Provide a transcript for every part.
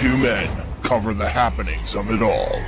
two men cover the happenings of it all.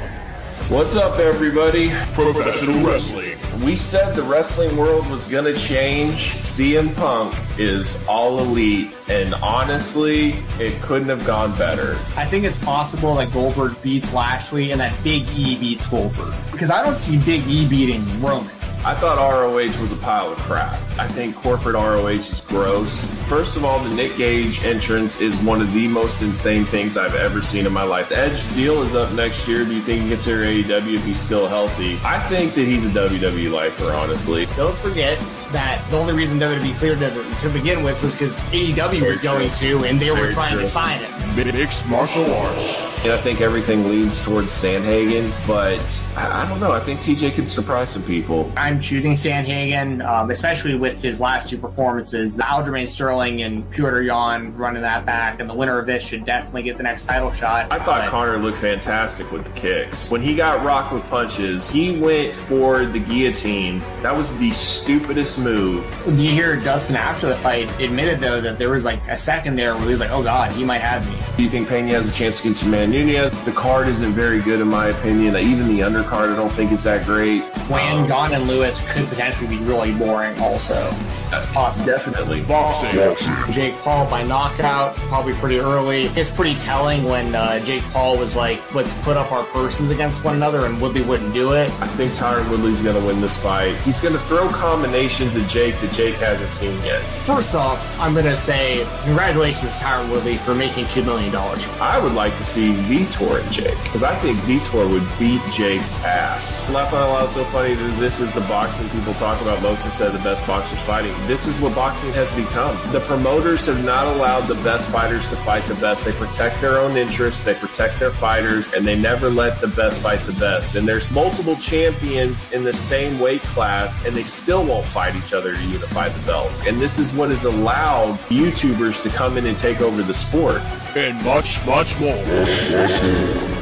What's up, everybody? Professional wrestling. We said the wrestling world was going to change. CM Punk is all elite, and honestly, it couldn't have gone better. I think it's possible that Goldberg beats Lashley and that Big E beats Goldberg. Because I don't see Big E beating Roman. I thought ROH was a pile of crap. I think corporate ROH is gross. First of all, the Nick Gage entrance is one of the most insane things I've ever seen in my life. The Edge deal is up next year. Do you think he gets here AEW if he's still healthy? I think that he's a WWE lifer, honestly. Don't forget that the only reason WWE cleared him to begin with was because AEW Very was going true. to, and they were trying true. to sign him. Mixed martial arts. And I think everything leads towards Sandhagen, but I I don't know. I think TJ could surprise some people. I'm choosing Sandhagen, um, especially with his last two performances. The Aljamain Sterling and Petr Yan running that back, and the winner of this should definitely get the next title shot. I thought But- Conor looked fantastic with the kicks. When he got rocked with punches, he went for the guillotine. That was the stupidest move. Do you hear Dustin after the fight admitted though that there was like a second there where he was like, "Oh God, he might have me." Do you think Pena has a chance against Amanda Nunes? The card isn't very good in my opinion. Even the undercard I don't think is that great. When Um, Gane and Lewis could potentially be really boring, also. That's possible. Definitely. Boxing. Jake Paul by knockout, probably pretty early. It's pretty telling when uh, Jake Paul was like, "Let's put up our purses against one another," and Woodley wouldn't do it. I think Tyron Woodley's going to win this fight. He's going to throw combinations at Jake that Jake hasn't seen yet. First off, I'm gonna say congratulations, Tyron Woodley, for making two million dollars. I would like to see Vitor and Jake because I think Vitor would beat Jake's ass. Laugh out loud, so funny that this is the boxing people talk about. Most have said the best boxers fighting. This is what boxing has become. The promoters have not allowed the best fighters to fight the best. They protect their own interests, they protect their fighters, and they never let the best fight the best. And there's multiple champions in the same weight class, and they still won't fight each other to unify the belts. And this is what has allowed YouTubers to come in and take over the sport. And much, much more.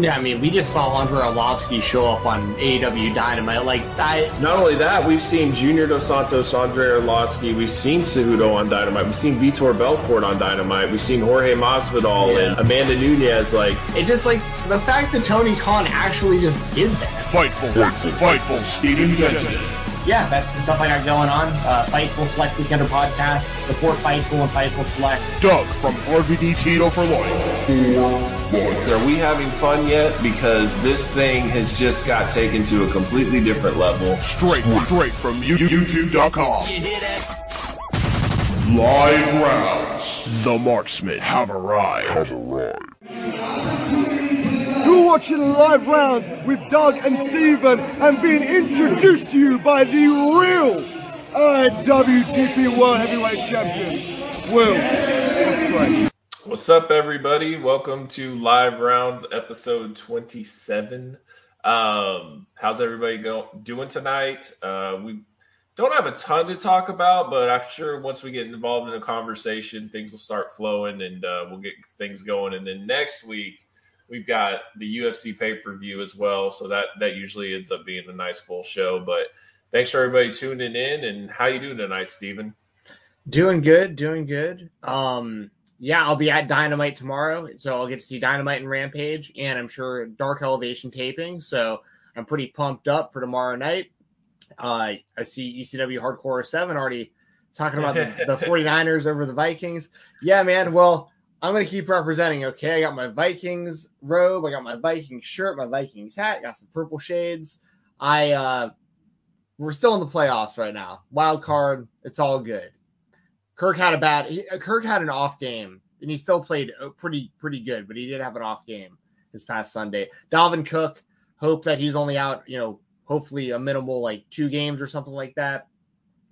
Yeah, I mean, we just saw Andrei Arlovski show up on AEW Dynamite. Like, I, Not only that, we've seen Junior Dos Santos, Andrei Arlovski, we've seen Cejudo on Dynamite, we've seen Vitor Belfort on Dynamite, we've seen Jorge Masvidal Yeah. and Amanda Nunes. Like, it just like the fact that Tony Khan actually just did this. Fightful. Fightful. Steven Jensen. Yeah, that's the stuff I got going on. Uh, Fightful Select Weekender podcast. Support Fightful and Fightful Select. Doug from RVD Tito for life. are we having fun yet? Because this thing has just got taken to a completely different level. Straight, straight from you- YouTube.com. Live rounds. The marksmen have arrived. You're watching live rounds with Doug and Steven and being introduced to you by the real IWGP World Heavyweight Champion, Will. What's up, everybody? Welcome to Live Rounds, episode 27. Um, how's everybody go- doing tonight? Uh, we don't have a ton to talk about, but I'm sure once we get involved in a conversation, things will start flowing and uh, we'll get things going. And then next week, we've got the UFC pay per view as well. So that that usually ends up being a nice full show. But thanks for everybody tuning in. And how you doing tonight, Steven? Doing good, doing good. Um, yeah, I'll be at Dynamite tomorrow, so I'll get to see Dynamite and Rampage, and I'm sure Dark Elevation taping. So I'm pretty pumped up for tomorrow night. Uh, I see ECW Hardcore 7 already talking about the, the 49ers over the Vikings. Yeah, man. Well, I'm to keep representing. Okay. I got my Vikings robe. I got my Vikings shirt, my Vikings hat, got some purple shades. I, uh, we're still in the playoffs right now. Wild card. It's all good. Kirk had a bad, he, Kirk had an off game and he still played uh, pretty, pretty good, but he did have an off game this past Sunday. Dalvin Cook, hope that he's only out, you know, hopefully a minimal like two games or something like that.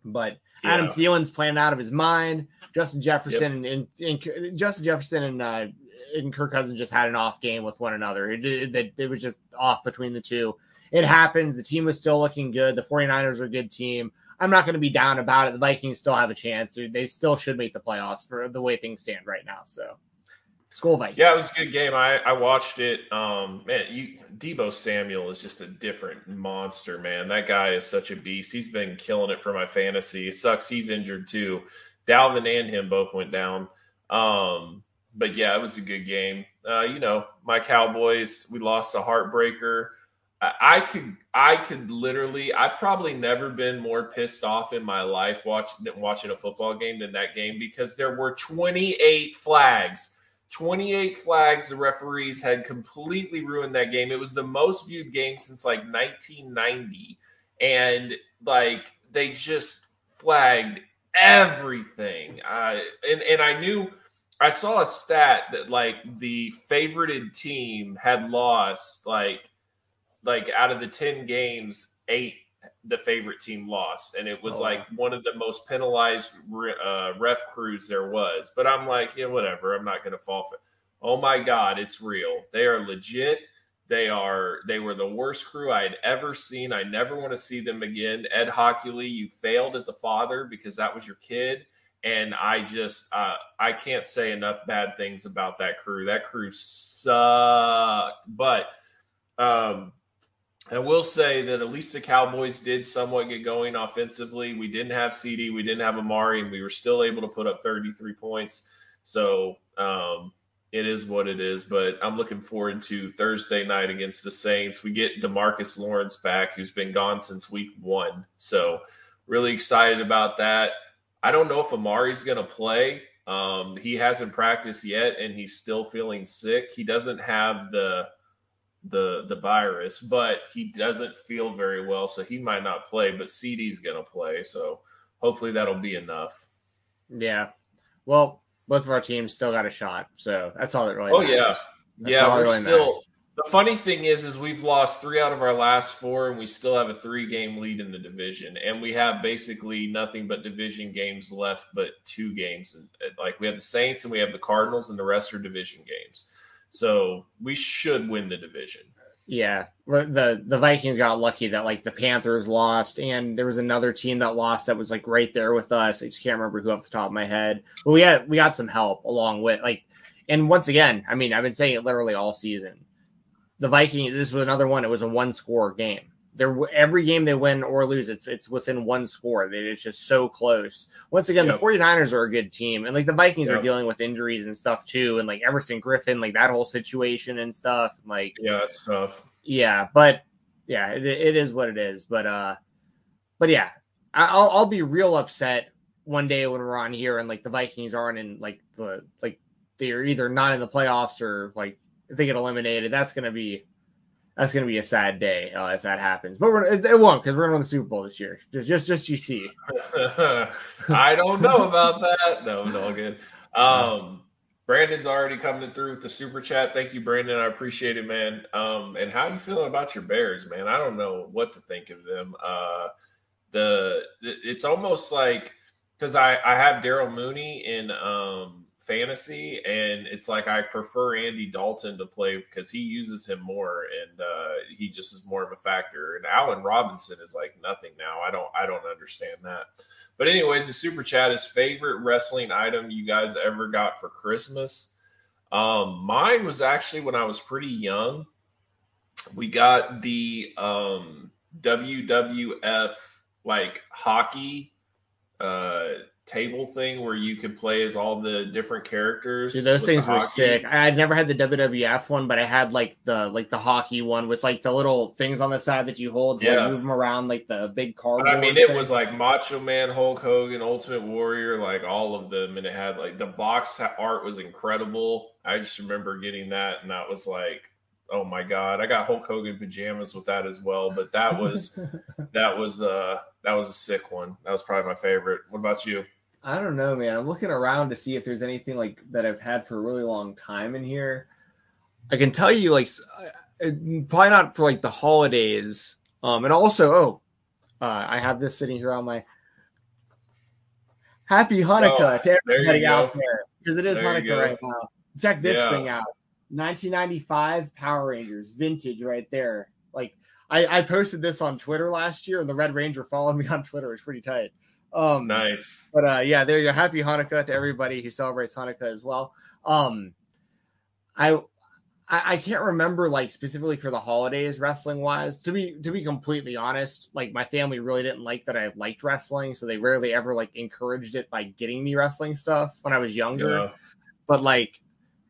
But Adam Yeah. Thielen's playing out of his mind. Justin Jefferson and, and, and Justin Jefferson and uh, and Kirk Cousins just had an off game with one another. It, it, it was just off between the two. It happens. The team was still looking good. The 49ers are a good team. I'm not going to be down about it. The Vikings still have a chance. They still should make the playoffs for the way things stand right now. So, school Vikings. Yeah, it was a good game. I, I watched it. Um, man, you Deebo Samuel is just a different monster, man. That guy is such a beast. He's been killing it for my fantasy. It sucks he's injured too. Dalvin and him both went down. Um, but yeah, it was a good game. Uh, you know, my Cowboys, we lost a heartbreaker. I could I could literally I've probably never been more pissed off in my life watching watching a football game than that game because there were 28 flags. 28 flags the referees had completely ruined that game. It was the most viewed game since like 1990 and like they just flagged everything. Uh, and and I knew I saw a stat that like the favorited team had lost like like out of the 10 games, eight the favorite team lost. And it was oh. like one of the most penalized uh, ref crews there was. But I'm like, yeah, whatever. I'm not going to fall for it. Oh my God, it's real. They are legit. They are they were the worst crew I had ever seen. I never want to see them again. Ed Hochuli, you failed as a father because that was your kid. And I just uh, I can't say enough bad things about that crew. That crew sucked. But um, I will say that at least the Cowboys did somewhat get going offensively. We didn't have CD, we didn't have Amari, and we were still able to put up 33 points. So um, it is what it is. But I'm looking forward to Thursday night against the Saints. We get Demarcus Lawrence back, who's been gone since week one. So really excited about that. I don't know if Amari's going to play. Um, he hasn't practiced yet, and he's still feeling sick. He doesn't have the the the virus, but he doesn't feel very well, so he might not play. But CD's gonna play, so hopefully that'll be enough. Yeah. Well, both of our teams still got a shot, so that's all that really. Oh matters. yeah, that's yeah. We're really still. Matters. The funny thing is, is we've lost three out of our last four, and we still have a three-game lead in the division, and we have basically nothing but division games left, but two games. Like we have the Saints and we have the Cardinals, and the rest are division games. So we should win the division. Yeah, the the Vikings got lucky that like the Panthers lost, and there was another team that lost that was like right there with us. I just can't remember who off the top of my head, but we had we got some help along with like. And once again, I mean, I've been saying it literally all season. The Vikings. This was another one. It was a one score game they're every game they win or lose, it's it's within one score. It's just so close. Once again, yep. the 49ers are a good team. And like the Vikings yep. are dealing with injuries and stuff too. And like Everson Griffen, like that whole situation and stuff. Like Yeah, it's tough. Yeah, but yeah, it, it is what it is. But uh but yeah, I'll I'll be real upset one day when we're on here and like the Vikings aren't in like the like they're either not in the playoffs or like if they get eliminated, that's gonna be that's going to be a sad day uh, if that happens. But it, it, won't because we're going to win the Super Bowl this year. Just, just, just you see. I don't know about that. No, it's all good. Um, Brandon's already coming through with the super chat. Thank you, Brandon. I appreciate it, man. Um, and how are you feeling about your Bears, man? I don't know what to think of them. Uh, the it's almost like because I I have Darnell Mooney in um fantasy, and it's like I prefer Andy Dalton to play because he uses him more, and uh, he just is more of a factor. And Allen Robinson is like nothing now. I don't I don't understand that. But anyways, the super chat is favorite wrestling item you guys ever got for Christmas. Um, mine was actually when I was pretty young. We got the um, WWF like hockey uh table thing where you could play as all the different characters. Dude, those things were sick. I had never had the WWF one, but I had like the like the hockey one with like the little things on the side that you hold to yeah. like, move them around, like the big card. I mean, it was like Macho Man, Hulk Hogan, Ultimate Warrior, like all of them, and it had like the box art was incredible. I just remember getting that, and that was like oh my god i got hulk hogan pajamas with that as well but that was that was uh that was a sick one that was probably my favorite what about you I don't know, man. I'm looking around to see if there's anything like that I've had for a really long time in here. I can tell you, like, probably not for like the holidays. Um, and also, oh, uh, I have this sitting here on my Happy Hanukkah oh, to everybody out there because it is there Hanukkah right now. Check this Yeah. thing out. 1995 Power Rangers, vintage right there. Like I, I posted this on Twitter last year, and the Red Ranger followed me on Twitter. It's pretty tight. Um, Nice. but uh, yeah, there you go. Happy Hanukkah to everybody who celebrates Hanukkah as well. Um, I, I I can't remember like specifically for the holidays wrestling wise. To be to be completely honest, like my family really didn't like that I liked wrestling, so they rarely ever like encouraged it by getting me wrestling stuff when I was younger Yeah. but like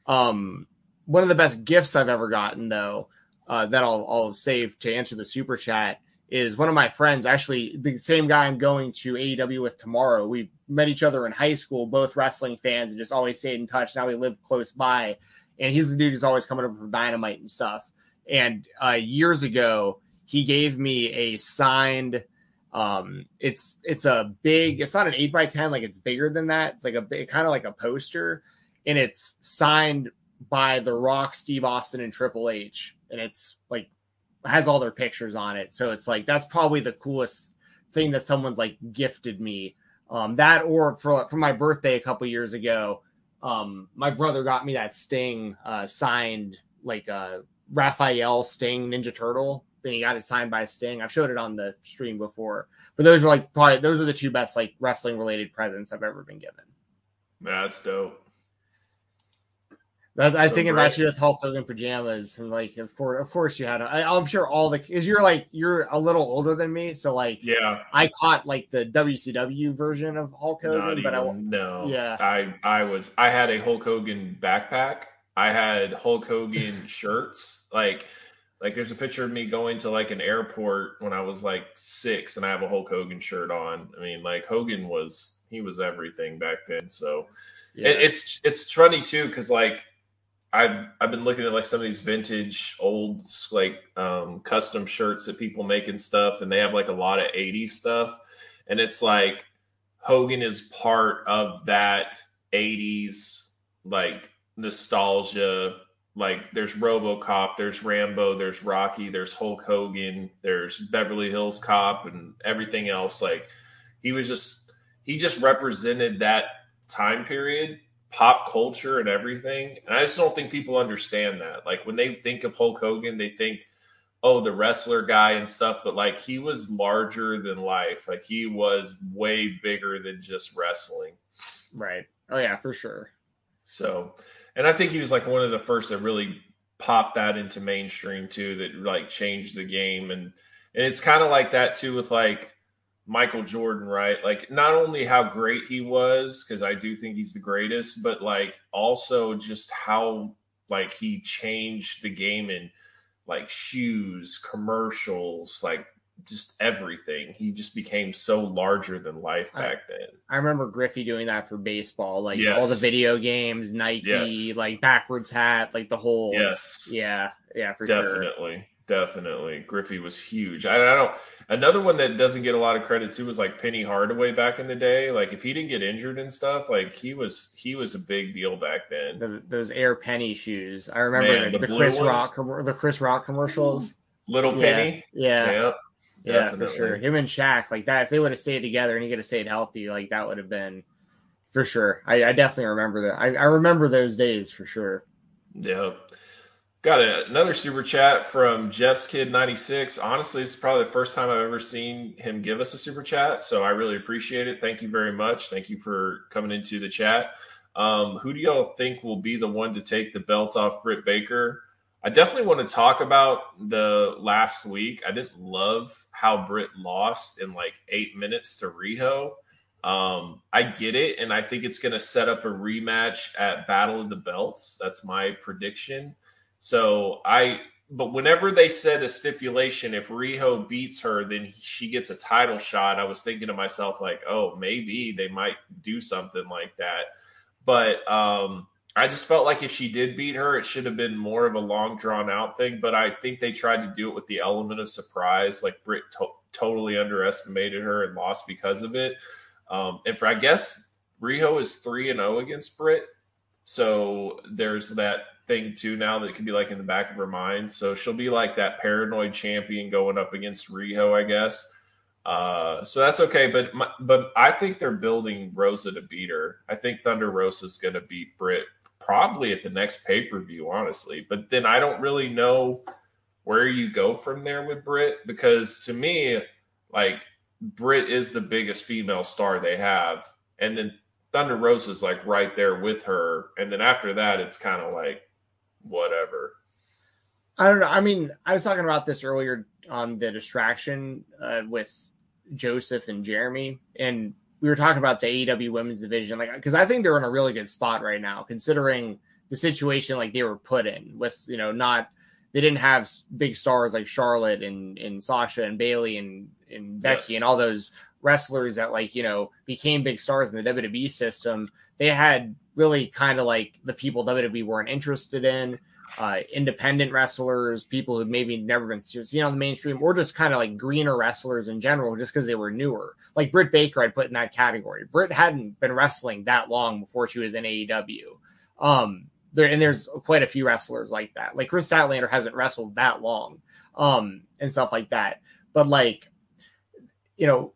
um one of the best gifts I've ever gotten though uh that I'll I'll save to answer the super chat is one of my friends actually the same guy I'm going to AEW with tomorrow. We met each other in high school, both wrestling fans and just always stayed in touch. Now we live close by and he's the dude who's always coming over for dynamite and stuff. And uh years ago he gave me a signed um it's it's a big it's not an 8 by 10 like it's bigger than that it's like a big kind of like a poster and it's signed by The Rock, Steve Austin, and Triple H, and it's like has all their pictures on it. So it's like that's probably the coolest thing that someone's like gifted me. Um, that or for for my birthday a couple years ago, um, my brother got me that Sting uh, signed like uh, Raphael Sting Ninja Turtle. Then he got it signed by Sting. I've showed it on the stream before, but those are like probably those are the two best like wrestling related presents I've ever been given. That's dope. That's, I So think about you with Hulk Hogan pajamas, and like, of course, of course, you had. I, I'm sure all the because you're like you're a little older than me, so like Yeah. I caught like the WCW version of Hulk Not Hogan, but I even, no. Yeah. I I was I had a Hulk Hogan backpack. I had Hulk Hogan shirts. Like like there's a picture of me going to like an airport when I was like six and I have a Hulk Hogan shirt on. I mean, like Hogan was he was everything back then. So yeah. it, it's it's funny too because like I've I've been looking at like some of these vintage old like um, custom shirts that people make and stuff, and they have like a lot of '80s stuff, and it's like Hogan is part of that '80s like nostalgia. Like there's RoboCop, there's Rambo, there's Rocky, there's Hulk Hogan, there's Beverly Hills Cop, and everything else. Like he was just he just represented that time period pop culture and everything. And I just don't think people understand that. Like when they think of Hulk Hogan, they think, oh, the wrestler guy and stuff, but like he was larger than life. Like he was way bigger than just wrestling. right. Oh yeah, for sure. So, and I think he was like one of the first that really popped that into mainstream too, that like changed the game. And, and it's kind of like that too with like Michael Jordan, right? Like not only how great he was, because I do think he's the greatest, but like also just how like he changed the game in like shoes, commercials, like just everything. He just became so larger than life I- back then. I remember Griffey doing that for baseball, like Yes. all the video games, Nike, Yes. like backwards hat, like the whole. Yes. Yeah. Yeah. For sure. definitely definitely griffey was huge I, I don't another one that doesn't get a lot of credit too was like penny hardaway back in the day like if he didn't get injured and stuff like he was he was a big deal back then The, those Air Penny shoes. I remember Man, the, the the, Chris ones? Rock, the Chris Rock commercials. little penny Yeah. yeah, Yeah, definitely. for sure. Him and Shaq, like that, if they would have stayed together and he could have stayed healthy, like that would have been for sure. I, I definitely remember that. I, I remember those days for sure. Yep. Got a, another super chat from Jeff's Kid 96. Honestly, it's probably the first time I've ever seen him give us a super chat. So I really appreciate it. Thank you very much. Thank you for coming into the chat. Um, who do y'all think will be the one to take the belt off Britt Baker? I definitely want to talk about the last week. I didn't love how Britt lost in like eight minutes to Riho. Um, I get it, and I think it's going to set up a rematch at Battle of the Belts. That's my prediction. So I, but whenever they said a stipulation, if Riho beats her, then she gets a title shot. I was thinking to myself, like, oh, maybe they might do something like that. But um, I just felt like if she did beat her, it should have been more of a long drawn out thing. But I think they tried to do it with the element of surprise. Like Britt to- totally underestimated her and lost because of it. Um, and for I guess Riho is three and zero against Britt, so there's that thing too now that could be like in the back of her mind. So she'll be like that paranoid champion going up against Riho, I guess. Uh, so that's okay, but my, but I think they're building Rosa to beat her. I think Thunder Rosa's going to beat Britt probably at the next pay per view, honestly. But then I don't really know where you go from there with Britt because to me, like Britt is the biggest female star they have, and then Thunder Rosa is like right there with her, and then after that, it's kind of like whatever. I don't know. I mean, I was talking about this earlier on the distraction uh, with Joseph and Jeremy, and we were talking about the AEW women's division, like because I think they're in a really good spot right now, considering the situation like they were put in with you know not they didn't have big stars like Charlotte and and Sasha and Bailey and and Becky yes. and all those wrestlers that like you know became big stars in the WWE system. They had really kind of like the people WWE weren't interested in uh, independent wrestlers, people who maybe never been seen on the mainstream, or just kind of like greener wrestlers in general, just because they were newer. Like Britt Baker, I'd put in that category. Britt hadn't been wrestling that long before she was in AEW. Um, there and there's quite a few wrestlers like that. Like Kris Statlander hasn't wrestled that long, um, and stuff like that. But like, you know,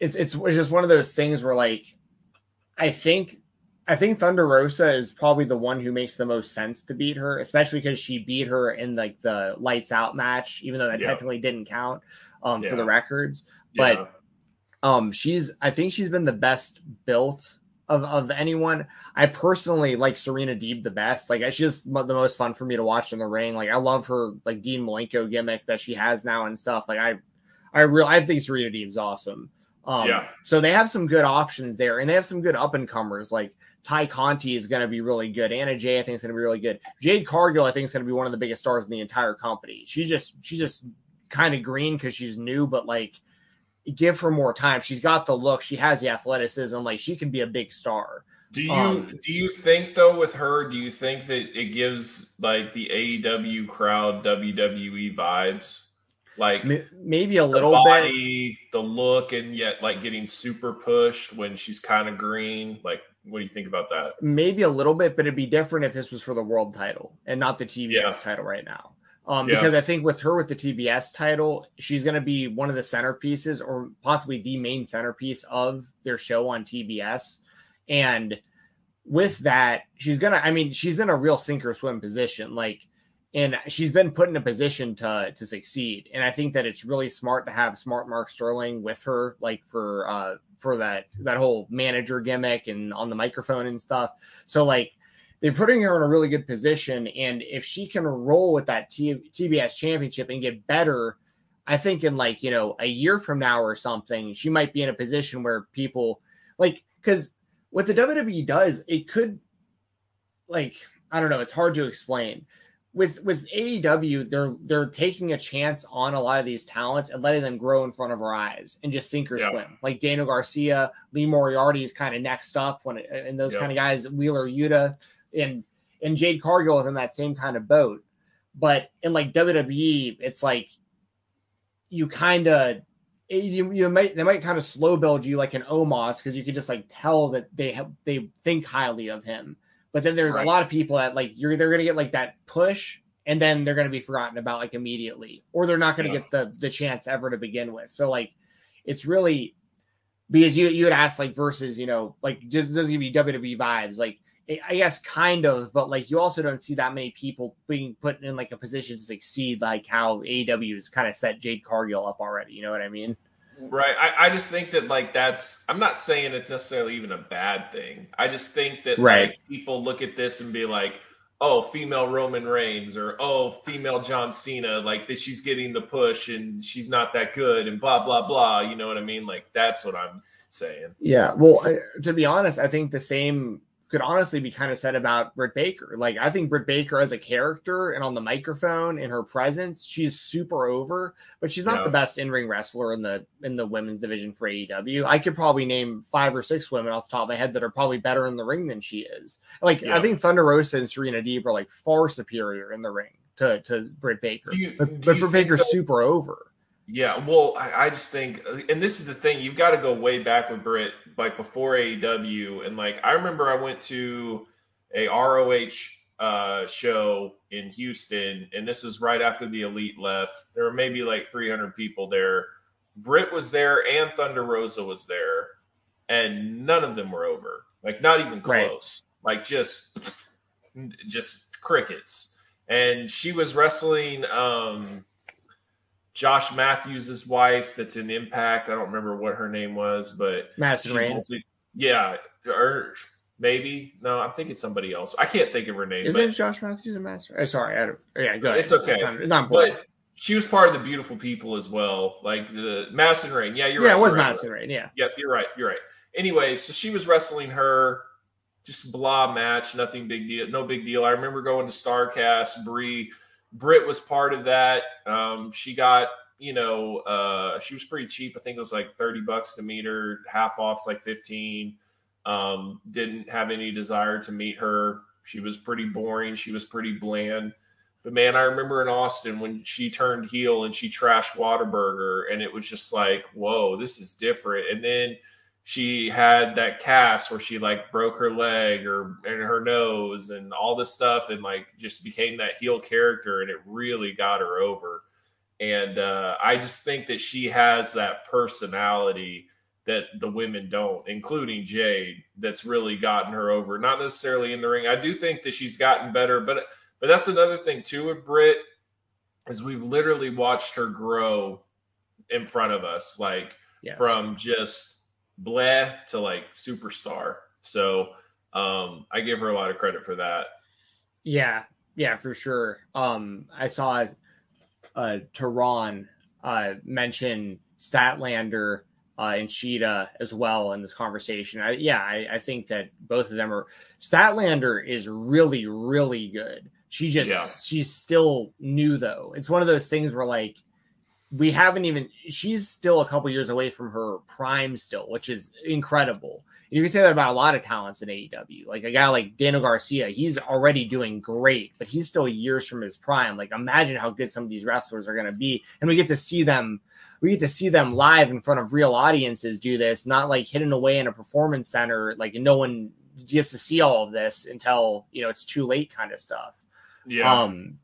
it's it's, it's just one of those things where like, I think I think Thunder Rosa is probably the one who makes the most sense to beat her, especially because she beat her in like the lights out match, even though that yeah. technically didn't count um, yeah. for the records. But yeah. um, she's I think she's been the best built of, of anyone. I personally like Serena Deeb the best. Like she's just the most fun for me to watch in the ring. Like I love her like Dean Malenko gimmick that she has now and stuff. Like I I real I think Serena Deeb's awesome. Um, yeah. So they have some good options there, and they have some good up and comers. Like Tay Conti is going to be really good. Anna Jay, I think, is going to be really good. Jade Cargill, I think, is going to be one of the biggest stars in the entire company. She just, she's just kind of green because she's new, but like, give her more time. She's got the look. She has the athleticism. Like, she can be a big star. Do you um, do you think though with her? Do you think that it gives like the AEW crowd WWE vibes? Like maybe a little body, bit. the look, and yet like getting super pushed when she's kind of green. Like what do you think about that? Maybe a little bit, but it'd be different if this was for the world title and not the TBS yeah. title right now. Um, yeah. because I think with her with the TBS title, she's going to be one of the centerpieces or possibly the main centerpiece of their show on TBS. And with that, she's going to, I mean, she's in a real sink or swim position. Like, and she's been put in a position to to succeed. And I think that it's really smart to have smart Mark Sterling with her, like for uh for that that whole manager gimmick and on the microphone and stuff. So like they're putting her in a really good position, and if she can roll with that T- TBS championship and get better, I think in like you know a year from now or something, she might be in a position where people like because what the WWE does, it could like I don't know, it's hard to explain with with AEW, they're they're taking a chance on a lot of these talents and letting them grow in front of our eyes and just sink or yeah. swim. Like Daniel Garcia, Lee Moriarty is kind of next up when and those yeah. kind of guys, Wheeler Yuta, and and Jade Cargill is in that same kind of boat. But in like WWE, it's like you kind of eh, you, you might they might kind of slow build you like an Omos because you can just like tell that they have they think highly of him but then there's right. a lot of people that like you're they're gonna get like that push and then they're gonna be forgotten about like immediately, or they're not gonna yeah. get the the chance ever to begin with. So like it's really because you you had asked like versus you know like just doesn't give you WWE vibes like I guess kind of, but like you also don't see that many people being put in like a position to succeed, like how AEW has kind of set Jade Cargill up already. You know what I mean? Right. I, I just think that like that's I'm not saying it's necessarily even a bad thing. I just think that right. like people look at this and be like, oh, female Roman Reigns or oh, female John Cena, like that she's getting the push and she's not that good and blah blah blah. You know what I mean? Like that's what I'm saying. Yeah. Well, I, to be honest, I think the same could honestly be kind of said about Britt Baker. Like I think Britt Baker as a character and on the microphone in her presence, she's super over, but she's not yeah. the best in-ring wrestler in the in the women's division for AEW. I could probably name five or six women off the top of my head that are probably better in the ring than she is. Like yeah. I think Thunder Rosa and Serena Deeb are like far superior in the ring to to Britt Baker. You, but, but Britt Baker's that- super over. Yeah, well, I, I, just think, and this is the thing, you've got to go way back with Britt, like before AEW, and like I remember I went to a ROH uh, show in Houston, and this was right after the Elite left. There were maybe like 300 people there. Britt was there, and Thunder Rosa was there, and none of them were over, like not even close, right. like just just crickets. And she was wrestling um, Josh Matthews' wife that's in Impact. I don't remember what her name was, but Madison Rayne. Yeah, or maybe no, I'm thinking somebody else. I can't think of her name. Is it Josh Matthews and Madison? Oh, sorry, I don't, yeah, go ahead. It's okay. It's not but she was part of the beautiful people as well, like the Madison Rayne. Yeah, you're yeah, right. Yeah, it was right, Madison Rayne. Yeah. Yep, you're right. You're right. Anyway, so she was wrestling her, just blah match, nothing big deal, no big deal. I remember going to Starcast. Brie, Britt was part of that. Um, she got, you know, uh, she was pretty cheap. I think it was like thirty bucks to meet her. Half off's like fifteen. Um, didn't have any desire to meet her. She was pretty boring. She was pretty bland. But man, I remember in Austin when she turned heel and she trashed Whataburger, and it was just like, whoa, this is different. And then she had that cast where she like broke her leg or and her nose and all this stuff, and like just became that heel character, and it really got her over. And uh, I just think that she has that personality that the women don't, including Jade, that's really gotten her over. Not necessarily in the ring. I do think that she's gotten better, but but that's another thing too with Britt is we've literally watched her grow in front of us, like Yes. from just bleh to like superstar. So um, I give her a lot of credit for that. Yeah, yeah, for sure. Um, I saw uh Tehran uh mention Statlander uh and Shida as well in this conversation. I, yeah, I, I think that both of them are Statlander is really, really good. She just Yeah. she's still new though. It's one of those things where like we haven't even she's still a couple years away from her prime still, which is incredible. You can say that about a lot of talents in AEW. Like a guy like Daniel Garcia, he's already doing great, but he's still years from his prime. Like imagine how good some of these wrestlers are going to be, and we get to see them. We get to see them live in front of real audiences do this, not like hidden away in a performance center. Like no one gets to see all of this until you know it's too late, kind of stuff. Yeah. Um,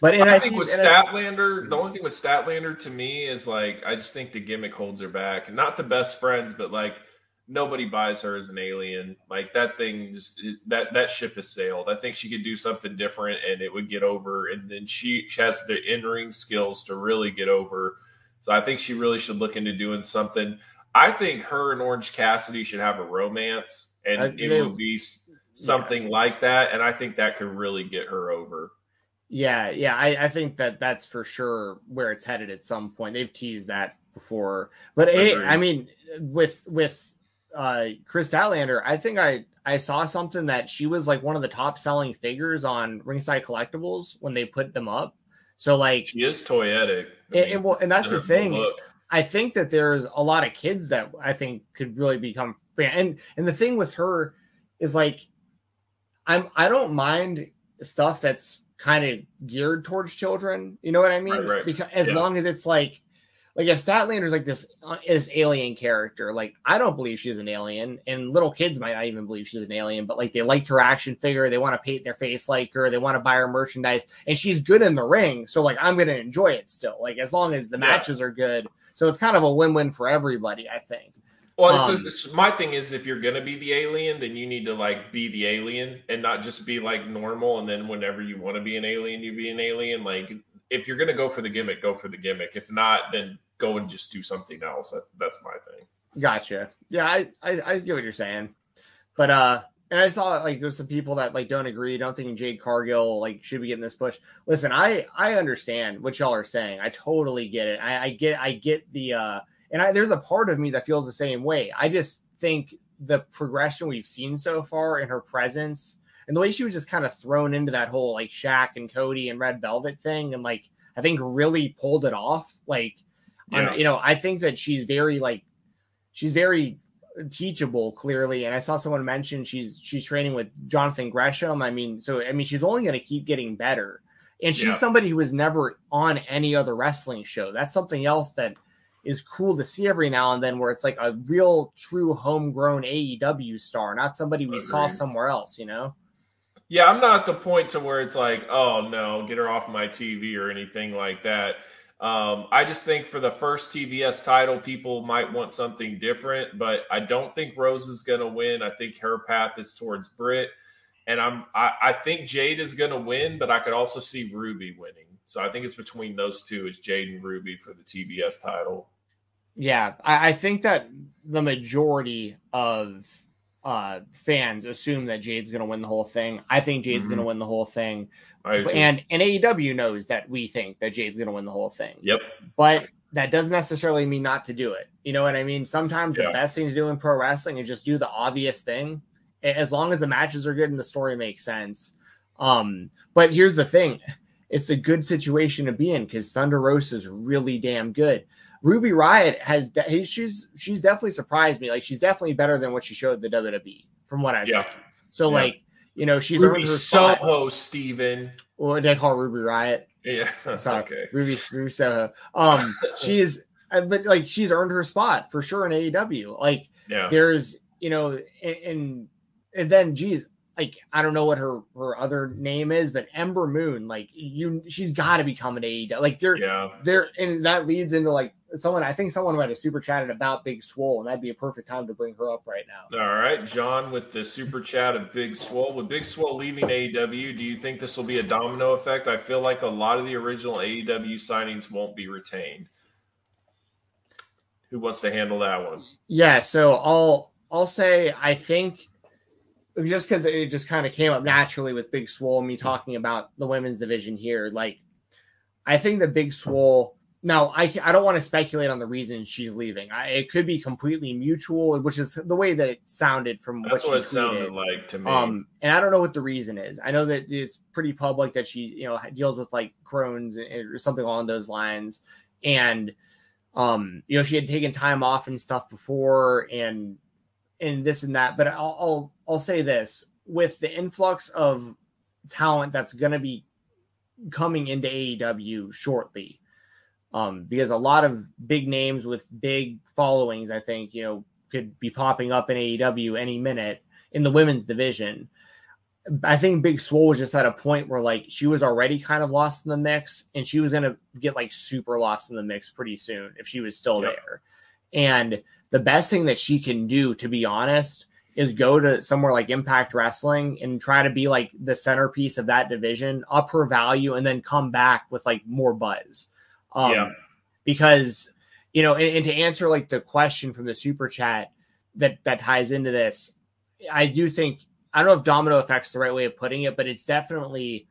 but and I, I, think see- with and I Statlander, the only thing with Statlander to me is like I just think the gimmick holds her back. Not the best friends, but like nobody buys her as an alien. Like that thing just that that ship has sailed. I think she could do something different and it would get over. And then she, she has the in ring skills to really get over. So I think she really should look into doing something. I think her and Orange Cassidy should have a romance, and Uh, it would be something like that. And I think that could really get her over. Yeah, yeah, I, I think that that's for sure where it's headed at some point. They've teased that before, but it, I mean, with with uh Kris Statlander, I think I I saw something that she was like one of the top selling figures on Ringside Collectibles when they put them up. So like, She is toyetic. I and, mean, and, well, and that's the thing. look. I think that there's a lot of kids that I think could really become fan. And and the thing with her is like I'm I don't mind stuff that's kind of geared towards children. You know what I mean? Right, right. Because as Yeah. long as it's like like if Statlander's like this uh, this alien character, like I don't believe she's an alien, and little kids might not even believe she's an alien, but like they like her action figure, they want to paint their face like her, they want to buy her merchandise, and she's good in the ring, so like I'm gonna enjoy it still, like as long as the Yeah. matches are good. So it's kind of a win-win for everybody, I think. Well, Um, it's it's- my thing is if you're gonna be the alien, then you need to like be the alien and not just be like normal. And then whenever you want to be an alien, you be an alien. Like if you're gonna go for the gimmick, go for the gimmick. If not, then go and just do something else. That, that's my thing. Gotcha. Yeah, I, I I get what you're saying, but uh, and I saw like there's some people that like don't agree, don't think Jade Cargill like should be getting this push. Listen, I I understand what y'all are saying. I totally get it. I, I get I get the uh, and I there's a part of me that feels the same way. I just think the progression we've seen so far in her presence and the way she was just kind of thrown into that whole like Shaq and Cody and Red Velvet thing, and like I think really pulled it off. Like, Yeah. you know, I think that she's very like she's very teachable clearly and i saw someone mention she's she's training with jonathan gresham i mean so i mean she's only going to keep getting better and she's Yeah. somebody who was never on any other wrestling show that's something else that is cool to see every now and then where it's like a real true homegrown aew star not somebody we saw somewhere else you know Yeah, I'm not at the point to where it's like, oh no, get her off my TV or anything like that. Um, I just think for the first TBS title, people might want something different, but I don't think Rose is going to win. I think her path is towards Britt. and I'm I, I think Jade is going to win, but I could also see Ruby winning. So I think it's between those two, is Jade and Ruby for the TBS title. Yeah, I, I think that the majority of uh, fans assume that Jade's going to win the whole thing. I think Jade's Mhm. going to win the whole thing, I do too. and and AEW knows that we think that Jade's going to win the whole thing. yep, But that doesn't necessarily mean not to do it. You know what I mean? Sometimes the best thing to do in pro wrestling is just do the obvious thing, as long as the matches are good and the story makes sense. Um, but here's the thing: it's a good situation to be in because Thunder Rosa is really damn good. Ruby Riot has de- she's she's definitely surprised me. Like she's definitely better than what she showed the WWE from what I've Yeah. seen. So Yeah. like you know she's Ruby earned her spot. Soho, Steven. What I call Ruby Riot? Yeah, that's Sorry, okay. Ruby Ruby Soho. Um, she's uh, but like she's earned her spot for sure in AEW. Like Yeah, there's you know and, and and then geez like i don't know what her her other name is but ember moon like you she's got to become an aew like they're yeah. they're and that leads into like someone i think someone might have super chatted about big swole and that'd be a perfect time to bring her up right now All right, John, with the super chat of Big Swole. With Big Swole leaving AEW, do you think this will be a domino effect? I feel like a lot of the original AEW signings won't be retained. Who wants to handle that one? yeah so i'll i'll say i think just because it just kind of came up naturally with big swole me talking about the women's division here like i think the big swole now i i don't want to speculate on the reason she's leaving I, it could be completely mutual which is the way that it sounded from That's what what, it sounded like to me. Um, and I don't know what the reason is. I know that it's pretty public that she, you know, deals with like Crohn's or something along those lines. And, um, you know, she had taken time off and stuff before, and and this and that. But I'll I'll, I'll say this: with the influx of talent that's going to be coming into AEW shortly, um, because a lot of big names with big followings, I think, you know, could be popping up in AEW any minute in the women's division. I think Big Swole was just at a point where like she was already kind of lost in the mix and she was gonna get like super lost in the mix pretty soon if she was still Yep. there. And the best thing that she can do, to be honest, is go to somewhere like Impact Wrestling and try to be like the centerpiece of that division, up her value, and then come back with like more buzz. Um, Yeah. Because you know, and, and to answer like the question from the super chat that that ties into this, I do think I don't know if domino effect's the right way of putting it, but it's definitely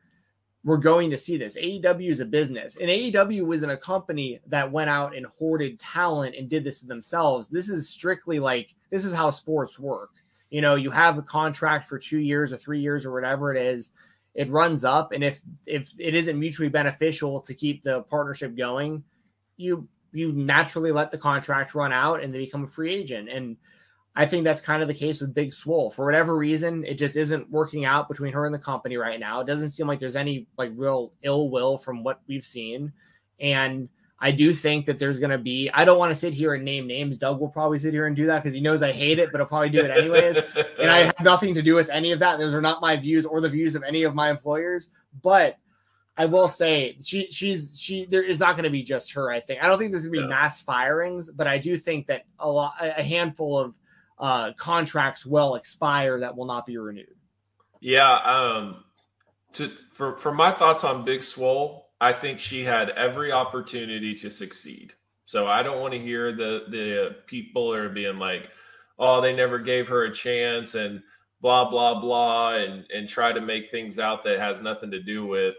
we're going to see this. AEW is a business, and AEW wasn't a company that went out and hoarded talent and did this to themselves. This is strictly like this is how sports work. You know, you have a contract for two years or three years or whatever it is. It runs up, and if if it isn't mutually beneficial to keep the partnership going, you you naturally let the contract run out and they become a free agent. And I think that's kind of the case with Big Swole. For whatever reason, it just isn't working out between her and the company right now. It doesn't seem like there's any like real ill will from what we've seen. And I do think that there's going to be, I don't want to sit here and name names. Doug will probably sit here and do that because he knows I hate it, but he'll probably do it anyways. and I have nothing to do with any of that. Those are not my views or the views of any of my employers. But I will say she she's she there is not going to be just her. I think I don't think there's going to be Yeah. mass firings, but I do think that a lot a handful of uh, contracts will expire that will not be renewed. Yeah, um, to for for my thoughts on Big Swole, I think she had every opportunity to succeed. So I don't want to hear the the people are being like, "Oh, they never gave her a chance," and blah blah blah, and and try to make things out that has nothing to do with.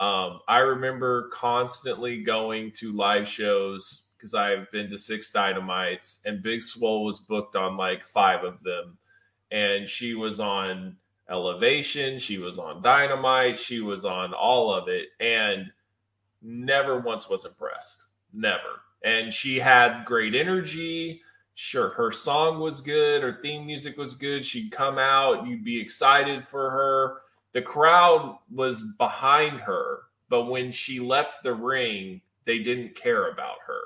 Um, I remember constantly going to live shows because I've been to six dynamites, and Big Swole was booked on like five of them, and she was on Elevation, she was on Dynamite, she was on all of it, and never once was impressed. Never. And she had great energy. Sure, her song was good, her theme music was good. She'd come out, you'd be excited for her. The crowd was behind her, but when she left the ring, they didn't care about her.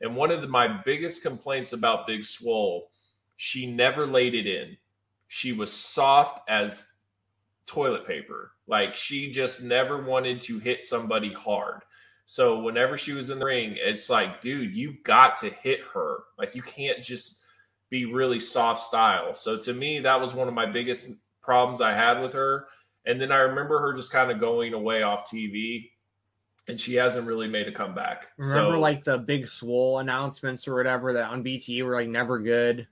And one of the, my biggest complaints about Big Swole, she never laid it in. She was soft as toilet paper. Like she just never wanted to hit somebody hard. So whenever she was in the ring, it's like, dude, you've got to hit her. Like you can't just be really soft style. So to me, that was one of my biggest problems I had with her. And then I remember her just kind of going away off TV and she hasn't really made a comeback. Remember so, like the big swole announcements or whatever that on BT were like never good.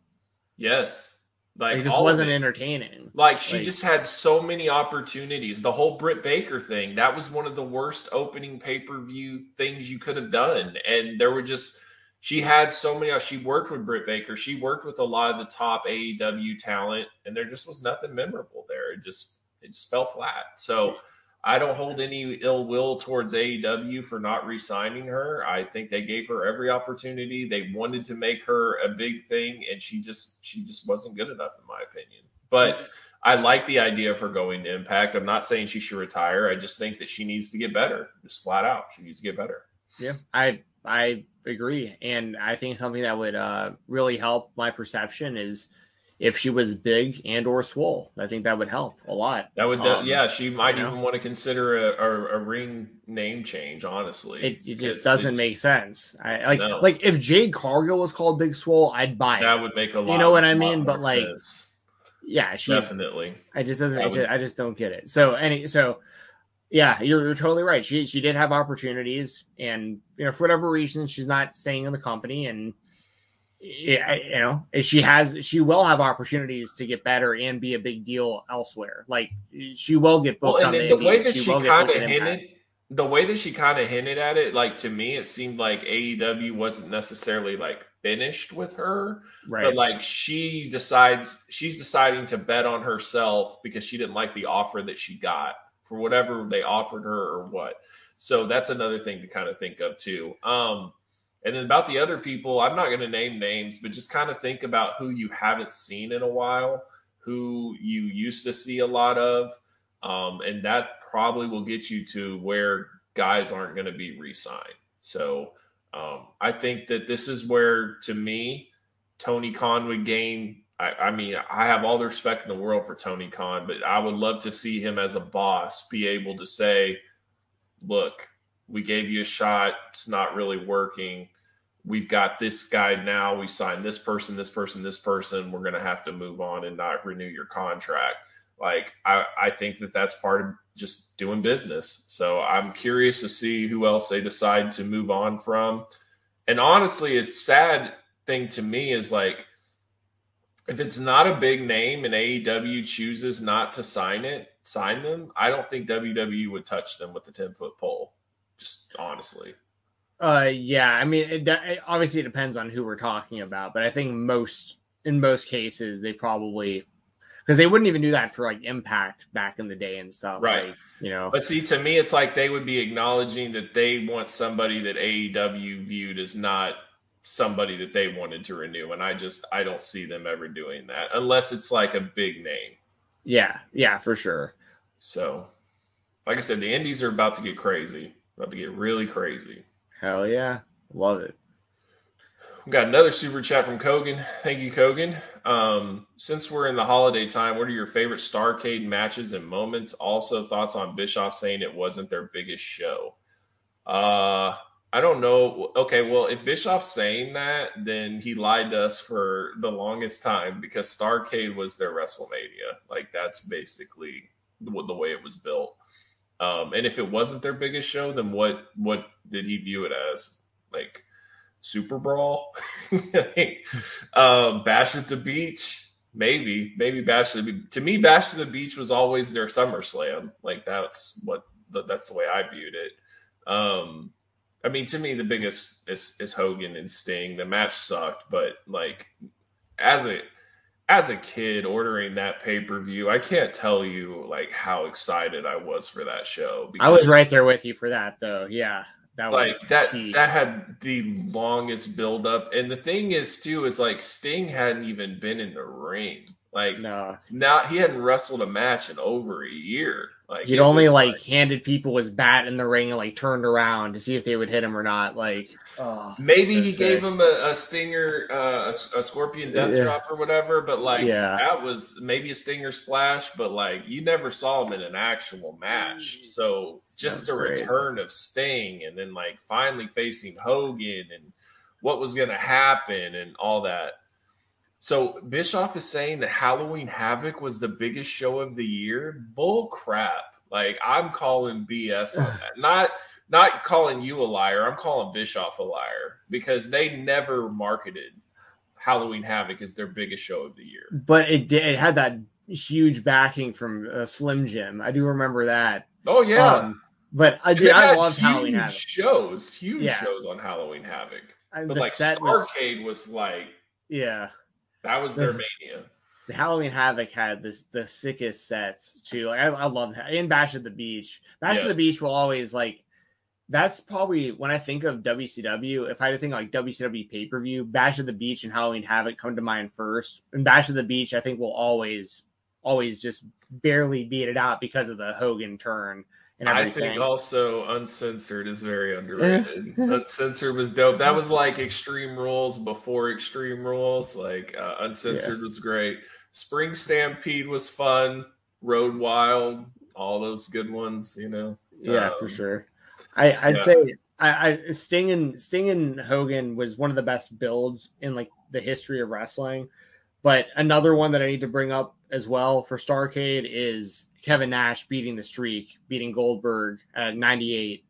yes. Like It just wasn't it. entertaining. Like she Like- just had so many opportunities. The whole Britt Baker thing, that was one of the worst opening pay-per-view things you could have done. And there were just she had so many she worked with Britt Baker. She worked with a lot of the top AEW talent, and there just was nothing memorable there. It just it just fell flat. So I don't hold any ill will towards AEW for not re-signing her. I think they gave her every opportunity. They wanted to make her a big thing, and she just she just wasn't good enough, in my opinion. But I like the idea of her going to Impact. I'm not saying she should retire. I just think that she needs to get better, just flat out. She needs to get better. Yeah, I I agree, and I think something that would uh, really help my perception is if she was big and or swole. I think that would help a lot. That would, Um, yeah, she might you know? even want to consider a, a, a ring name change. Honestly, It, it just doesn't make sense. I like No. like if Jade Cargill was called Big Swole, I'd buy it. that would make a lot. You know what I mean? But, like, sense. yeah, she's definitely. I just doesn't. I would- just, I just don't get it. So any so, yeah, you're, you're totally right. She she did have opportunities, and you know for whatever reason she's not staying in the company, and you know she has she will have opportunities to get better and be a big deal elsewhere. Like she will get Well, booked and on the, the way that she get kind of hinted, the way that she kind of hinted at it, like to me, it seemed like AEW wasn't necessarily like finished with her. right? But like she decides she's deciding to bet on herself because she didn't like the offer that she got for whatever they offered her or what. So that's another thing to kind of think of too. Um and then about the other people, I'm not going to name names, but just kind of think about who you haven't seen in a while, who you used to see a lot of. Um, and that probably will get you to where guys aren't going to be re signed. So um, I think that this is where, to me, Tony Khan would gain. I, I mean, I have all the respect in the world for Tony Khan, but I would love to see him as a boss be able to say, look, we gave you a shot. It's not really working. We've got this guy now. We signed this person, this person, this person. We're going to have to move on and not renew your contract. Like, I, I think that that's part of just doing business. So I'm curious to see who else they decide to move on from. And honestly, it's sad thing to me is like, if it's not a big name and AEW chooses not to sign it, sign them, I don't think WWE would touch them with a 10 foot pole. Just honestly. Uh, yeah. I mean, it, it obviously depends on who we're talking about, but I think most in most cases they probably because they wouldn't even do that for like Impact back in the day and stuff, Right. Like, you know, But see, to me, it's like they would be acknowledging that they want somebody that AEW viewed as not somebody that they wanted to renew. And I just, I don't see them ever doing that unless it's like a big name. yeah, yeah, for sure. So, like I said, the Indies are about to get crazy, about to get really crazy. Hell yeah, love it. We got another super chat from Kogan. Thank you, Kogan. Um, since we're in the holiday time, what are your favorite Starcade matches and moments? Also, thoughts on Bischoff saying it wasn't their biggest show. Uh, I don't know. Okay, well, if Bischoff's saying that, then he lied to us for the longest time because Starcade was their WrestleMania. Like that's basically the, the way it was built. Um, and if it wasn't their biggest show, then what what did he view it as? Like Super Brawl, um, Bash at the Beach, maybe, maybe Bash at the Beach. To me, Bash at the Beach was always their SummerSlam. Like that's what that's the way I viewed it. Um, I mean, to me, the biggest is, is Hogan and Sting. The match sucked, but like as a as a kid ordering that pay per view, I can't tell you like how excited I was for that show. I was right there with you for that, though. Yeah, that like was that key. that had the longest build up and the thing is too is like sting hadn't even been in the ring like no, now he hadn't wrestled a match in over a year like he'd only was like handed people his bat in the ring and like turned around to see if they would hit him or not. Like, oh, maybe so he sick. gave him a, a stinger uh, a, a scorpion death Yeah. drop or whatever but like Yeah. that was maybe a stinger splash but like you never saw him in an actual match so just That's the great. return of sting and then like finally facing hogan and what was going to happen and all that So Bischoff is saying that Halloween Havoc was the biggest show of the year. Bull crap. Like I'm calling BS on that. Not not calling you a liar. I'm calling Bischoff a liar because they never marketed Halloween Havoc as their biggest show of the year. But it did, it had that huge backing from uh, Slim Jim. I do remember that. Oh yeah. Um, but I do. I love Halloween Havoc. shows, huge Yeah. shows on Halloween Havoc. And But the like set was Starcade was like yeah. that was their mania. The Halloween Havoc had this the sickest sets too. Like I, I love that. In Bash at the Beach, Bash at the Beach will always like. That's probably when I think of WCW. If I had to think like WCW pay per view, Bash at the Beach and Halloween Havoc come to mind first. And Bash at the Beach, I think will always, always just barely beat it out because of the Hogan turn and I think also Uncensored is very underrated. Uncensored was dope. That was like Extreme Rules before Extreme Rules. Like uh, Uncensored was great. Spring Stampede was fun. Road Wild, all those good ones. You know. Yeah, Um, for sure. I, I'd yeah. say I, I Sting and Sting and Hogan was one of the best builds in like the history of wrestling. But another one that I need to bring up as well for Starcade is Kevin Nash beating the streak, beating Goldberg at 98,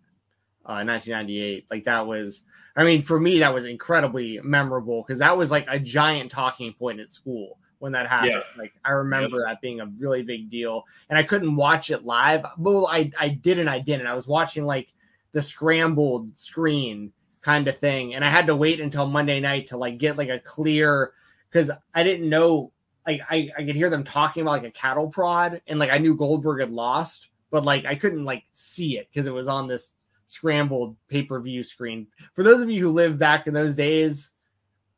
uh, 1998. Like that was, I mean, for me, that was incredibly memorable because that was like a giant talking point at school when that happened. Yeah. Like I remember that being a really big deal, and I couldn't watch it live. Well, I I did and I didn't. I was watching like the scrambled screen kind of thing, and I had to wait until Monday night to like get like a clear because I didn't know. Like I, I could hear them talking about like a cattle prod, and like I knew Goldberg had lost, but like I couldn't like see it because it was on this scrambled pay per view screen. For those of you who lived back in those days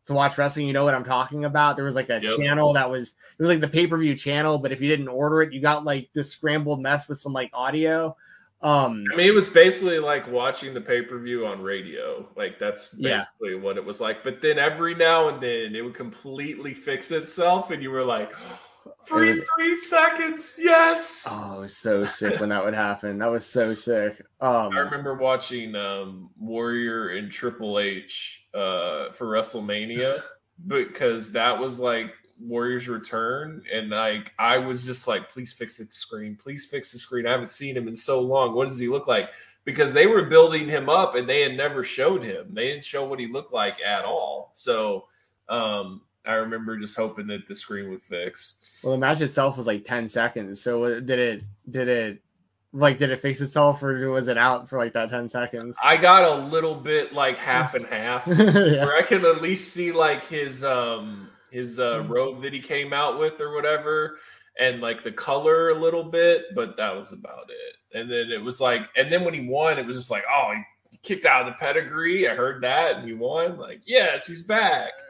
to watch wrestling, you know what I'm talking about. There was like a Yep. channel that was it was like the pay per view channel, but if you didn't order it, you got like this scrambled mess with some like audio. Um, I mean, it was basically like watching the pay per view on radio. Like that's Yeah. basically what it was like. But then every now and then it would completely fix itself, and you were like, "Free was- three seconds, yes." oh, it was so sick when that would happen. That was so sick. Um, I remember watching um, Warrior and Triple H uh, for WrestleMania because that was like Warrior's return, and like I was just like, "Please fix the screen, please fix the screen." I haven't seen him in so long. What does he look like? Because they were building him up, and they had never showed him. They didn't show what he looked like at all. So um, I remember just hoping that the screen would fix. well, the match itself was like 10 seconds. So uh, did it? Did it? Like, did it fix itself, or was it out for like that 10 seconds? I got a little bit like half and half. yeah. where I can at least see like his um his uh robe that he came out with or whatever and like the color a little bit, but that was about it. And then it was like and then when he won, it was just like, oh, he kicked out of the pedigree. I heard that and he won. Like, yes, he's back.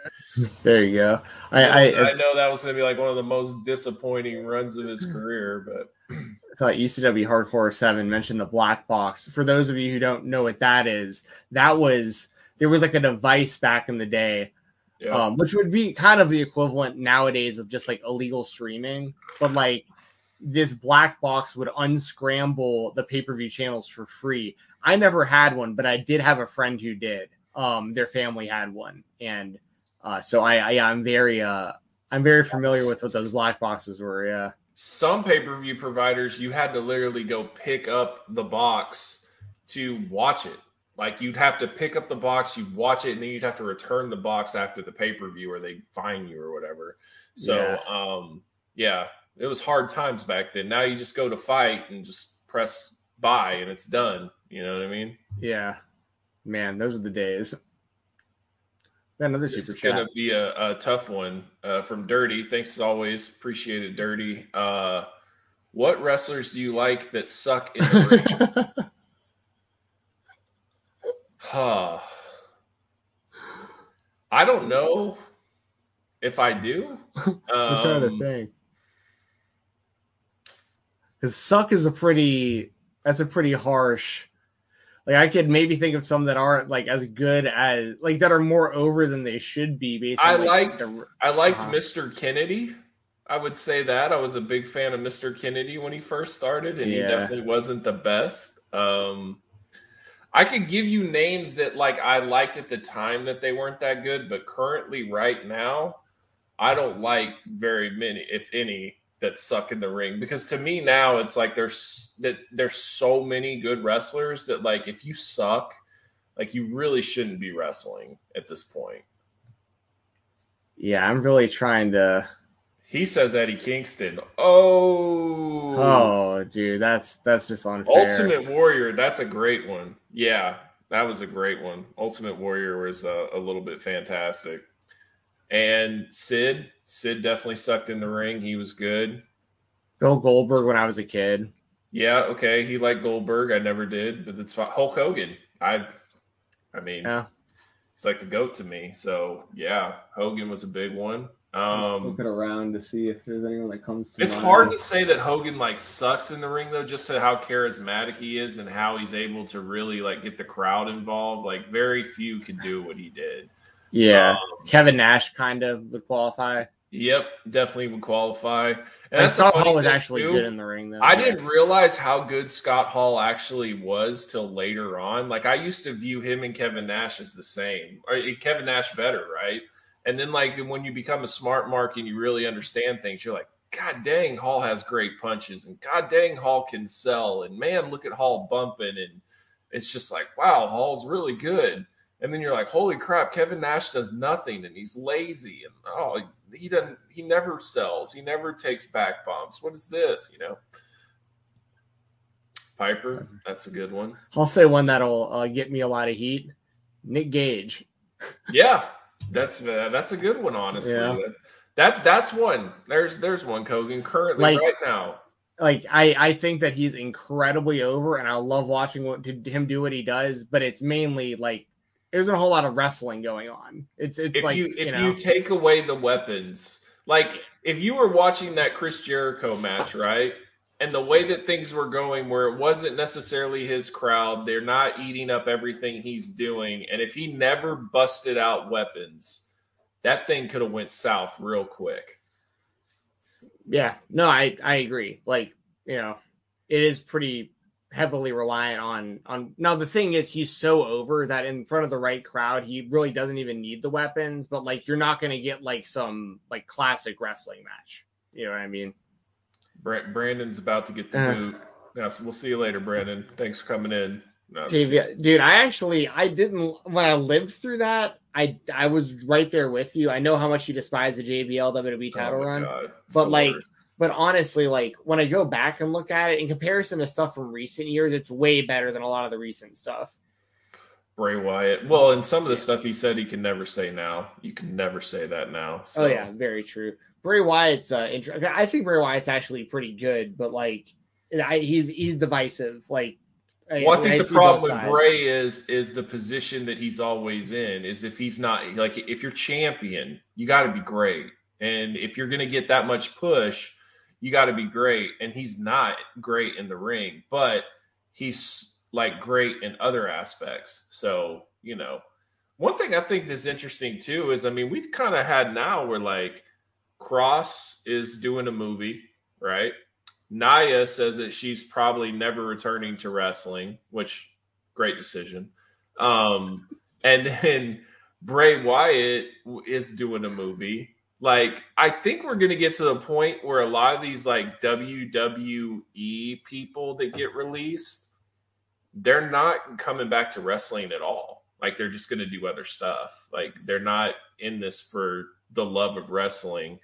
There you go. I, I, I know that was gonna be like one of the most disappointing runs of his career, but I thought ECW Hardcore 7 mentioned the black box. For those of you who don't know what that is, that was there was like a device back in the day, yeah. um, which would be kind of the equivalent nowadays of just like illegal streaming, but like this black box would unscramble the pay-per-view channels for free. I never had one, but I did have a friend who did. Um, their family had one, and uh, so I, I I'm very uh I'm very familiar with what those black boxes were. Yeah. some pay-per-view providers you had to literally go pick up the box to watch it like you'd have to pick up the box you'd watch it and then you'd have to return the box after the pay-per-view or they fine you or whatever so um yeah it was hard times back then now you just go to fight and just press buy and it's done you know what i mean Yeah, man, those are the days. Another This super is gonna be a, a tough one uh, from Dirty. Thanks as always. Appreciate it, Dirty. Uh, what wrestlers do you like that suck in the ring? Huh. I don't know if I do. I'm trying to Um, think. Because suck is a pretty that's a pretty harsh. Like I could maybe think of some that aren't like as good as like that are more over than they should be. Basically, I liked the, I liked Uh-huh. Mr. Kennedy. I would say that I was a big fan of Mr. Kennedy when he first started, and he definitely wasn't the best. Um, I could give you names that like I liked at the time that they weren't that good, but currently, right now, I don't like very many, if any, that suck in the ring because to me now it's like there's that there's so many good wrestlers that like if you suck, like you really shouldn't be wrestling at this point. Yeah, I'm really trying to. He says Eddie Kingston. Oh, Oh, dude, that's that's just unfair. Ultimate Warrior. That's a great one. Yeah, that was a great one. Ultimate Warrior was a, a little bit fantastic. And Sid, Sid definitely sucked in the ring. He was good. Bill Goldberg when I was a kid. Yeah, okay. He liked Goldberg. I never did, but it's fine. Hulk Hogan. I, I mean, Yeah. it's like the goat to me. So yeah, Hogan was a big one. Um, Look it around to see if there's anyone that comes. To It's mind. hard to say that Hogan like sucks in the ring though, just to how charismatic he is and how he's able to really like get the crowd involved. Like very few can do what he did. Yeah, Um, Kevin Nash kind of would qualify. yep, definitely would qualify. And And that's the Scott Hall was actually too. good in the ring, though. I didn't realize how good Scott Hall actually was till later on. Like I used to view him and Kevin Nash as the same, or eh, Kevin Nash better, right? And then like when you become a smart mark and you really understand things, you're like, God dang, Hall has great punches, and God dang, Hall can sell, and man, look at Hall bumping, and it's just like, wow, Hall's really good. And then you're like, holy crap, Kevin Nash does nothing, and he's lazy, and oh, he doesn't, he never sells, he never takes back bumps. What is this, you know? Piper, that's a good one. I'll say one that'll uh, get me a lot of heat. Nick Gage. Yeah, that's uh, that's a good one, honestly. Yeah. That, that that's one. There's there's one Kogan currently Like- right now. Like I, I think that he's incredibly over, and I love watching what to, him do what he does. But it's mainly like there isn't a whole lot of wrestling going on. It's it's if like you if know, you take away the weapons, like if you were watching that Chris Jericho match, right? And the way that things were going, where it wasn't necessarily his crowd, they're not eating up everything he's doing. And if he never busted out weapons, that thing could have went south real quick. Yeah, no, I I agree. Like, you know, it is pretty heavily reliant on on now the thing is he's so over that in front of the right crowd he really doesn't even need the weapons but like you're not going to get like some like classic wrestling match you know what i mean Brandon's about to get the Uh. boot. Yeah, so we'll see you later, Brandon. Thanks for coming in. No, I'm dude, dude i actually i didn't when i lived through that i i was right there with you i know how much you despise the jbl wwe title Oh run but like worst. but honestly like when i go back and look at it in comparison to stuff from recent years it's way better than a lot of the recent stuff Bray Wyatt. Well, and some of the stuff he said he can never say now. You can never say that now. So. oh yeah very true bray wyatt's uh inter- i think bray wyatt's actually pretty good but like I, he's he's divisive like Well, I think the problem with. Bray is is the position that he's always in. Is if he's not like if you're champion, you got to be great, and if you're going to get that much push, you got to be great. And he's not great in the ring, but he's like great in other aspects. So you know, one thing I think is interesting too is I mean we've kind of had now where like Kross is doing a movie, right? Nia says that she's probably never returning to wrestling, which great decision. Um, and then Bray Wyatt is doing a movie. Like, I think we're gonna get to the point where a lot of these like WWE people that get released, they're not coming back to wrestling at all. Like, they're just gonna do other stuff. Like, they're not in this for the love of wrestling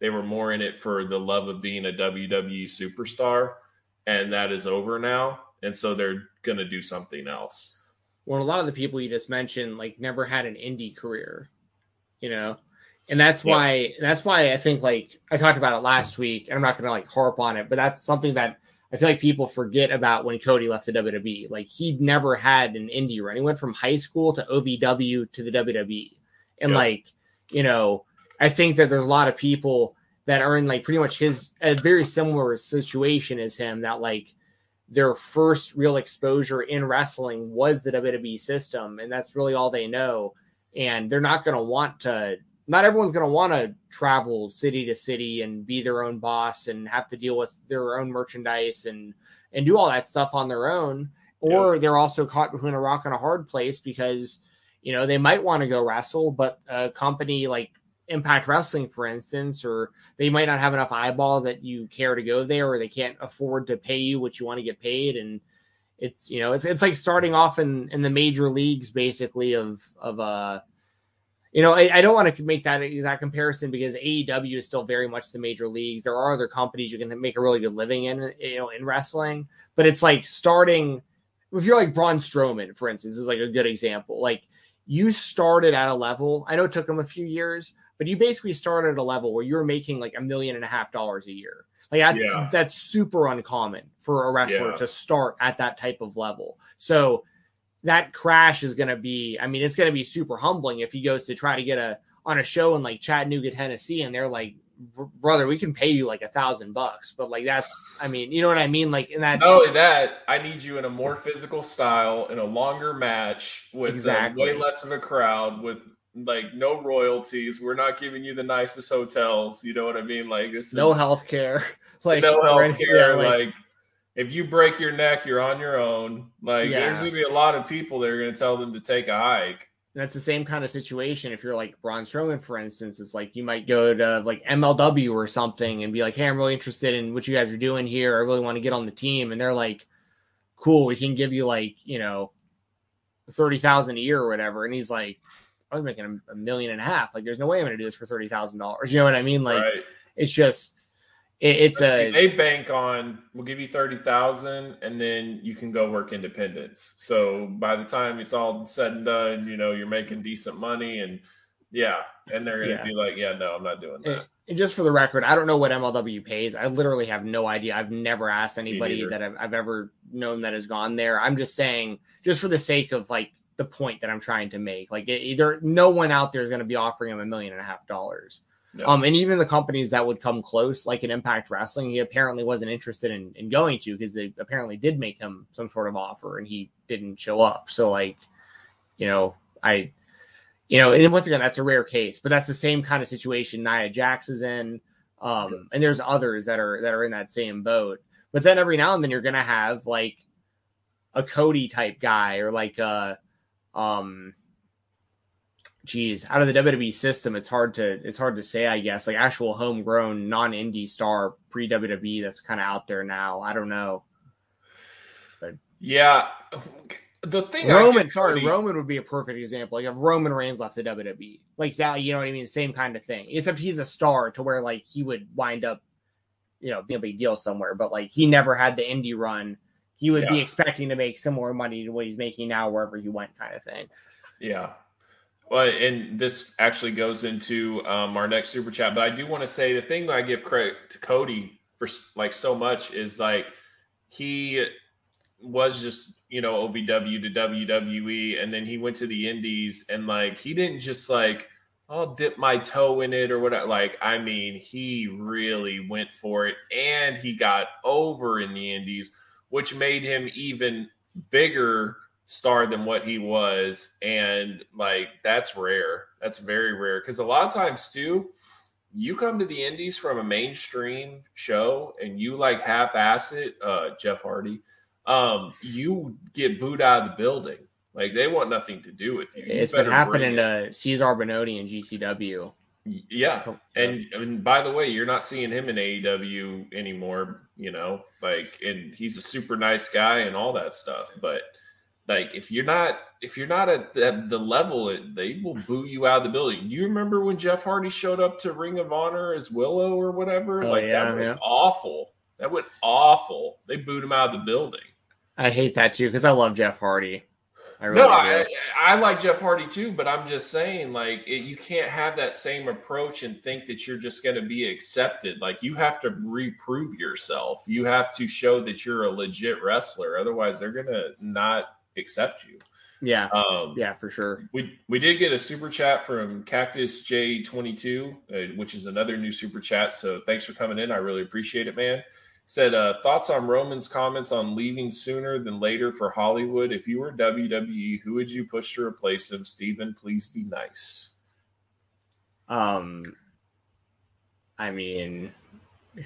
they were more in it for the love of being a WWE superstar, and that is over now. And so they're going to do something else. well a lot of the people you just mentioned like never had an indie career you know and that's Yeah. why that's why i think like i talked about it last week and i'm not gonna like harp on it but that's something that i feel like people forget about when cody left the wwe like he never had an indie run he went from high school to ovw to the wwe and Yeah. like you know i think that there's a lot of people that are in like pretty much his a very similar situation as him that like their first real exposure in wrestling was the WWE system, and that's really all they know. And they're not going to want to. Not everyone's going to want to travel city to city and be their own boss and have to deal with their own merchandise and and do all that stuff on their own. Or they're also caught between a rock and a hard place because you know they might want to go wrestle, but a company like Impact Wrestling, for instance, or they might not have enough eyeballs that you care to go there, or they can't afford to pay you what you want to get paid, and it's you know it's it's like starting off in in the major leagues basically of of uh you know I, I don't want to make that exact comparison because AEW is still very much the major leagues. There are other companies you can make a really good living in you know in wrestling, but it's like starting if you're like Braun Strowman, for instance, is like a good example. Like you started at a level. I know it took him a few years, but you basically start at a level where you're making like a million and a half dollars a year. Like that's yeah. that's super uncommon for a wrestler yeah. to start at that type of level. So that crash is going to be I mean it's going to be super humbling if he goes to try to get a on a show in like Chattanooga, Tennessee and they're like brother, we can pay you like a thousand bucks, but like that's, I mean, you know what I mean? Like in that. Not only that, I need you in a more physical style in a longer match with exactly. way less of a crowd with like no royalties. We're not giving you the nicest hotels. You know what I mean? Like this. No health care. Like no health care. Like, like, if you break your neck, you're on your own. Like yeah. there's gonna be a lot of people that are gonna tell them to take a hike. And that's the same kind of situation. If you're like Braun Strowman, for instance, it's like you might go to like MLW or something and be like, "Hey, I'm really interested in what you guys are doing here. I really want to get on the team." And they're like, "Cool, we can give you like you know thirty thousand a year or whatever." And he's like, I was making a, million and a half. Like, there's no way I'm going to do this for thirty thousand dollars. You know what I mean? Like, right. it's just it, it's a they bank on. We'll give you thirty thousand, and then you can go work independence. So by the time it's all said and done, you know you're making decent money, and yeah, and they're going to yeah. be like, yeah, no, I'm not doing that. And just for the record, I don't know what MLW pays. I literally have no idea. I've never asked anybody that I've, I've ever known that has gone there. I'm just saying, just for the sake of like the point that I'm trying to make. Like either no one out there is going to be offering him a million and a half dollars. No. Um, and even the companies that would come close, like an Impact Wrestling, he apparently wasn't interested in, in going to because they apparently did make him some sort of offer and he didn't show up. So, like, you know, I, you know, and once again, that's a rare case, but that's the same kind of situation Nia Jax is in. Um, and there's others that are that are in that same boat. But then every now and then you're gonna have like a Cody type guy or like a um geez, out of the WWE system, it's hard to it's hard to say, I guess, like actual homegrown non-indie star pre WWE that's kind of out there now. I don't know. But yeah. The thing Roman, sorry, pretty... Roman would be a perfect example. Like if Roman Reigns left the WWE, like that, you know what I mean? Same kind of thing. Except he's a star to where like he would wind up, you know, being a big deal somewhere. But like he never had the indie run. He would yeah. be expecting to make similar money to what he's making now wherever he went, kind of thing. Yeah. Well, and this actually goes into um, our next super chat, but I do want to say the thing that I give credit to Cody for like so much is like he was just you know OVW to WWE, and then he went to the Indies, and like he didn't just like I'll dip my toe in it or whatever. Like I mean, he really went for it, and he got over in the Indies, which made him even bigger star than what he was. And like that's rare. That's very rare. Because a lot of times too you come to the indies from a mainstream show and you like half-ass it uh jeff hardy um you get booed out of the building. Like they want nothing to do with you, you it's been happening to cezar bononi and gcw yeah. And, and by the way you're not seeing him in aew anymore you know like and he's a super nice guy and all that stuff but like if you're not if you're not at the, the level, they will mm-hmm. boo you out of the building. You remember when Jeff Hardy showed up to Ring of Honor as Willow or whatever? Oh, like yeah, that went yeah. awful. That went awful. They booed him out of the building. I hate that too because I love Jeff Hardy. I really no, I, I, like Jeff Hardy too, but I'm just saying, like, it, you can't have that same approach and think that you're just going to be accepted. Like, you have to reprove yourself. You have to show that you're a legit wrestler. Otherwise, they're going to not accept you. Yeah. Um, yeah, for sure. We we did get a super chat from Cactus J22, uh, which is another new super chat. So thanks for coming in. I really appreciate it, man. Said uh, thoughts on Roman's comments on leaving sooner than later for Hollywood. If you were WWE, who would you push to replace him? Steven, please be nice. Um, I mean,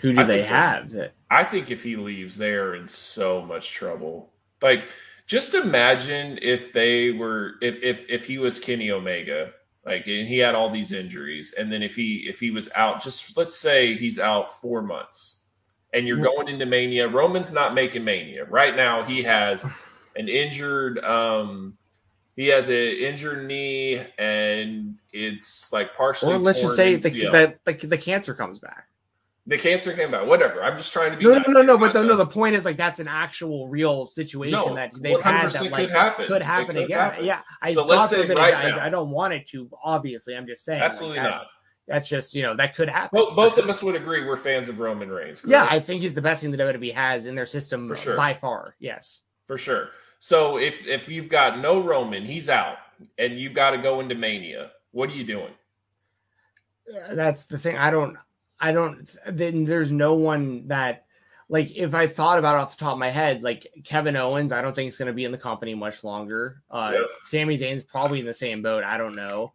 who do I they have? That I think if he leaves, they're in so much trouble. Like just imagine if they were if if if he was Kenny Omega Like, and he had all these injuries, and then if he if he was out, just let's say he's out four months, and you're going into Mania. Roman's not making Mania right now. He has an injured. um he has an injured knee and it's like partially. Or let's just say the, the, the the cancer comes back. the cancer came back. Whatever. I'm just trying to be. No, no, no, no. But the, no, the point is like that's an actual real situation No, that they've had 100% that could like happen. could happen could again. happen. Yeah, I So let's say right I, now- I don't want it to. Obviously, I'm just saying. Absolutely that's, not. That's just you know that could happen. Both, both of us would agree we're fans of Roman Reigns. yeah. I think he's the best thing the WWE has in their system For sure. by far. Yes. for sure. So if if you've got no Roman, he's out, and you've got to go into Mania. What are you doing? That's the thing. I don't. I don't. Then there's no one that. Like if I thought about it off the top of my head, like Kevin Owens, I don't think he's going to be in the company much longer. Uh, Yep. Sami Zayn's probably in the same boat. I don't know.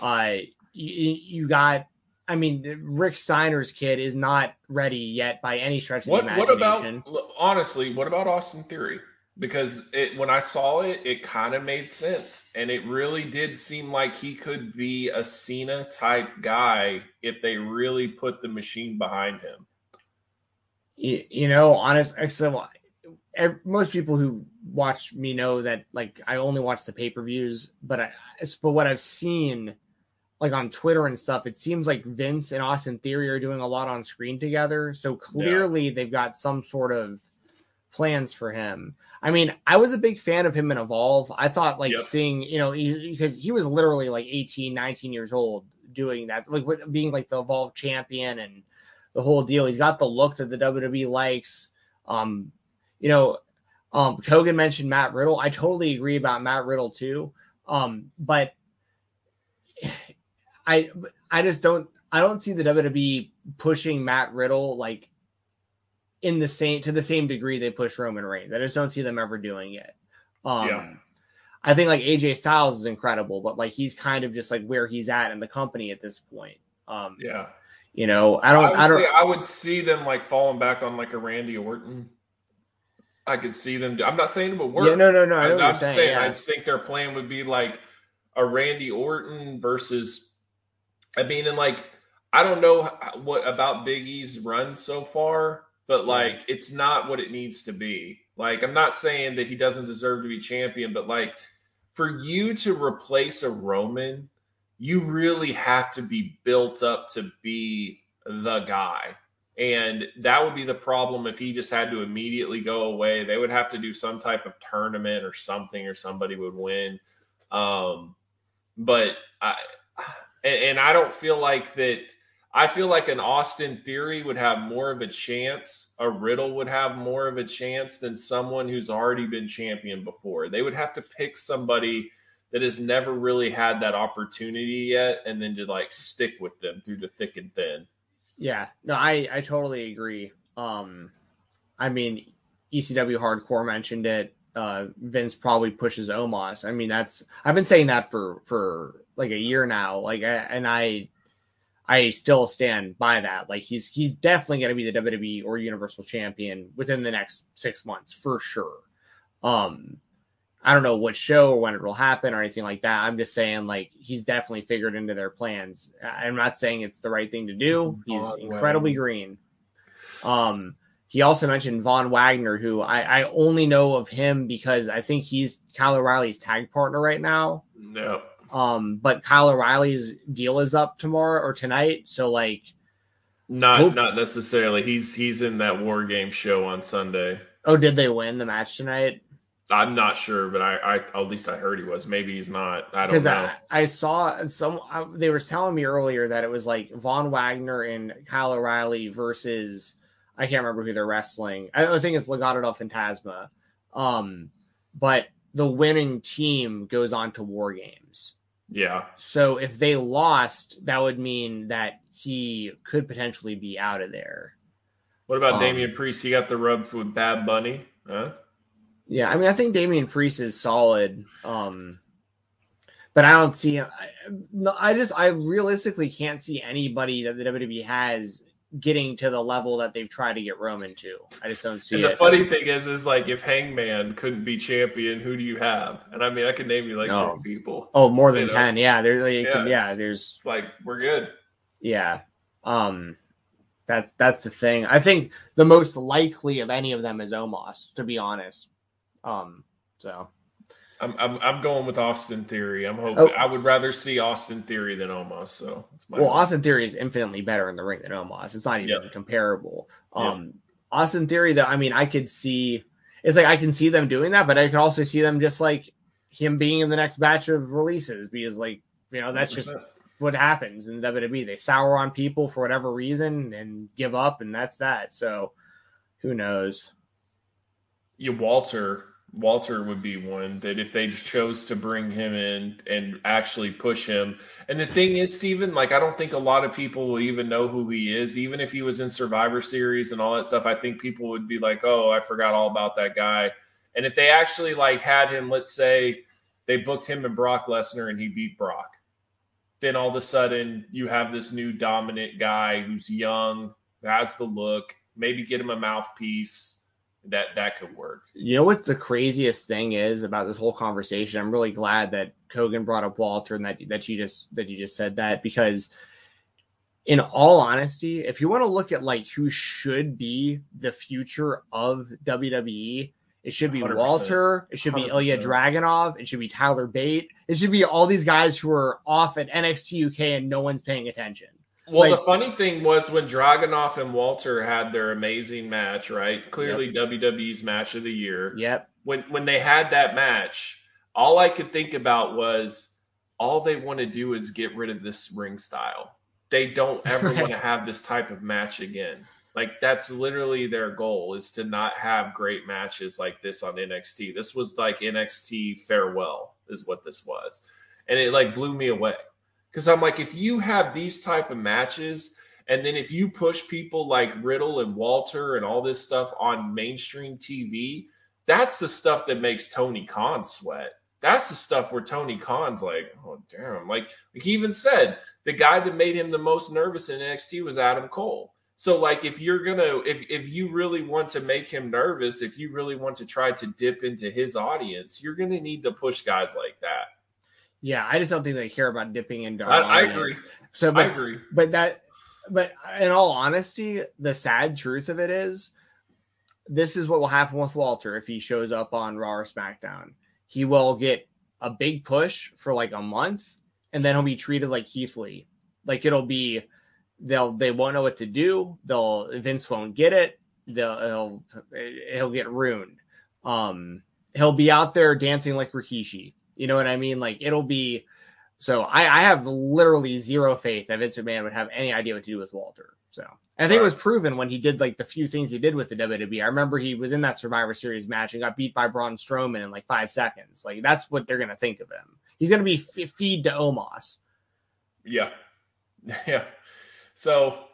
Uh, you, you got. I mean, Rick Steiner's kid is not ready yet by any stretch of What the what imagination. about honestly? What about Austin Theory? Because it, when I saw it, it kind of made sense, and it really did seem like he could be a Cena type guy if they really put the machine behind him. you, you know, honest. So, ev- most people who watch me know that like I only watch the pay per views, but I, but what I've seen, like on Twitter and stuff, it seems like Vince and Austin Theory are doing a lot on screen together. So clearly they've got some sort of plans for him. I mean, I was a big fan of him in Evolve. I thought like Yep. seeing, you know, because he was literally like 18, 19 years old doing that, like being like the Evolve champion and the whole deal. He's got the look that the WWE likes. Um, you know, um, Kogan mentioned Matt Riddle. I totally agree about Matt Riddle too. Um, but I, I just don't, I don't see the WWE pushing Matt Riddle like in the same to the same degree they push Roman Reigns. I just don't see them ever doing it. Um, Yeah. I think like AJ Styles is incredible, but like he's kind of just like where he's at in the company at this point. Um, Yeah, you know, I don't, I would, I, don't. say- I would see them like falling back on like a Randy Orton. I could see them. I'm not saying it would work. yeah, no, no, no. I am just saying. saying. yeah. I just think their plan would be like a Randy Orton versus. I mean, and like I don't know what about Big E's run so far, but like it's not what it needs to be. Like I'm not saying that he doesn't deserve to be champion, but like for you to replace a Roman, you really have to be built up to be the guy. And that would be the problem if he just had to immediately go away. They would have to do some type of tournament or something, or somebody would win. Um, but I, and, and I don't feel like that. I feel like an Austin Theory would have more of a chance. A Riddle would have more of a chance than someone who's already been champion before. They would have to pick somebody that has never really had that opportunity yet, and then to like stick with them through the thick and thin. Yeah, no, I I totally agree. Um, I mean, ECW Hardcore mentioned it. Uh, Vince probably pushes Omos. I mean, that's I've been saying that for for like a year now. Like, and I I still stand by that. Like, he's he's definitely going to be the WWE or Universal Champion within the next six months for sure. Um, I don't know what show or when it will happen or anything like that. I'm just saying, like, he's definitely figured into their plans. I'm not saying it's the right thing to do. He's incredibly green. Um, he also mentioned Von Wagner, who I, I only know of him because I think he's Kyle O'Reilly's tag partner right now. No, Um, but Kyle O'Reilly's deal is up tomorrow or tonight. So, like, not Oof. not necessarily. He's he's in that War Game show on Sunday. oh, did they win the match tonight? I'm not sure, but I, I at least I heard he was. Maybe he's not. I don't know. I, I saw some I, they were telling me earlier that it was like Von Wagner and Kyle O'Reilly versus I can't remember who they're wrestling. I don't think it's Legado del Fantasma. Um, but the winning team goes on to War Games. Yeah, So if they lost, that would mean that he could potentially be out of there. What about Um, Damian Priest? He got the rub with Bad Bunny. Huh? Yeah, I mean, I think Damian Priest is solid. Um, but I don't see. I, I just, I realistically can't see anybody that the WWE has getting to the level that they've tried to get Roman to. I just don't see and it. the funny thing is, is like if Hangman couldn't be champion, who do you have? And I mean, I can name you like No. ten people. oh, more than know. ten. Yeah, there's like, Yeah, yeah, it's- there's like we're good. yeah. Um, that's that's the thing. I think the most likely of any of them is Omos, to be honest. Um, so I'm, I'm I'm going with Austin Theory. I'm hoping Oh. I would rather see Austin Theory than Omos. So well, Austin Theory is infinitely better in the ring than Omos. It's not even Yeah. comparable. Um, Austin Theory, though, I mean, I could see it's like I can see them doing that, but I could also see them just like him being in the next batch of releases because, like, you know, that's just 100%. what happens in WWE. They sour on people for whatever reason and give up, and that's that. So, who knows? You Walter. Walter would be one that if they chose to bring him in and actually push him. And the thing is, Steven, like I don't think a lot of people will even know who he is, even if he was in Survivor Series and all that stuff. I think people would be like, "Oh, I forgot all about that guy." And if they actually like had him, let's say they booked him and Brock Lesnar and he beat Brock, then all of a sudden you have this new dominant guy who's young, has the look. Maybe get him a mouthpiece. That that could work. You know what the craziest thing is about this whole conversation? I'm really glad that Kogan brought up Walter and that that you just that you just said that because in all honesty, if you want to look at like who should be the future of WWE, it should be 100%. Walter, it should be Ilya 100%. Dragunov, it should be Tyler Bate, it should be all these guys who are off at NXT UK and no one's paying attention. Well, Like- the funny thing was when Dragunov and Walter had their amazing match, right? Clearly WWE's match of the year. Yep. When when they had that match, all I could think about was all they want to do is get rid of this ring style. They don't ever want to have this type of match again. Like that's literally their goal is to not have great matches like this on NXT. This was like NXT farewell is what this was. And it like blew me away. Cuz I'm like if you have these type of matches and then if you push people like Riddle and Walter and all this stuff on mainstream TV, that's the stuff that makes Tony Khan sweat. That's the stuff where Tony Khan's like, oh damn. Like, like he even said the guy that made him the most nervous in NXT was Adam Cole. So like if you're gonna if if you really want to make him nervous, if you really want to try to dip into his audience, you're gonna need to push guys like that. Yeah, I just don't think they care about dipping into. I, I agree. So, I but agree. but that but in all honesty the sad truth of it is this is what will happen with walter if he shows up on raw or smackdown he will get a big push for like a month and then he'll be treated like Keith Lee. like it'll be they'll they won't know what to do they'll vince won't get it they'll he'll, he'll get ruined um he'll be out there dancing like rikishi you know what i mean like it'll be so I, I have literally zero faith that Vince McMahon would have any idea what to do with Walter. So and I think it was proven when he did like the few things he did with the WWE. I remember he was in that Survivor Series match and got beat by Braun Strowman in like five seconds. Like that's what they're gonna think of him. He's gonna be f- feed to Omos. Yeah. Yeah. So,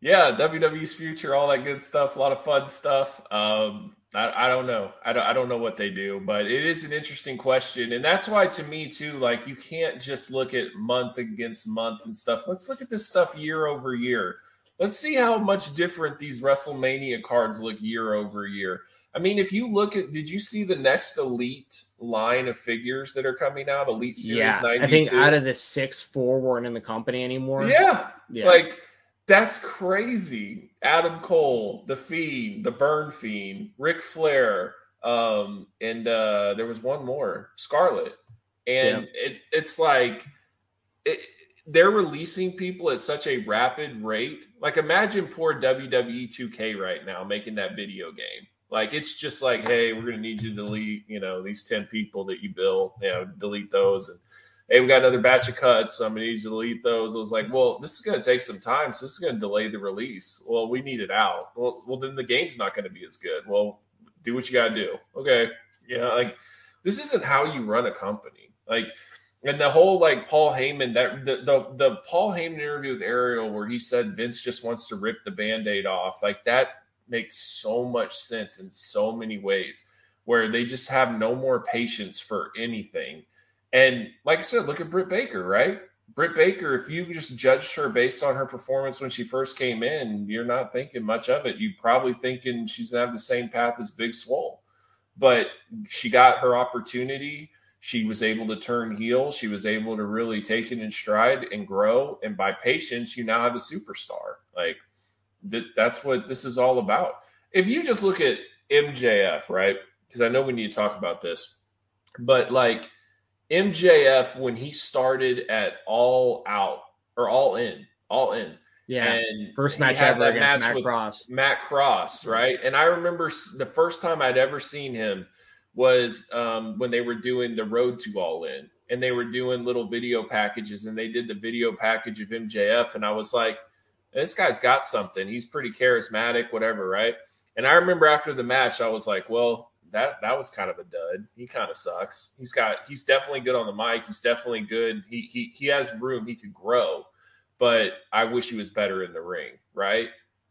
yeah, WWE's future, all that good stuff, a lot of fun stuff. Um, I, I don't know. I don't, I don't know what they do, but it is an interesting question. And that's why, to me, too, like you can't just look at month against month and stuff. Let's look at this stuff year over year. Let's see how much different these WrestleMania cards look year over year. I mean, if you look at, did you see the next Elite line of figures that are coming out? Elite Series yeah, 92? I think out of the six, four weren't in the company anymore. Yeah. yeah, Like that's crazy. Adam Cole, the Fiend, the Burn Fiend, Ric Flair, um, and uh, there was one more, Scarlet, and it, it's like it, they're releasing people at such a rapid rate. Like imagine poor WWE 2K right now making that video game. Like it's just like, hey, we're gonna need you to delete, you know, these ten people that you built, you know, delete those and hey, we got another batch of cuts. I'm gonna need you to delete those. I was like, well, this is gonna take some time, so this is gonna delay the release. Well, we need it out. Well, well, then the game's not gonna be as good. Well, do what you gotta do. Okay, know, like this isn't how you run a company. Like, and the whole like Paul Heyman that the the, the Paul Heyman interview with Ariel where he said Vince just wants to rip the band-aid off, like that makes so much sense in so many ways where they just have no more patience for anything. And like I said, look at Britt Baker, right? Britt Baker, if you just judged her based on her performance when she first came in, you're not thinking much of it. You're probably thinking she's gonna have the same path as Big Swole. But she got her opportunity. She was able to turn heel. She was able to really take it in stride and grow. And by patience, you now have a superstar. Like th- that's what this is all about. If you just look at MJF, right? Because I know we need to talk about this, but like MJF when he started at All Out or All In, All In. Yeah. And First match ever against match Matt with Cross. Matt Cross, right? And I remember the first time I'd ever seen him was um, when they were doing the Road to All In, and they were doing little video packages, and they did the video package of MJF, and I was like, this guy's got something. He's pretty charismatic, whatever, right? And I remember after the match, I was like, well, that that was kind of a dud. He kind of sucks. He's got he's definitely good on the mic. He's definitely good. He he he has room. He could grow, but I wish he was better in the ring, right?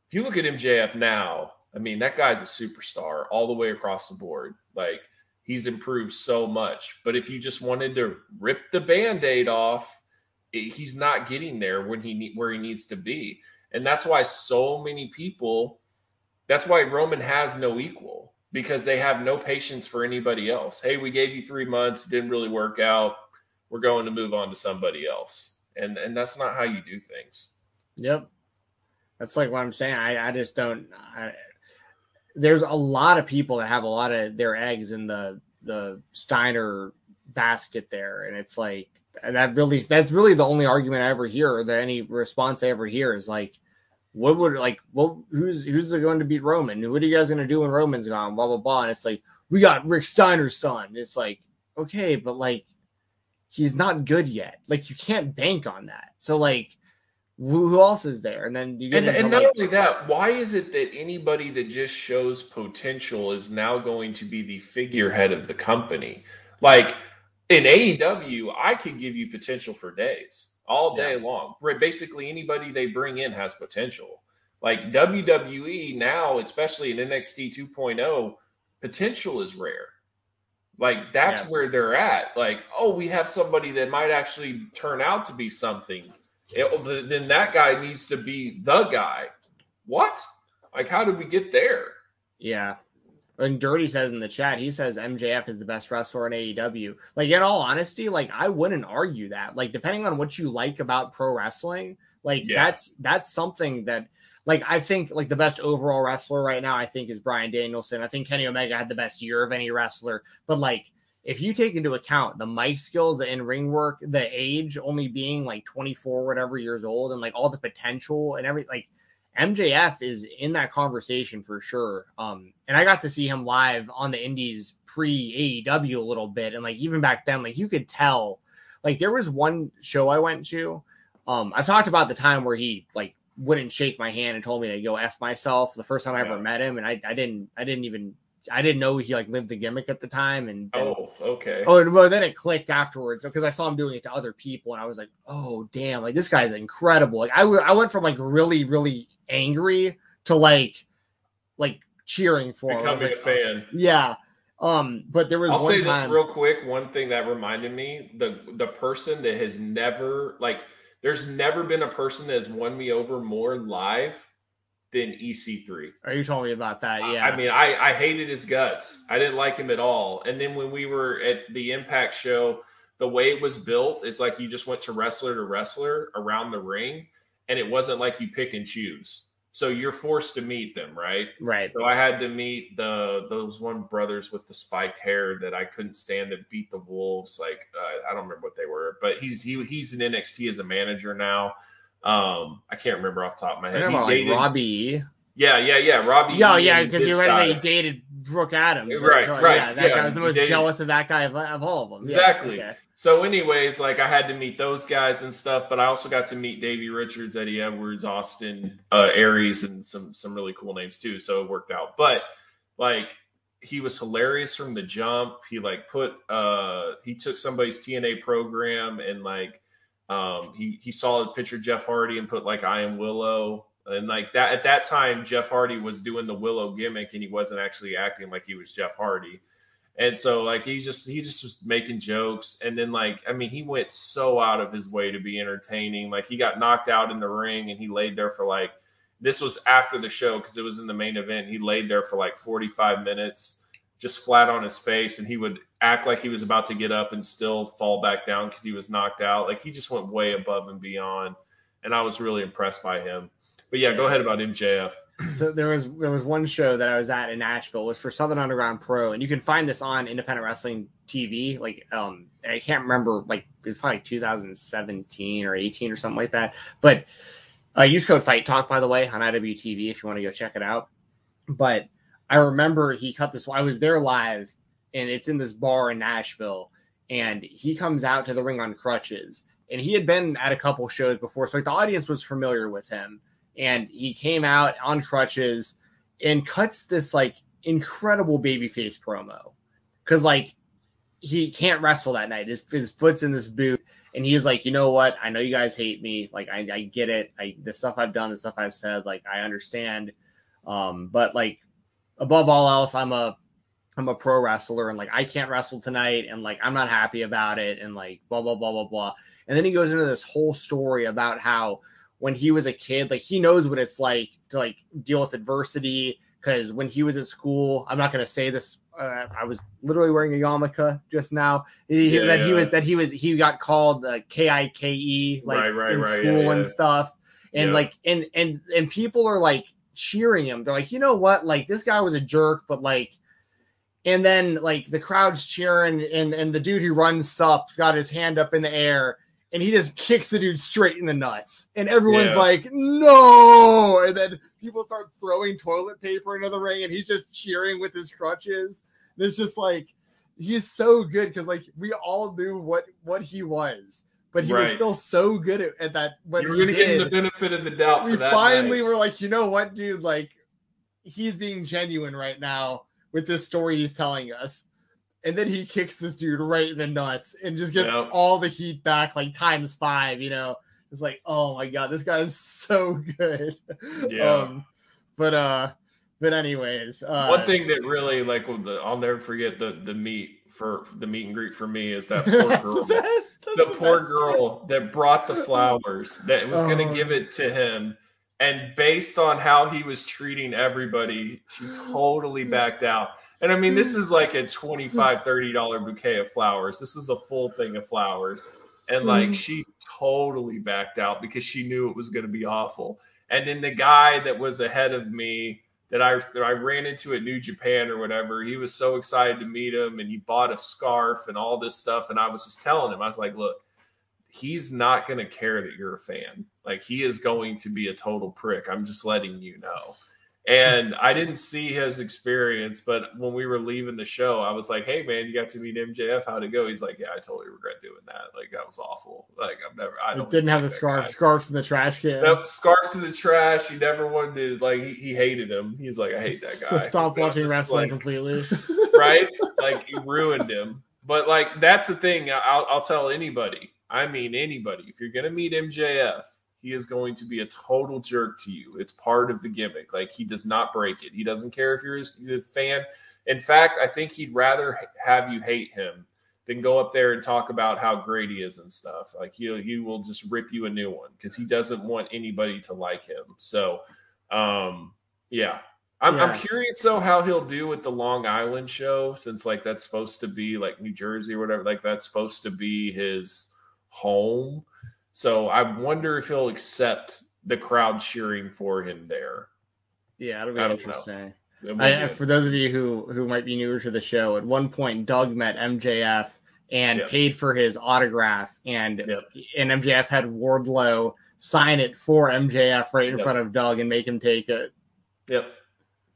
If you look at MJF now, I mean, that guy's a superstar all the way across the board. Like he's improved so much. But if you just wanted to rip the band-aid off, he's not getting there when he need, where he needs to be. And that's why so many people that's why Roman has no equal because they have no patience for anybody else. Hey, we gave you 3 months, didn't really work out. We're going to move on to somebody else. And and that's not how you do things. Yep. That's like what I'm saying. I, I just don't. I, there's a lot of people that have a lot of their eggs in the the Steiner basket there, and it's like that really that's really the only argument I ever hear, or the any response I ever hear is like, what would like what who's who's going to beat Roman? What are you guys going to do when Roman's gone? Blah blah blah. And it's like we got Rick Steiner's son. It's like okay, but like he's not good yet. Like you can't bank on that. So like who, who else is there? And then you get And, and not like, only that, why is it that anybody that just shows potential is now going to be the figurehead of the company? Like in AEW, I could give you potential for days, all day long. Basically, anybody they bring in has potential. Like WWE now, especially in NXT 2.0, potential is rare. Like that's Yeah. where they're at. Like, oh, we have somebody that might actually turn out to be something. It- oh, then that guy needs to be the guy. What? Like, how did we get there? Yeah. And Dirty says in the chat, he says MJF is the best wrestler in AEW. Like, in all honesty, like I wouldn't argue that. Like, depending on what you like about pro wrestling, like Yeah. that's that's something that like I think like the best overall wrestler right now, I think is Bryan Danielson. I think Kenny Omega had the best year of any wrestler. But like if you take into account the mic skills, the in-ring work, the age only being like 24, whatever years old, and like all the potential and everything, like MJF is in that conversation for sure. Um, and I got to see him live on the Indies pre AEW a little bit, and like even back then, like you could tell, like there was one show I went to. Um, I've talked about the time where he like wouldn't shake my hand and told me to go f myself the first time I ever Yeah. met him, and I, I didn't I didn't even I didn't know he like lived the gimmick at the time, and, and Oh, okay. Oh, well, then it clicked afterwards because I saw him doing it to other people, and I was like, "Oh, damn! Like this guy's incredible." Like I, w- I went from like really, really angry to like, like cheering for him. Becoming like, a fan. Yeah. Um, but there was I'll say time. this real quick. One thing that reminded me the the person that has never like there's never been a person that has won me over more live than EC3. Are you telling me about that? Yeah. I mean, I, I hated his guts. I didn't like him at all. And then when we were at the Impact show, the way it was built is like you just went to wrestler to wrestler around the ring, and it wasn't like you pick and choose. So you're forced to meet them, right? right. So I had to meet the those one brothers with the spiked hair that I couldn't stand that beat the Wolves. Like uh, I don't remember what they were, but he's he he's in NXT as a manager now. Um, I can't remember off the top of my head. He like Robbie. yeah, yeah, yeah. Robbie. Yeah, yeah, because this you read that guy. he dated Brooke Adams. Right, So, right, Yeah, that yeah, guy was the most dated- jealous of that guy of, of all of them. Yeah, Exactly. okay. So, anyways, like I had to meet those guys and stuff, but I also got to meet Davey Richards, Eddie Edwards, Austin uh, Aries, and some some really cool names too. So it worked out. But like he was hilarious from the jump. He like put uh he took somebody's TNA program and like um he he saw a picture of Jeff Hardy and put like I am Willow. And like that at that time, Jeff Hardy was doing the Willow gimmick and he wasn't actually acting like he was Jeff Hardy. And so like he just he just was making jokes and then like I mean he went so out of his way to be entertaining. Like he got knocked out in the ring and he laid there for like this was after the show because it was in the main event. He laid there for like 45 minutes just flat on his face and he would act like he was about to get up and still fall back down because he was knocked out. Like he just went way above and beyond. And I was really impressed by him. But yeah, go ahead about MJF. So there was there was one show that I was at in Nashville it was for Southern Underground Pro, and you can find this on Independent Wrestling TV. Like um, I can't remember like it was probably 2017 or 18 or something like that. But uh, use code Fight Talk by the way on IWTV if you want to go check it out. But I remember he cut this. I was there live, and it's in this bar in Nashville, and he comes out to the ring on crutches, and he had been at a couple shows before, so like the audience was familiar with him and he came out on crutches and cuts this like incredible babyface promo because like he can't wrestle that night. His, his foot's in this boot, and he's like, you know what? I know you guys hate me. Like I, I get it. I the stuff I've done, the stuff I've said, like I understand. Um, but like above all else, I'm a I'm a pro wrestler, and like I can't wrestle tonight, and like I'm not happy about it, and like blah blah blah blah blah. And then he goes into this whole story about how when he was a kid, like he knows what it's like to like deal with adversity. Because when he was at school, I'm not going to say this. Uh, I was literally wearing a yarmulke just now. He, Yeah, that he was that he was he got called uh, K I K E like Right, right, in right, school yeah, and yeah. stuff, and Yeah. like and and and people are like cheering him. They're like, you know what? Like this guy was a jerk, but like and then like the crowd's cheering and and the dude who runs up's got his hand up in the air and he just kicks the dude straight in the nuts and everyone's Yeah. like no and then people start throwing toilet paper into the ring and he's just cheering with his crutches and it's just like he's so good because like we all knew what what he was but he was still so good at, at that what You were he going to give him the benefit of the doubt we for that. finally night. were like, you know what, dude? Like, he's being genuine right now with this story he's telling us. And then he kicks this dude right in the nuts and just gets Yep. all the heat back, like times five. You know, it's like, oh my god, this guy is so good. Yeah. Um, but uh, but anyways, uh, One thing that really like the, I'll never forget the the meet for the meet and greet for me is that poor girl. the the poor girl that brought the flowers that was going Oh. to give it to him and based on how he was treating everybody she totally backed out and i mean this is like a 25 30 dollar bouquet of flowers this is a full thing of flowers and like Mm. she totally backed out because she knew it was going to be awful and then the guy that was ahead of me that I that I ran into at New Japan or whatever, he was so excited to meet him and he bought a scarf and all this stuff. And I was just telling him, I was like, look, he's not going to care that you're a fan. Like he is going to be a total prick. I'm just letting you know. And I didn't see his experience, but when we were leaving the show, I was like, "Hey, man, you got to meet MJF. How'd it go?" He's like, "Yeah, I totally regret doing that. Like that was awful. Like I've never. I don't didn't have the scarf. guy." Scarves in the trash can. Nope, scarves in the trash. He never wanted to like. He, he hated him. He's like, I hate that So guy. stop You watching wrestling like- completely. right? Like he ruined him. But like that's the thing. I'll, I'll tell anybody. I mean anybody. If you're gonna meet MJF, he is going to be a total jerk to you. It's part of the gimmick. Like he does not break it. He doesn't care if you're his- a fan. In fact, I think he'd rather have you hate him than go up there and talk about how great he is and stuff. Like he he will just rip you a new one because he doesn't want anybody to like him. So, um, yeah, I'm, Yeah. I'm curious though how he'll do with the Long Island show since like that's supposed to be like New Jersey or whatever. Like that's supposed to be his home. So I wonder if he'll accept the crowd cheering for him there. yeah, it'll be I don't know. interesting. I, for those of you who who might be newer to the show, at one point Doug met MJF and Yep. paid for his autograph, and Yep. and MJF had Wardlow sign it for MJF right in Yep. front of Doug and make him take it. Yep.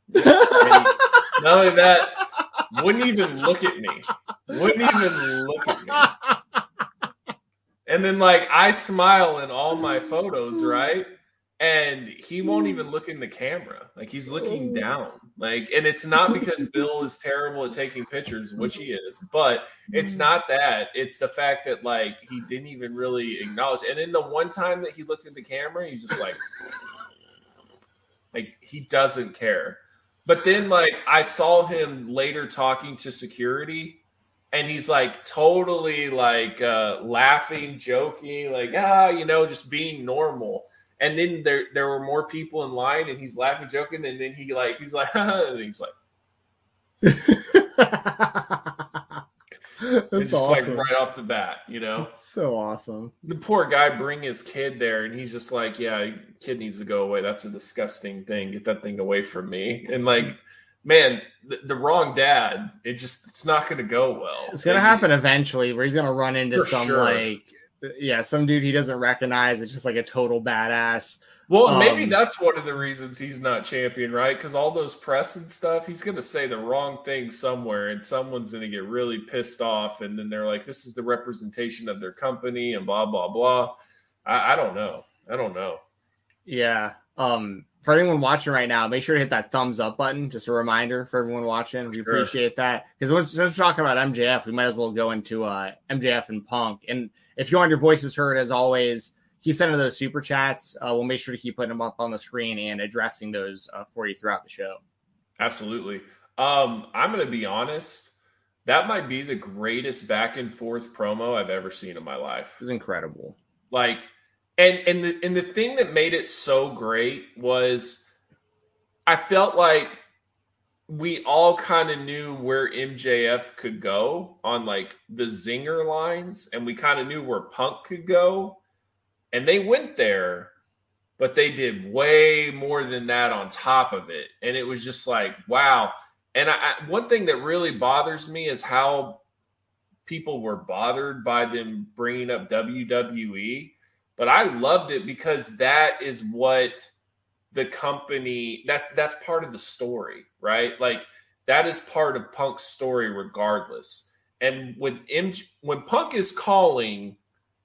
Not only that, wouldn't even look at me. Wouldn't even look at me. And then like I smile in all my photos, right? And he won't even look in the camera. Like he's looking oh. down. Like, and it's not because Bill is terrible at taking pictures, which he is, but it's mm. not that. It's the fact that like he didn't even really acknowledge. And then the one time that he looked in the camera, he's just like, like he doesn't care. But then, like, I saw him later talking to security, and he's like totally like uh, laughing, joking, like ah, you know, just being normal. And then there there were more people in line, and he's laughing, joking, and then he like he's like, and he's like. That's it's just awesome. like right off the bat, you know. That's so awesome. The poor guy bring his kid there, and he's just like, "Yeah, kid needs to go away. That's a disgusting thing. Get that thing away from me." And like, man, the, the wrong dad. It just it's not going to go well. It's gonna happen eventually where he's gonna run into some sure. like yeah, some dude he doesn't recognize. It's just like a total badass. Well, maybe Um, that's one of the reasons he's not champion, right? Because all those press and stuff, he's going to say the wrong thing somewhere, and someone's going to get really pissed off, and then they're like, "This is the representation of their company," and blah blah blah. I, I don't know. I don't know. Yeah. Um for anyone watching right now, make sure to hit that thumbs up button. Just a reminder for everyone watching. We Sure. appreciate that. Because once just talking about MJF, we might as well go into uh MJF and Punk. And if you want your voices heard, as always, keep sending those super chats. Uh, we'll make sure to keep putting them up on the screen and addressing those uh, for you throughout the show. Absolutely. Um, I'm going to be honest. That might be the greatest back and forth promo I've ever seen in my life. It was incredible. Like, and and the and the thing that made it so great was, I felt like we all kind of knew where MJF could go on like the zinger lines, and we kind of knew where Punk could go, and they went there, but they did way more than that on top of it, and it was just like wow. And I, I, one thing that really bothers me is how people were bothered by them bringing up WWE, but I loved it because that is what the company that that's part of the story, right? Like that is part of Punk's story regardless. And when MJ, when Punk is calling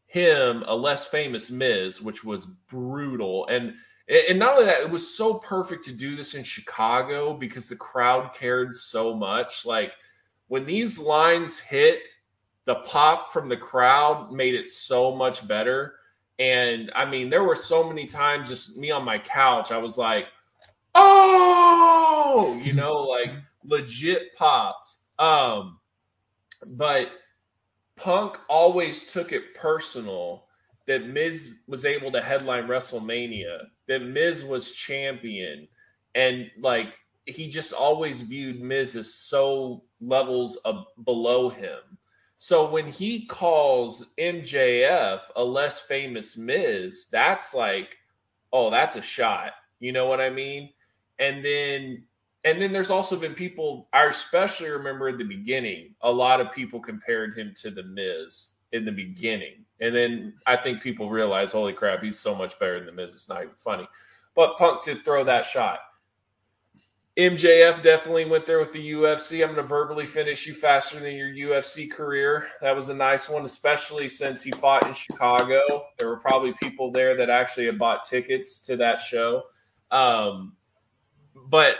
him a less famous Miz, which was brutal and and not only that, it was so perfect to do this in Chicago because the crowd cared so much. Like when these lines hit, the pop from the crowd made it so much better. And I mean, there were so many times just me on my couch, I was like, oh, you know, like legit pops. Um, but Punk always took it personal that Miz was able to headline WrestleMania, that Miz was champion, and like he just always viewed Miz as so levels of below him. So when he calls MJF a less famous Miz, that's like, oh, that's a shot. You know what I mean? And then and then there's also been people I especially remember at the beginning, a lot of people compared him to the Miz in the beginning. And then I think people realize, holy crap, he's so much better than the Miz. It's not even funny. But Punk to throw that shot. MJF definitely went there with the UFC. I'm going to verbally finish you faster than your UFC career. That was a nice one, especially since he fought in Chicago. There were probably people there that actually had bought tickets to that show. Um, but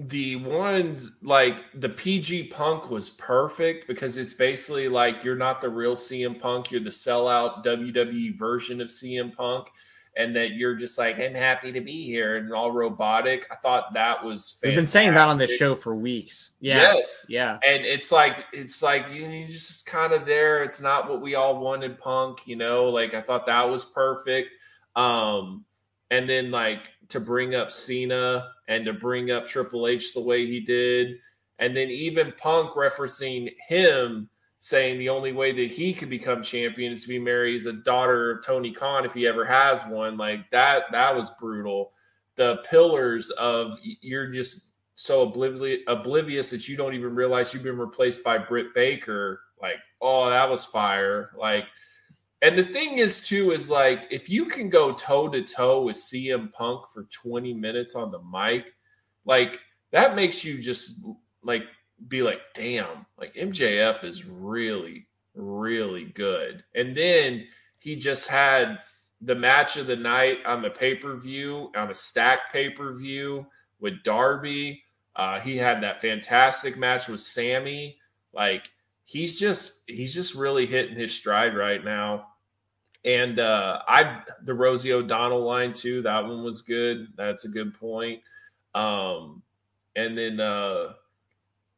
the ones like the PG Punk was perfect because it's basically like you're not the real CM Punk, you're the sellout WWE version of CM Punk and that you're just like, I'm happy to be here and all robotic. I thought that was fair. We've been saying that on this show for weeks. Yeah. Yes. Yeah. And it's like it's like you you just kind of there. It's not what we all wanted, punk, you know. Like I thought that was perfect. Um, and then like to bring up Cena and to bring up Triple H the way he did, and then even Punk referencing him saying the only way that he could become champion is to be married as a daughter of Tony Khan if he ever has one. Like that, that was brutal. The pillars of you're just so oblivious oblivious that you don't even realize you've been replaced by Britt Baker. Like, oh, that was fire. Like, and the thing is too is like if you can go toe to toe with CM Punk for 20 minutes on the mic, like that makes you just like be like, damn, like MJF is really, really good. And then he just had the match of the night on the pay per view, on a stack pay per view with Darby. Uh, he had that fantastic match with Sammy. Like he's just he's just really hitting his stride right now. And uh I the Rosie O'Donnell line too, that one was good. That's a good point. Um and then uh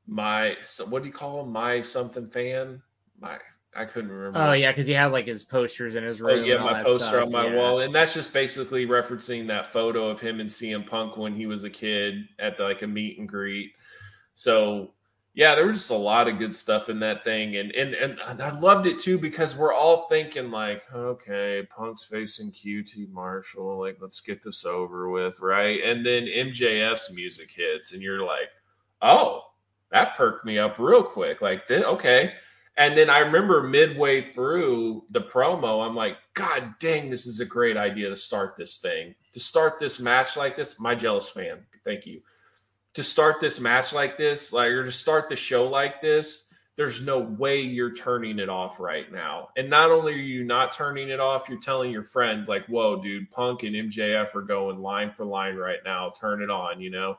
my what do you call him? My something fan. My I couldn't remember. Oh yeah, because he had like his posters in his Oh, room. yeah, and my poster stuff, on my yeah. wall, and that's just basically referencing that photo of him and CM Punk when he was a kid at the, like a meet and greet. So yeah, there was just a lot of good stuff in that thing, and and and I loved it too because we're all thinking like, okay, Punk's facing QT Marshall, like let's get this over with, right? And then MJF's music hits, and you're like, oh, that perked me up real quick, like this, okay. And then I remember midway through the promo, I'm like, God dang, this is a great idea to start this thing. To start this match like this, my jealous fan. Thank you. To start this match like this, like or to start the show like this, there's no way you're turning it off right now. And not only are you not turning it off, you're telling your friends, like, whoa, dude, Punk and MJF are going line for line right now. Turn it on, you know?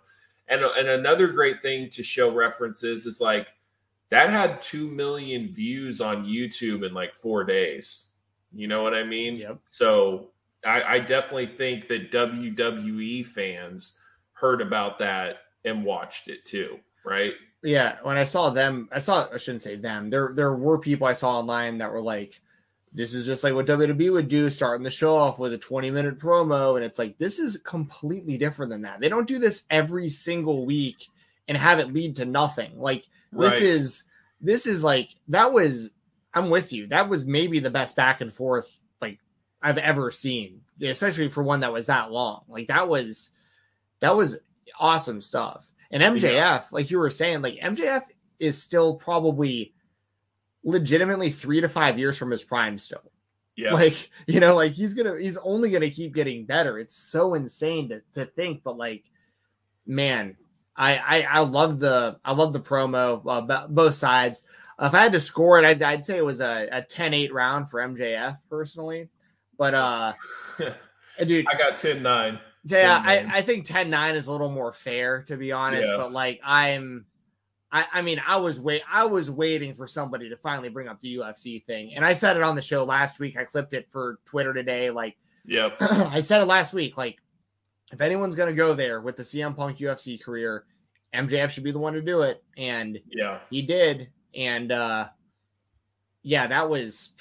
And, and another great thing to show references is like that had 2 million views on YouTube in like four days. You know what I mean? Yep. So I, I definitely think that WWE fans heard about that and watched it too, right? Yeah, when I saw them, I saw I shouldn't say them. There there were people I saw online that were like, "This is just like what WWE would do, starting the show off with a 20 minute promo," and it's like this is completely different than that. They don't do this every single week and have it lead to nothing. Like this Right. is this is like that was. I'm with you. That was maybe the best back and forth like I've ever seen, especially for one that was that long. Like that was that was awesome stuff. And MJF, like you were saying, like MJF is still probably legitimately three to five years from his prime still. Yeah. Like, you know, like he's gonna he's only gonna keep getting better. It's so insane to, to think, but like, man, I I, I love the I love the promo, uh, bo- both sides. if I had to score it, I'd, I'd say it was a, a 10-8 round for MJF personally. But uh dude, I got 10 9. yeah, 10-9. I, I think 10-9 is a little more fair to be honest. Yeah. But like I'm I, I mean I was wait I was waiting for somebody to finally bring up the UFC thing. And I said it on the show last week. I clipped it for Twitter today. Like Yep. I said it last week. Like, if anyone's gonna go there with the CM Punk UFC career, MJF should be the one to do it, and Yeah. he did. And uh yeah, that was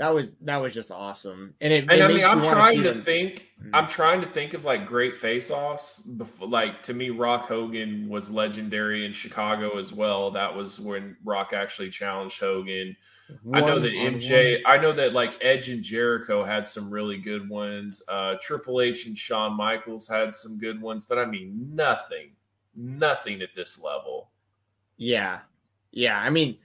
that was that was just awesome. And it, And it I mean, I'm wanna trying to them- think. Mhm. I'm trying to think of like great face-offs. Before, like to me, Rock Hogan was legendary in Chicago as well. That was when Rock actually challenged Hogan. I know that One-on-one. MJ. I know that like Edge and Jericho had some really good ones. Uh, Triple H and Shawn Michaels had some good ones, but I mean nothing, nothing at this level. Yeah. Yeah. I mean,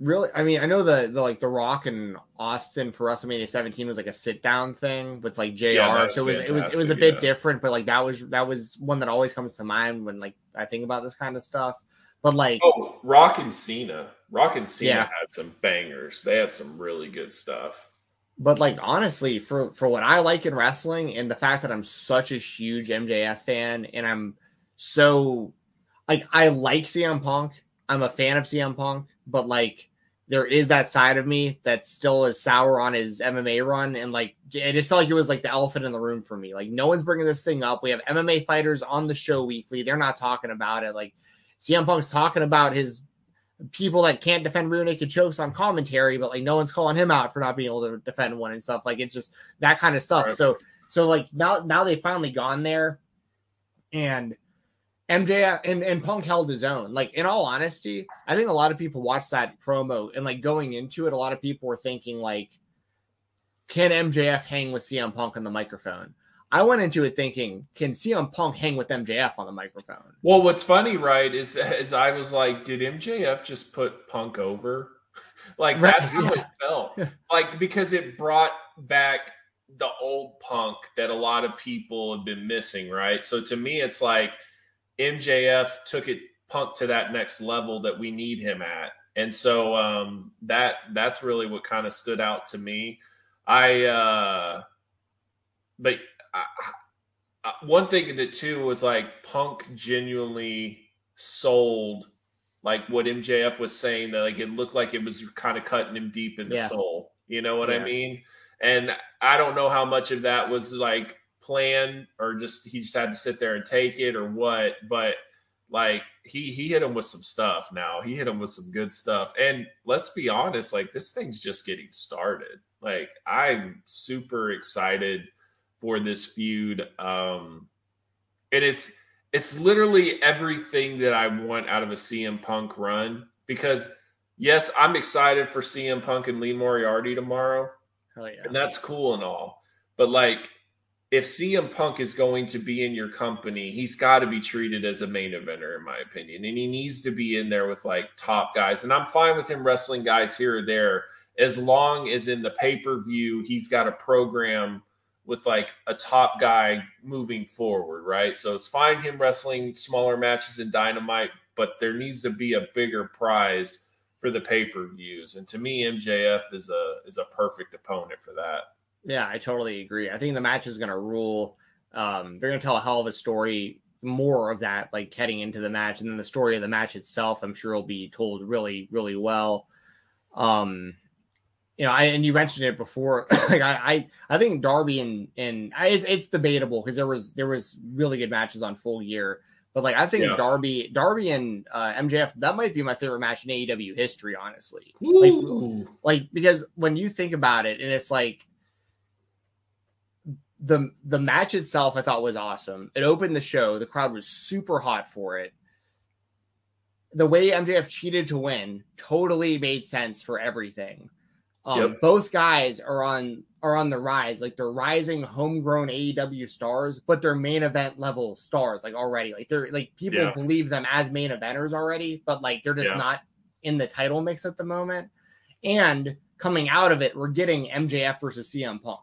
really, I mean, I know the, the like the Rock and Austin for WrestleMania 17 was like a sit down thing with like JR. Yeah, so it was it was it was a bit yeah. different, but like that was that was one that always comes to mind when like I think about this kind of stuff. But like Oh, Rock and Cena. Rock and Cena Yeah. had some bangers. They had some really good stuff. but like honestly, for for what I like in wrestling and the fact that I'm such a huge MJF fan and I'm so like I like CM Punk. I'm a fan of CM Punk, but like there is that side of me that still is sour on his MMA run and like it just felt like it was like the elephant in the room for me. Like no one's bringing this thing up. We have MMA fighters on the show weekly. They're not talking about it. Like CM Punk's talking about his people that can't defend rear naked chokes on commentary, but like no one's calling him out for not being able to defend one and stuff. Like it's just that kind of stuff. Right. So so like now now they've finally gone there and MJ and, and Punk held his own. Like in all honesty, I think a lot of people watched that promo and like going into it, a lot of people were thinking like, can MJF hang with CM Punk on the microphone? I went into it thinking, can CM Punk hang with MJF on the microphone? Well, what's funny, right, is is I was like, did MJF just put Punk over? like Right, that's how yeah. it felt. like because it brought back the old Punk that a lot of people have been missing, right? So to me, it's like MJF took it Punk to that next level that we need him at, and so um, that that's really what kind of stood out to me. I, uh, but I, I, one thing that too was like Punk genuinely sold like what MJF was saying that like it looked like it was kind of cutting him deep in the Yeah. soul. You know what I mean? And I don't know how much of that was like planned or just he just had to sit there and take it or what, but Like he he hit him with some stuff now. He hit him with some good stuff. And let's be honest, like this thing's just getting started. Like I'm super excited for this feud. Um and it's it's literally everything that I want out of a CM Punk run because yes, I'm excited for CM Punk and Lee Moriarty tomorrow. Hell yeah. And that's cool and all. But like if CM Punk is going to be in your company, he's got to be treated as a main eventer, in my opinion. And he needs to be in there with like top guys. And I'm fine with him wrestling guys here or there as long as in the pay per view, he's got a program with like a top guy moving forward, right? So it's fine him wrestling smaller matches in Dynamite, but there needs to be a bigger prize for the pay per views. And to me, MJF is a is a perfect opponent for that. Yeah, I totally agree. I think the match is going to rule. Um, they're going to tell a hell of a story, more of that, like heading into the match, and then the story of the match itself, I'm sure will be told really, really well. Um, you know, I and you mentioned it before. like I, I, I think Darby and and I, it's, it's debatable because there was there was really good matches on Full Gear, but like I think Yeah. Darby, Darby and uh, MJF, that might be my favorite match in AEW history, honestly. Like, like because when you think about it and it's like the the match itself i thought was awesome it opened the show the crowd was super hot for it the way mjf cheated to win totally made sense for everything um, Yep. both guys are on are on the rise like they're rising homegrown aew stars but they're main event level stars like already like they're like people Yeah. believe them as main eventers already but like they're just Yeah. not in the title mix at the moment and coming out of it, we're getting MJF versus CM Punk.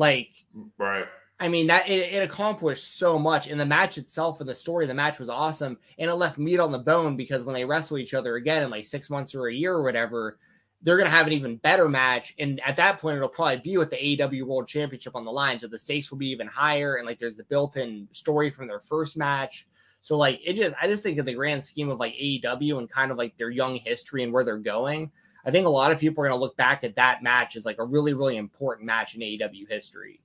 Like, Right. I mean, that it, it accomplished so much. And the match itself and the story of the match was awesome. And it left meat on the bone because when they wrestle each other again in like six months or a year or whatever, they're going to have an even better match. And at that point, it'll probably be with the AEW World Championship on the line. So the stakes will be even higher. And like, there's the built in story from their first match. So like, it just, I just think in the grand scheme of like AEW and kind of like their young history and where they're going, I think a lot of people are going to look back at that match as like a really, really important match in AEW history.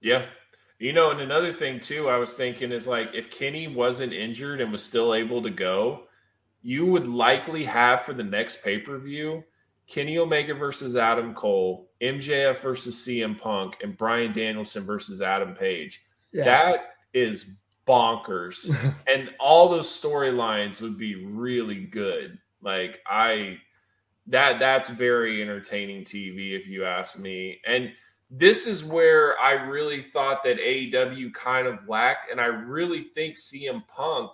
Yeah. You know, and another thing too, I was thinking is like if Kenny wasn't injured and was still able to go, you would likely have for the next pay per view Kenny Omega versus Adam Cole, MJF versus CM Punk, and Bryan Danielson versus Adam Page. That is bonkers. and all those storylines would be really good. Like I that that's very entertaining TV if you ask me. And this is where I really thought that AEW kind of lacked, and I really think CM Punk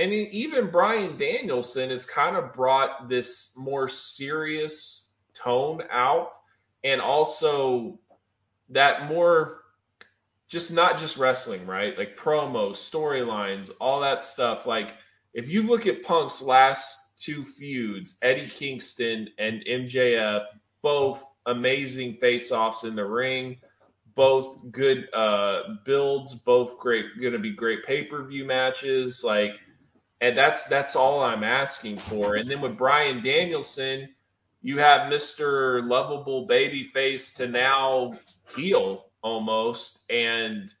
and even Bryan Danielson has kind of brought this more serious tone out, and also that more just not just wrestling, right? Like promos, storylines, all that stuff. Like if you look at Punk's last two feuds, Eddie Kingston and MJF, both amazing face-offs in the ring, both good uh builds, both great going to be great pay-per-view matches like and that's that's all I'm asking for. And then with Bryan Danielson, you have Mr. Lovable Babyface to now heel almost and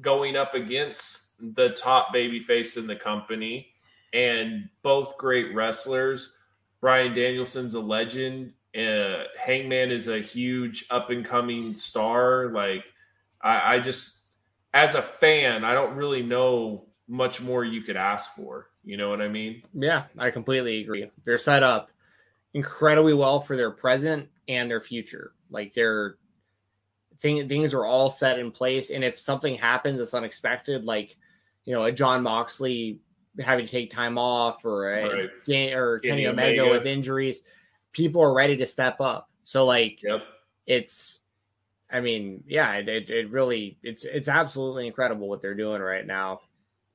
going up against the top babyface in the company and both great wrestlers. Bryan Danielson's a legend. Uh, Hangman is a huge up and coming star. Like, I, I just, as a fan, I don't really know much more you could ask for. You know what I mean? Yeah, I completely agree. They're set up incredibly well for their present and their future. Like they're thing, things are all set in place. And if something happens that's unexpected, like you know, a Jon Moxley having to take time off or a Right. Or Kenny, Kenny Omega, Omega. with injuries, people are ready to step up. So like Yep. it's I mean, yeah, it, it, really it's it's absolutely incredible what they're doing right now.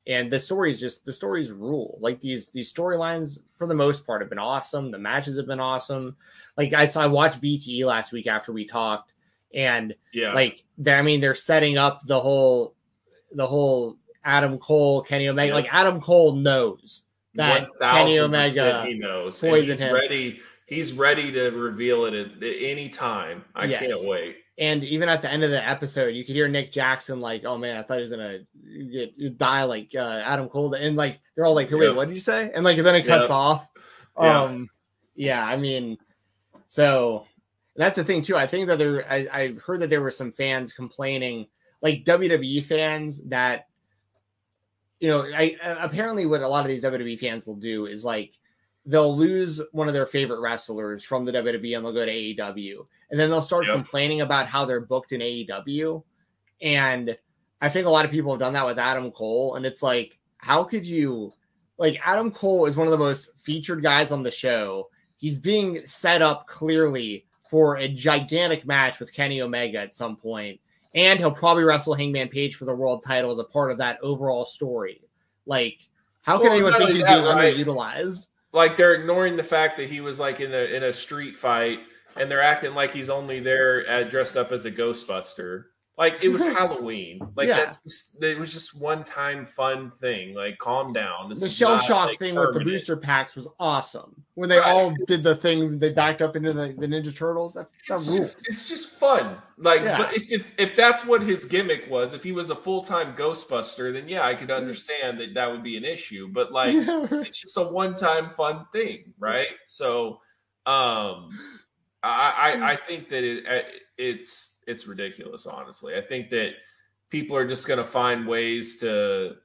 And the stories just the stories rule. Like these these storylines for the most part have been awesome. The matches have been awesome. Like I saw I watched BTE last week after we talked and Yeah. like I mean they're setting up the whole the whole Adam Cole, Kenny Omega. Yeah. Like Adam Cole knows that Kenny Omega he knows. Poison he's him. ready. He's ready to reveal it at, at any time. I Yes. can't wait. And even at the end of the episode, you could hear Nick Jackson like, "Oh man, I thought he was gonna get, die like uh, Adam Cole," and like they're all like, "Wait, Yep. what did you say?" And like then it cuts Yep. off. Yeah. Um, yeah, I mean, so that's the thing too. I think that there, I, I heard that there were some fans complaining, like WWE fans, that you know, I apparently what a lot of these WWE fans will do is like they'll lose one of their favorite wrestlers from the WWE and they'll go to AEW, and then they'll start Yep. complaining about how they're booked in AEW, and I think a lot of people have done that with Adam Cole, and it's like, how could you? Like Adam Cole is one of the most featured guys on the show. He's being set up clearly for a gigantic match with Kenny Omega at some point, and he'll probably wrestle Hangman Page for the world title as a part of that overall story. Like, how can Well, anyone think he's that, being right? underutilized? like they're ignoring the fact that he was like in a in a street fight and they're acting like he's only there uh, dressed up as a ghostbuster like it was halloween like Yeah. that's just, it was just one time fun thing like calm down This The shell not, shock like, thing with the booster packs was awesome. When they Right. all did the thing, they backed up into the, the Ninja Turtles. That, that it's just, it's just fun like Yeah. but if, if if that's what his gimmick was if he was a full-time ghostbuster then yeah i could understand that that would be an issue but like Yeah, right. it's just a one-time fun thing, right? So, um, I I, I think that it it's it's ridiculous. Honestly, I think that people are just going to find ways to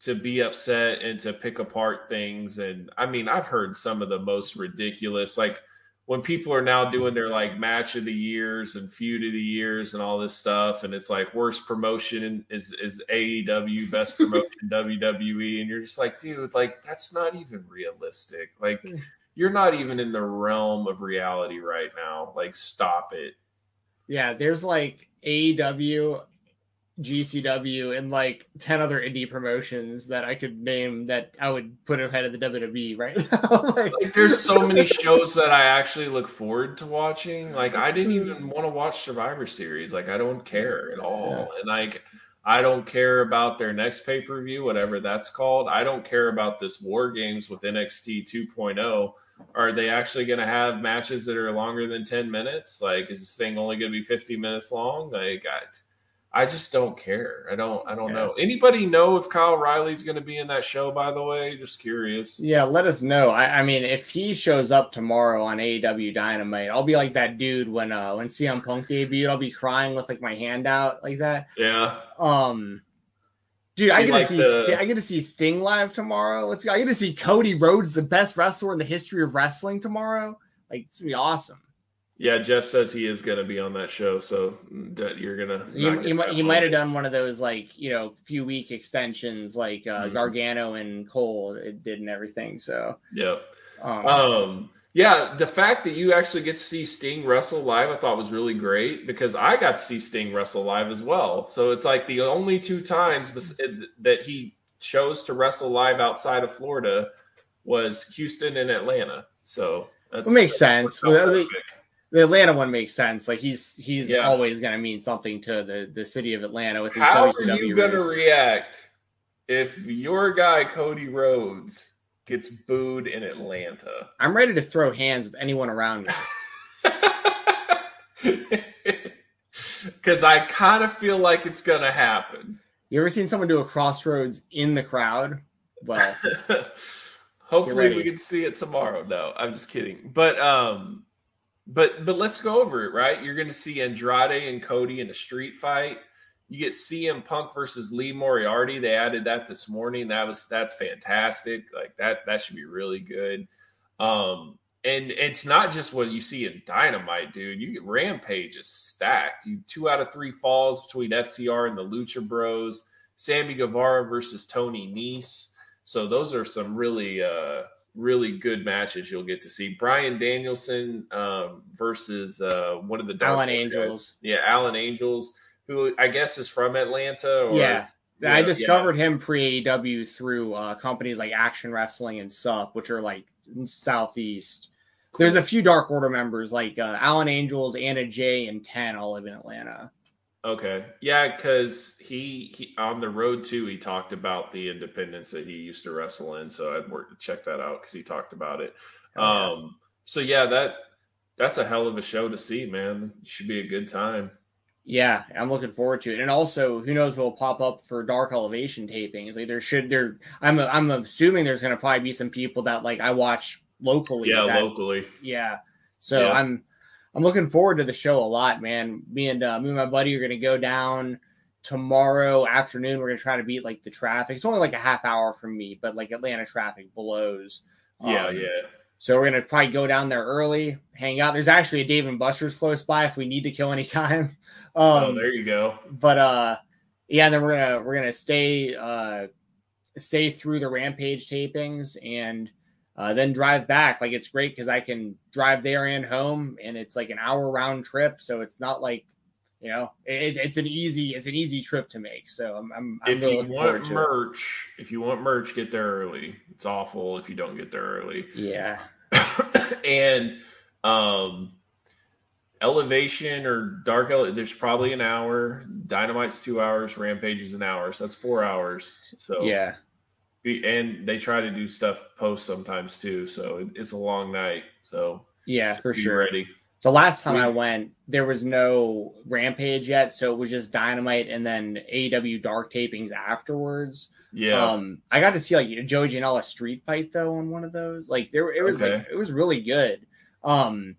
to be upset and to pick apart things. And I mean, I've heard some of the most ridiculous, like when people are now doing their like match of the years and feud of the years and all this stuff, and it's like worst promotion is is AEW, best promotion WWE, and you're just like, dude, like that's not even realistic. Like hmm. you're not even in the realm of reality right now. Like stop it. Yeah, there's like AEW, GCW, and like 10 other indie promotions that I could name that I would put ahead of the WWE right now. like, Like there's so many shows that I actually look forward to watching. Like I didn't even mm-hmm. want to watch Survivor Series. Like I don't care at all. And like I don't care about their next pay-per-view, whatever that's called. I don't care about this War Games with NXT 2.0. Are they actually going to have matches that are longer than 10 minutes? Like is this thing only going to be 50 minutes long? Like I I just don't care. I don't I don't Yeah. know. Anybody know if Kyle O'Reilly's going to be in that show by the way? Just curious. yeah, let us know. I, I mean, if he shows up tomorrow on AEW Dynamite, I'll be like that dude when uh when CM Punk debuted. I'll be crying with like my hand out like that. Yeah. Um, dude, I get like to see the- Sti- I get to see Sting live tomorrow. Let's go. I get to see Cody Rhodes, the best wrestler in the history of wrestling, tomorrow. Like it's gonna be awesome. Yeah, Jeff says he is going to be on that show, so you're going to. He, he, might- have done one of those like you know few week extensions like uh, Mhm. Gargano and Cole it did and everything. So Yep. um, Um. Yeah, the fact that you actually get to see Sting wrestle live, I thought was really great because I got to see Sting wrestle live as well. So it's like the only two times eh, that he chose to wrestle live outside of Florida was Houston and Atlanta. So that's It makes sense. Well, the Atlanta one makes sense. Like he's he's Yeah. always gonna mean something to the the city of Atlanta with his How are you going to react if your guy Cody Rhodes gets booed in Atlanta? I'm ready to throw hands with anyone around me. Because I kind of feel like it's going to happen. You ever seen someone do a Cross Rhodes in the crowd? Well, Hopefully we can see it tomorrow. No, I'm just kidding. But um but but let's go over it, right? You're gonna see Andrade and Cody in a street fight. You get CM Punk versus Lee Moriarty. They added that this morning. That was that's fantastic. Like that that should be really good. Um and it's not just what you see in Dynamite, dude. You get Rampage is stacked. You two out of three falls between FTR and the Lucha Bros. Sammy Guevara versus Tony Nese. So those are some really uh really good matches you'll get to see. Bryan Danielson um versus uh one of the Alan Angels. guys. Yeah, Alan Angels, who I guess is from Atlanta or yeah. Yeah, I yeah. discovered him pre AEW through uh, companies like Action Wrestling and SUP, which are like Southeast. There's a few Dark Order members like uh, Alan Angels, Anna Jay, and Ten all live in Atlanta. Okay. Yeah, because he, he on the road too, he talked about the independence that he used to wrestle in. So I'd work to check that out because he talked about it. Oh, yeah. Um, so yeah, that that's a hell of a show to see, man. Should be a good time. Yeah, I'm looking forward to it. And also, who knows what will pop up for Dark Elevation tapings? Like there should there. I'm I'm assuming there's going to probably be some people that like I watch locally. Yeah, that, locally. Yeah. So Yeah. I'm I'm looking forward to the show a lot, man. Me and uh, me and my buddy are going to go down tomorrow afternoon. We're going to try to beat like the traffic. It's only like a half hour from me, but like Atlanta traffic blows. Yeah, Um, yeah. So we're gonna probably go down there early, hang out. There's actually a Dave and Buster's close by if we need to kill any time. Um, oh, there you go. but uh, yeah, and then we're gonna we're gonna stay uh stay through the Rampage tapings and uh, then drive back. Like it's great because I can drive there and home, and it's like an hour round trip, so it's not like you know it, it's an easy it's an easy trip to make. So I'm I'm, I'm If you want to it. merch, if you want merch, get there early. It's awful if you don't get there early. Yeah, and um elevation or dark ele- there's probably an hour. Dynamite's two hours. Rampage is an hour. So that's four hours. So yeah. and they try to do stuff post sometimes too. So it, it's a long night. So Yeah, for be sure. ready. The last time We- I went, there was no Rampage yet, so it was just Dynamite and then AEW Dark tapings afterwards. Yeah Um, I got to see like Joey Janela street fight though on one of those. Like there, it was like it was really good. Um,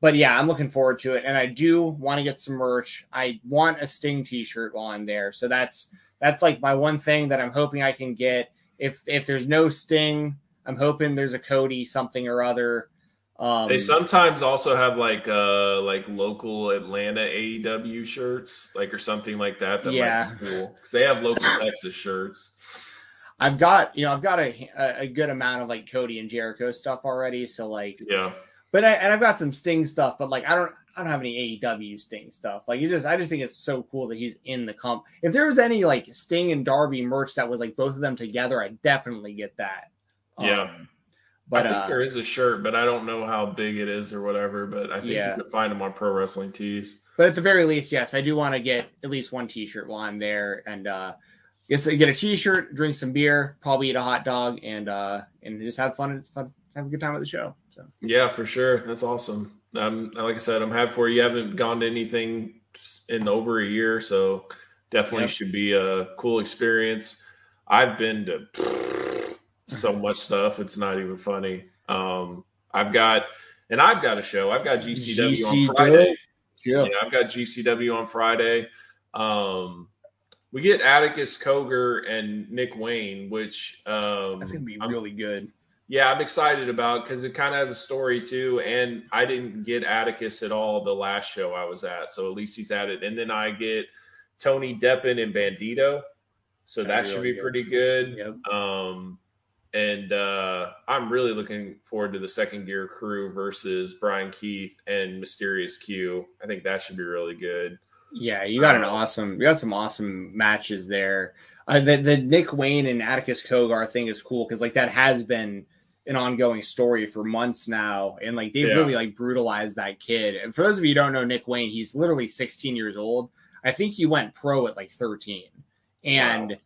but yeah, I'm looking forward to it, and I do want to get some merch. I want a Sting T-shirt while I'm there, so that's that's like my one thing that I'm hoping I can get. If if there's no Sting, I'm hoping there's a Cody something or other. Um, they sometimes also have like uh like local Atlanta AEW shirts, like or something like that. That Yeah. might be cool because they have local Texas shirts. I've got you know I've got a a a good amount of like Cody and Jericho stuff already. So like, Yeah, but I and I've got some Sting stuff, but like I don't I don't have any AEW Sting stuff. Like you just I just think it's so cool that he's in the comp. If there was any like Sting and Darby merch that was like both of them together, I'd definitely get that. Yeah. But I think uh, there is a shirt, but I don't know how big it is or whatever. But I think Yeah. you can find them on Pro Wrestling Tees. but at the very least, yes, I do want to get at least one T-shirt while I'm there and uh get get a T-shirt, drink some beer, probably eat a hot dog, and uh and just have fun and fun, have a good time at the show. So. Yeah, for sure. That's awesome. Um, like I said, I'm happy for you. You haven't gone to anything in over a year, so definitely Yep. should be a cool experience. I've been to so much stuff; it's not even funny. Um, I've got, and I've got a show. I've got GCW on Friday. Yeah. Yeah, I've got GCW on Friday. Um, we get Atticus Cogar and Nick Wayne, which um, That's gonna be I'm- really good. yeah, I'm excited about because it kind of has a story too. And I didn't get Atticus at all the last show I was at, so at least he's at it. And then I get Tony Deppen and Bandito, so that That'd be should really be good. pretty good. Yep. Um, and uh, I'm really looking forward to the second gear crew versus Bryan Keith and Mysterious Q. I think that should be really good. Yeah, you got an awesome, you got some awesome matches there. Uh, the the Nick Wayne and Atticus Cogar thing is cool because like that has been an ongoing story for months now, and like they Yeah. really like brutalized that kid. And for those of you who don't know Nick Wayne, he's literally 16 years old. I think he went pro at like 13, and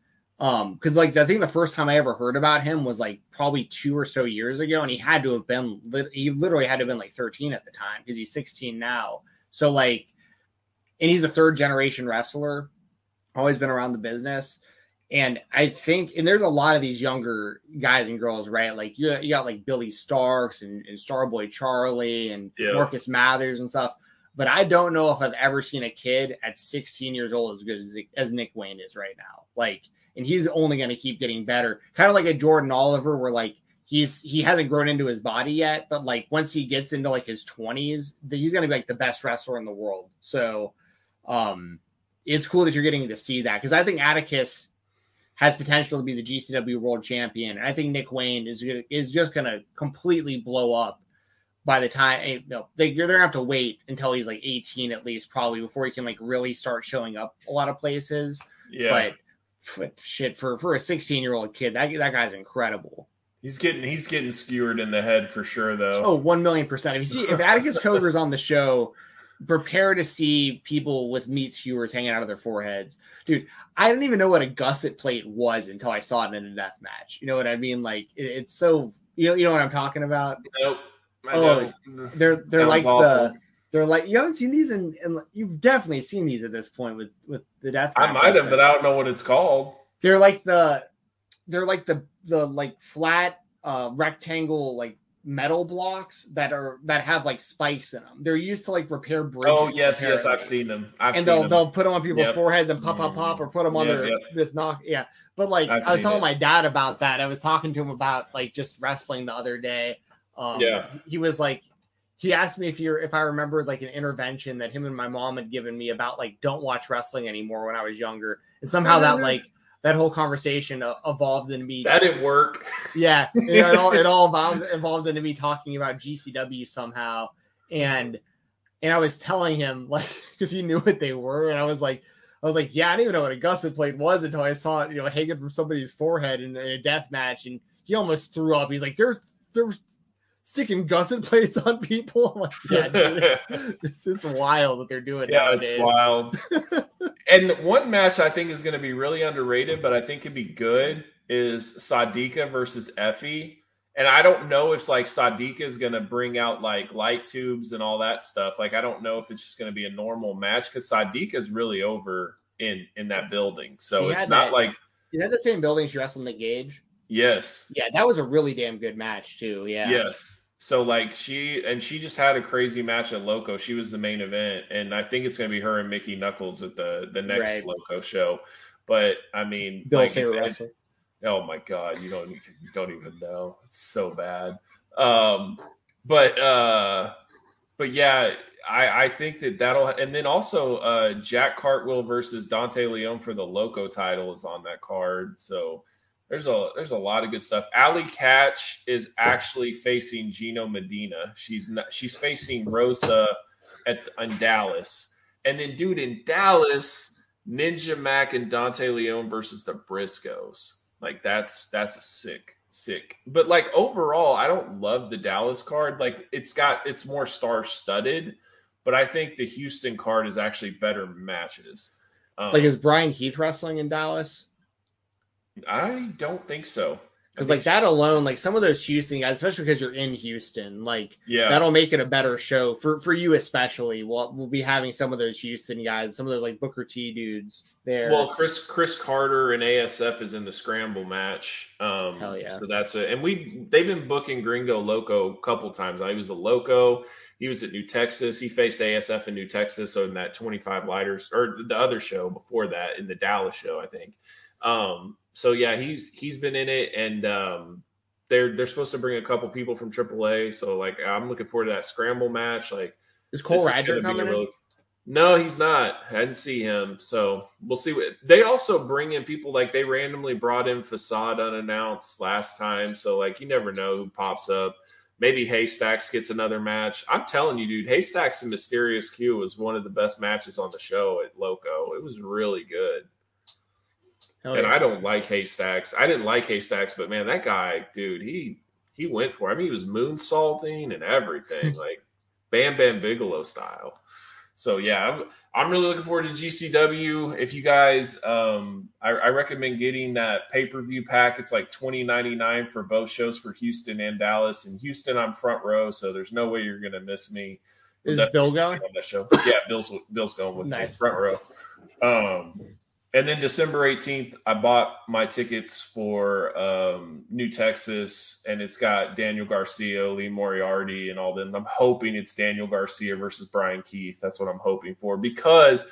um, because like I think the first time I ever heard about him was like probably two or so years ago, and he had to have been he literally had to have been like 13 at the time because he's 16 now. So like and he's a third generation wrestler, always been around the business. And I think, and there's a lot of these younger guys and girls, right? Like you, you got like Billie Starkz and, and Starboy Charlie and Yeah. Marcus Mathers and stuff. But I don't know if I've ever seen a kid at 16 years old as good as, as Nick Wayne is right now. Like, and he's only going to keep getting better. Kind of like a Jordan Oliver, where like he's he hasn't grown into his body yet, but like once he gets into like his 20s, the, he's going to be like the best wrestler in the world. So, um, it's cool that you're getting to see that because I think Atticus has potential to be the GCW World Champion, and I think Nick Wayne is gonna, is just going to completely blow up by the time eh, no, they, you're gonna have to wait until he's like 18 at least, probably before he can like really start showing up a lot of places. Yeah, But shit, for for a 16 year old kid, that that guy's incredible. he's getting he's getting skewered in the head for sure, though. oh Oh, one million percent. If you see if Atticus Cogar's on the show, prepare to see people with meat skewers hanging out of their foreheads. Dude, I didn't even know what a gusset plate was until I saw it in a death match. You know what I mean? Like it- it's so you know you know what I'm talking about? Nope. Oh. They're they're like awful. the they're like you haven't seen these and and you've definitely seen these at this point with with the death. I might have, but I don't know what it's called. they're like the they're like the the like flat uh rectangle like metal blocks that are that have like spikes in them. They're used to like repair bridges. Oh yes, yes. I've seen them. I've and seen they'll them. they'll put them on people's Yep. foreheads and pop pop pop or put them on Yep, their yep. this knock yeah but like I've i was telling it. my dad about that i was talking to him about like just wrestling the other day um Yeah. he was like he asked me if you're if i remembered like an intervention that him and my mom had given me about like don't watch wrestling anymore when i was younger. And somehow that like that whole conversation uh, evolved into me that didn't work. yeah, it, it all it all evolved, evolved into me talking about GCW somehow, and and I was telling him like because he knew what they were, and I was like, I was like, yeah, I didn't even know what a gusset plate was until I saw it, you know, hanging from somebody's forehead in, in a death match, and he almost threw up. He's like, there's there's sticking gusset plates on people. I'm like, yeah, dude, it's, it's, wild that they're doing Yeah, nowadays. it's wild. and one match I think is going to be really underrated, but I think could be good is Sadika versus Effie. And I don't know if like Sadika is going to bring out like light tubes and all that stuff. Like I don't know if it's just going to be a normal match because Sadika is really over in in that building. So She it's not that- like Is that the same building she wrestled in the Gauge? yes, Yeah, that was a really damn good match too. Yeah. Yes. So like she and she just had a crazy match at Loco. She was the main event, and I think it's going to be her and Mickie Knuckles at the the next Right. Loco show. But I mean, Bill's like, favorite if- wrestler. oh my god, you don't you don't even know. It's so bad. Um, but uh, but yeah, I I think that that'll and then also uh Jack Cartwheel versus Dante Leon for the Loco title is on that card. So there's a there's a lot of good stuff. Ali Catch is actually facing Gino Medina. She's not, she's facing Rosa at in Dallas, and then dude in Dallas, Ninja Mac and Dante Leon versus the Briscoes. Like that's that's a sick sick. But like overall, I don't love the Dallas card. Like it's got it's more star studded, but I think the Houston card is actually better matches. Um, Like is Bryan Keith wrestling in Dallas? I don't think so. Because like that alone, like some of those Houston guys, especially because you're in Houston, like Yeah. that'll make it a better show for for you especially. We'll we'll be having some of those Houston guys, some of those like Booker T dudes there. Well, Chris Chris Carter and ASF is in the scramble match. Um, Hell yeah. So that's it. And we they've been booking Gringo Loco a couple times. I was a Loco. He was at New Texas. He faced ASF in New Texas on that 25 lighters or the other show before that in the Dallas show, I think. Um, so yeah, he's he's been in it and um they're they're supposed to bring a couple people from AAA. So like I'm looking forward to that scramble match. Like is Cole Radrick coming real- No, he's not. I didn't see him. So we'll see. What, they also bring in people like they randomly brought in Facade unannounced last time. So like you never know who pops up. Maybe Haystacks gets another match. I'm telling you, dude, Haystacks and Mysterious Q was one of the best matches on the show at Loco. It was really good. Hell and yeah. I don't like Haystacks. I didn't like Haystacks, but man, that guy, dude, he he went for. It. I mean, he was moonsaulting and everything, like Bam Bam Bigelow style. So yeah, I'm, I'm really looking forward to GCW. If you guys, um, I, I recommend getting that pay per view pack. It's like twenty ninety nine for both shows for Houston and Dallas. In Houston, I'm front row, so there's no way you're gonna miss me. Is Bill going? on that show? Yeah, Bill's Bill's going with me front row. Um, and then December 18th, I bought my tickets for um, New Texas, and it's got Daniel Garcia, Lee Moriarty, and all them. I'm hoping it's Daniel Garcia versus Bryan Keith. That's what I'm hoping for because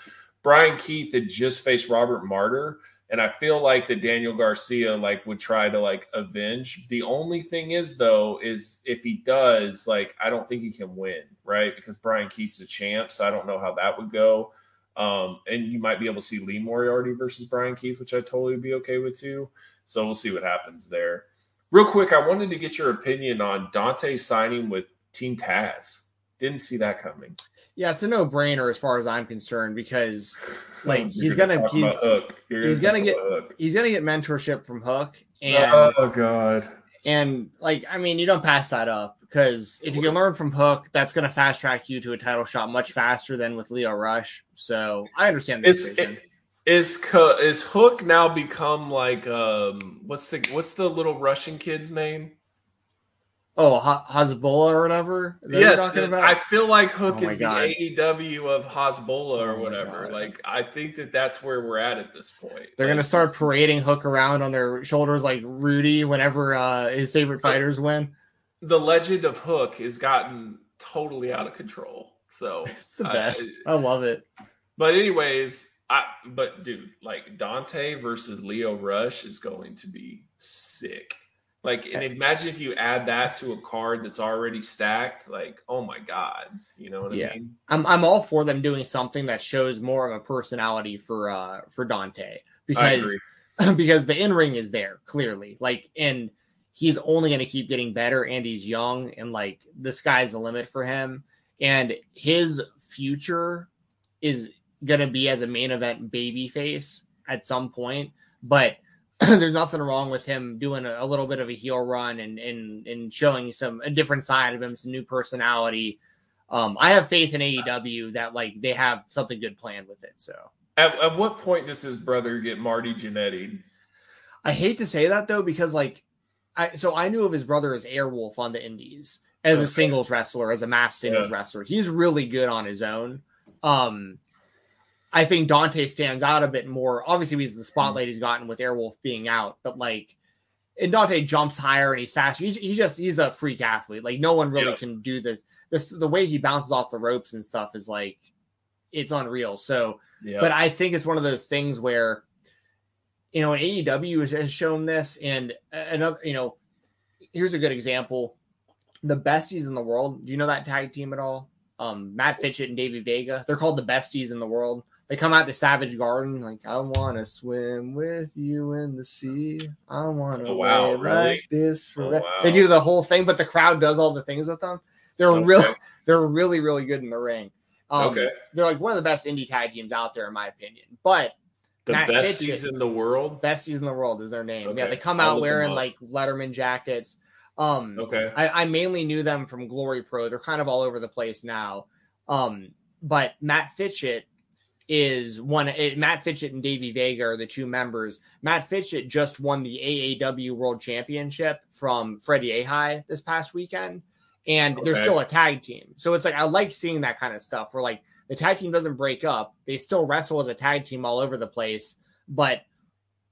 Bryan Keith had just faced Robert Martyr, and I feel like that Daniel Garcia like would try to like avenge. The only thing is though is if he does, like I don't think he can win, right? Because Bryan Keith's a champ, so I don't know how that would go. Um, and you might be able to see Lee Moriarty versus Bryan Keith, which I'd totally be okay with too. So we'll see what happens there. Real quick, I wanted to get your opinion on Dante signing with Team Taz. Didn't see that coming. Yeah, it's a no brainer as far as I'm concerned because like he's gonna talk he's about Hook. You're he's gonna get- Hook. he's gonna get mentorship from Hook and oh god. and like I mean you don't pass that up because if you can learn from Hook, that's gonna fast track you to a title shot much faster than with Leo Rush. So I understand the Is decision. is is Hook now become like um what's the what's the little Russian kid's name? Oh, ha- Hasbulla or whatever. Is that what you're Yes, talking about? I feel like Hook Oh is God. the AEW of Hasbulla or Oh whatever. Like, I think that that's where we're at at this point. They're Like, gonna start parading Hook around on their shoulders like Rudy whenever uh, his favorite fighters win. The legend of Hook has gotten totally out of control. So It's the I- best. I love it. But anyways, I but dude, like Dante versus Lio Rush is going to be sick. Like, and imagine if you add that to a card that's already stacked. Like, oh my god, you know what Yeah. I mean? I'm I'm all for them doing something that shows more of a personality for uh for Dante I because because the in ring is there clearly like and he's only going to keep getting better and he's young and like the sky's the limit for him. And his future is going to be as a main event baby face at some point but there's nothing wrong with him doing a, a little bit of a heel run and and and showing some a different side of him some new personality. Um i have faith in aew that like they have something good planned with it so. At, at what point does his brother get Marty Jannetty? I hate to say that though, because like I so I knew of his brother as Airwolf on the Indies as Okay. a singles wrestler, as a mass singles Yeah. wrestler. He's really good on his own. Um I think Dante stands out a bit more. Obviously, he's the spotlight he's gotten with Airwolf being out, but like and Dante jumps higher and he's faster. He's, he just he's a freak athlete. Like no one really Yeah. can do this. This the way he bounces off the ropes and stuff is like it's unreal. So Yeah, but I think it's one of those things where, you know, AEW has, has shown this, and another, you know, here's a good example: the besties in the world. Do you know that tag team at all? Um, Matt Fitchett and Davey Vega. They're called the besties in the world. They come out to Savage Garden like, I want to swim with you in the sea. I want to Oh, wow, really? like this Oh, forever. wow. They do the whole thing, but the crowd does all the things with them. They're Okay. really, they're really, really good in the ring. Um, Okay. they're like one of the best indie tag teams out there, in my opinion. But the besties Fitchett. in the world. besties in the world is their name. Yeah, they come out wearing like Letterman jackets. Um, Okay, I, I mainly knew them from Glory Pro. They're kind of all over the place now. Um, but Matt Fitchett is one. It, Matt Fitchett and Davey Vega are the two members. Matt Fitchett just won the AAW World Championship from Freddie Ahai this past weekend, and they're still a tag team. So it's like I like seeing that kind of stuff where like the tag team doesn't break up. They still wrestle as a tag team all over the place, but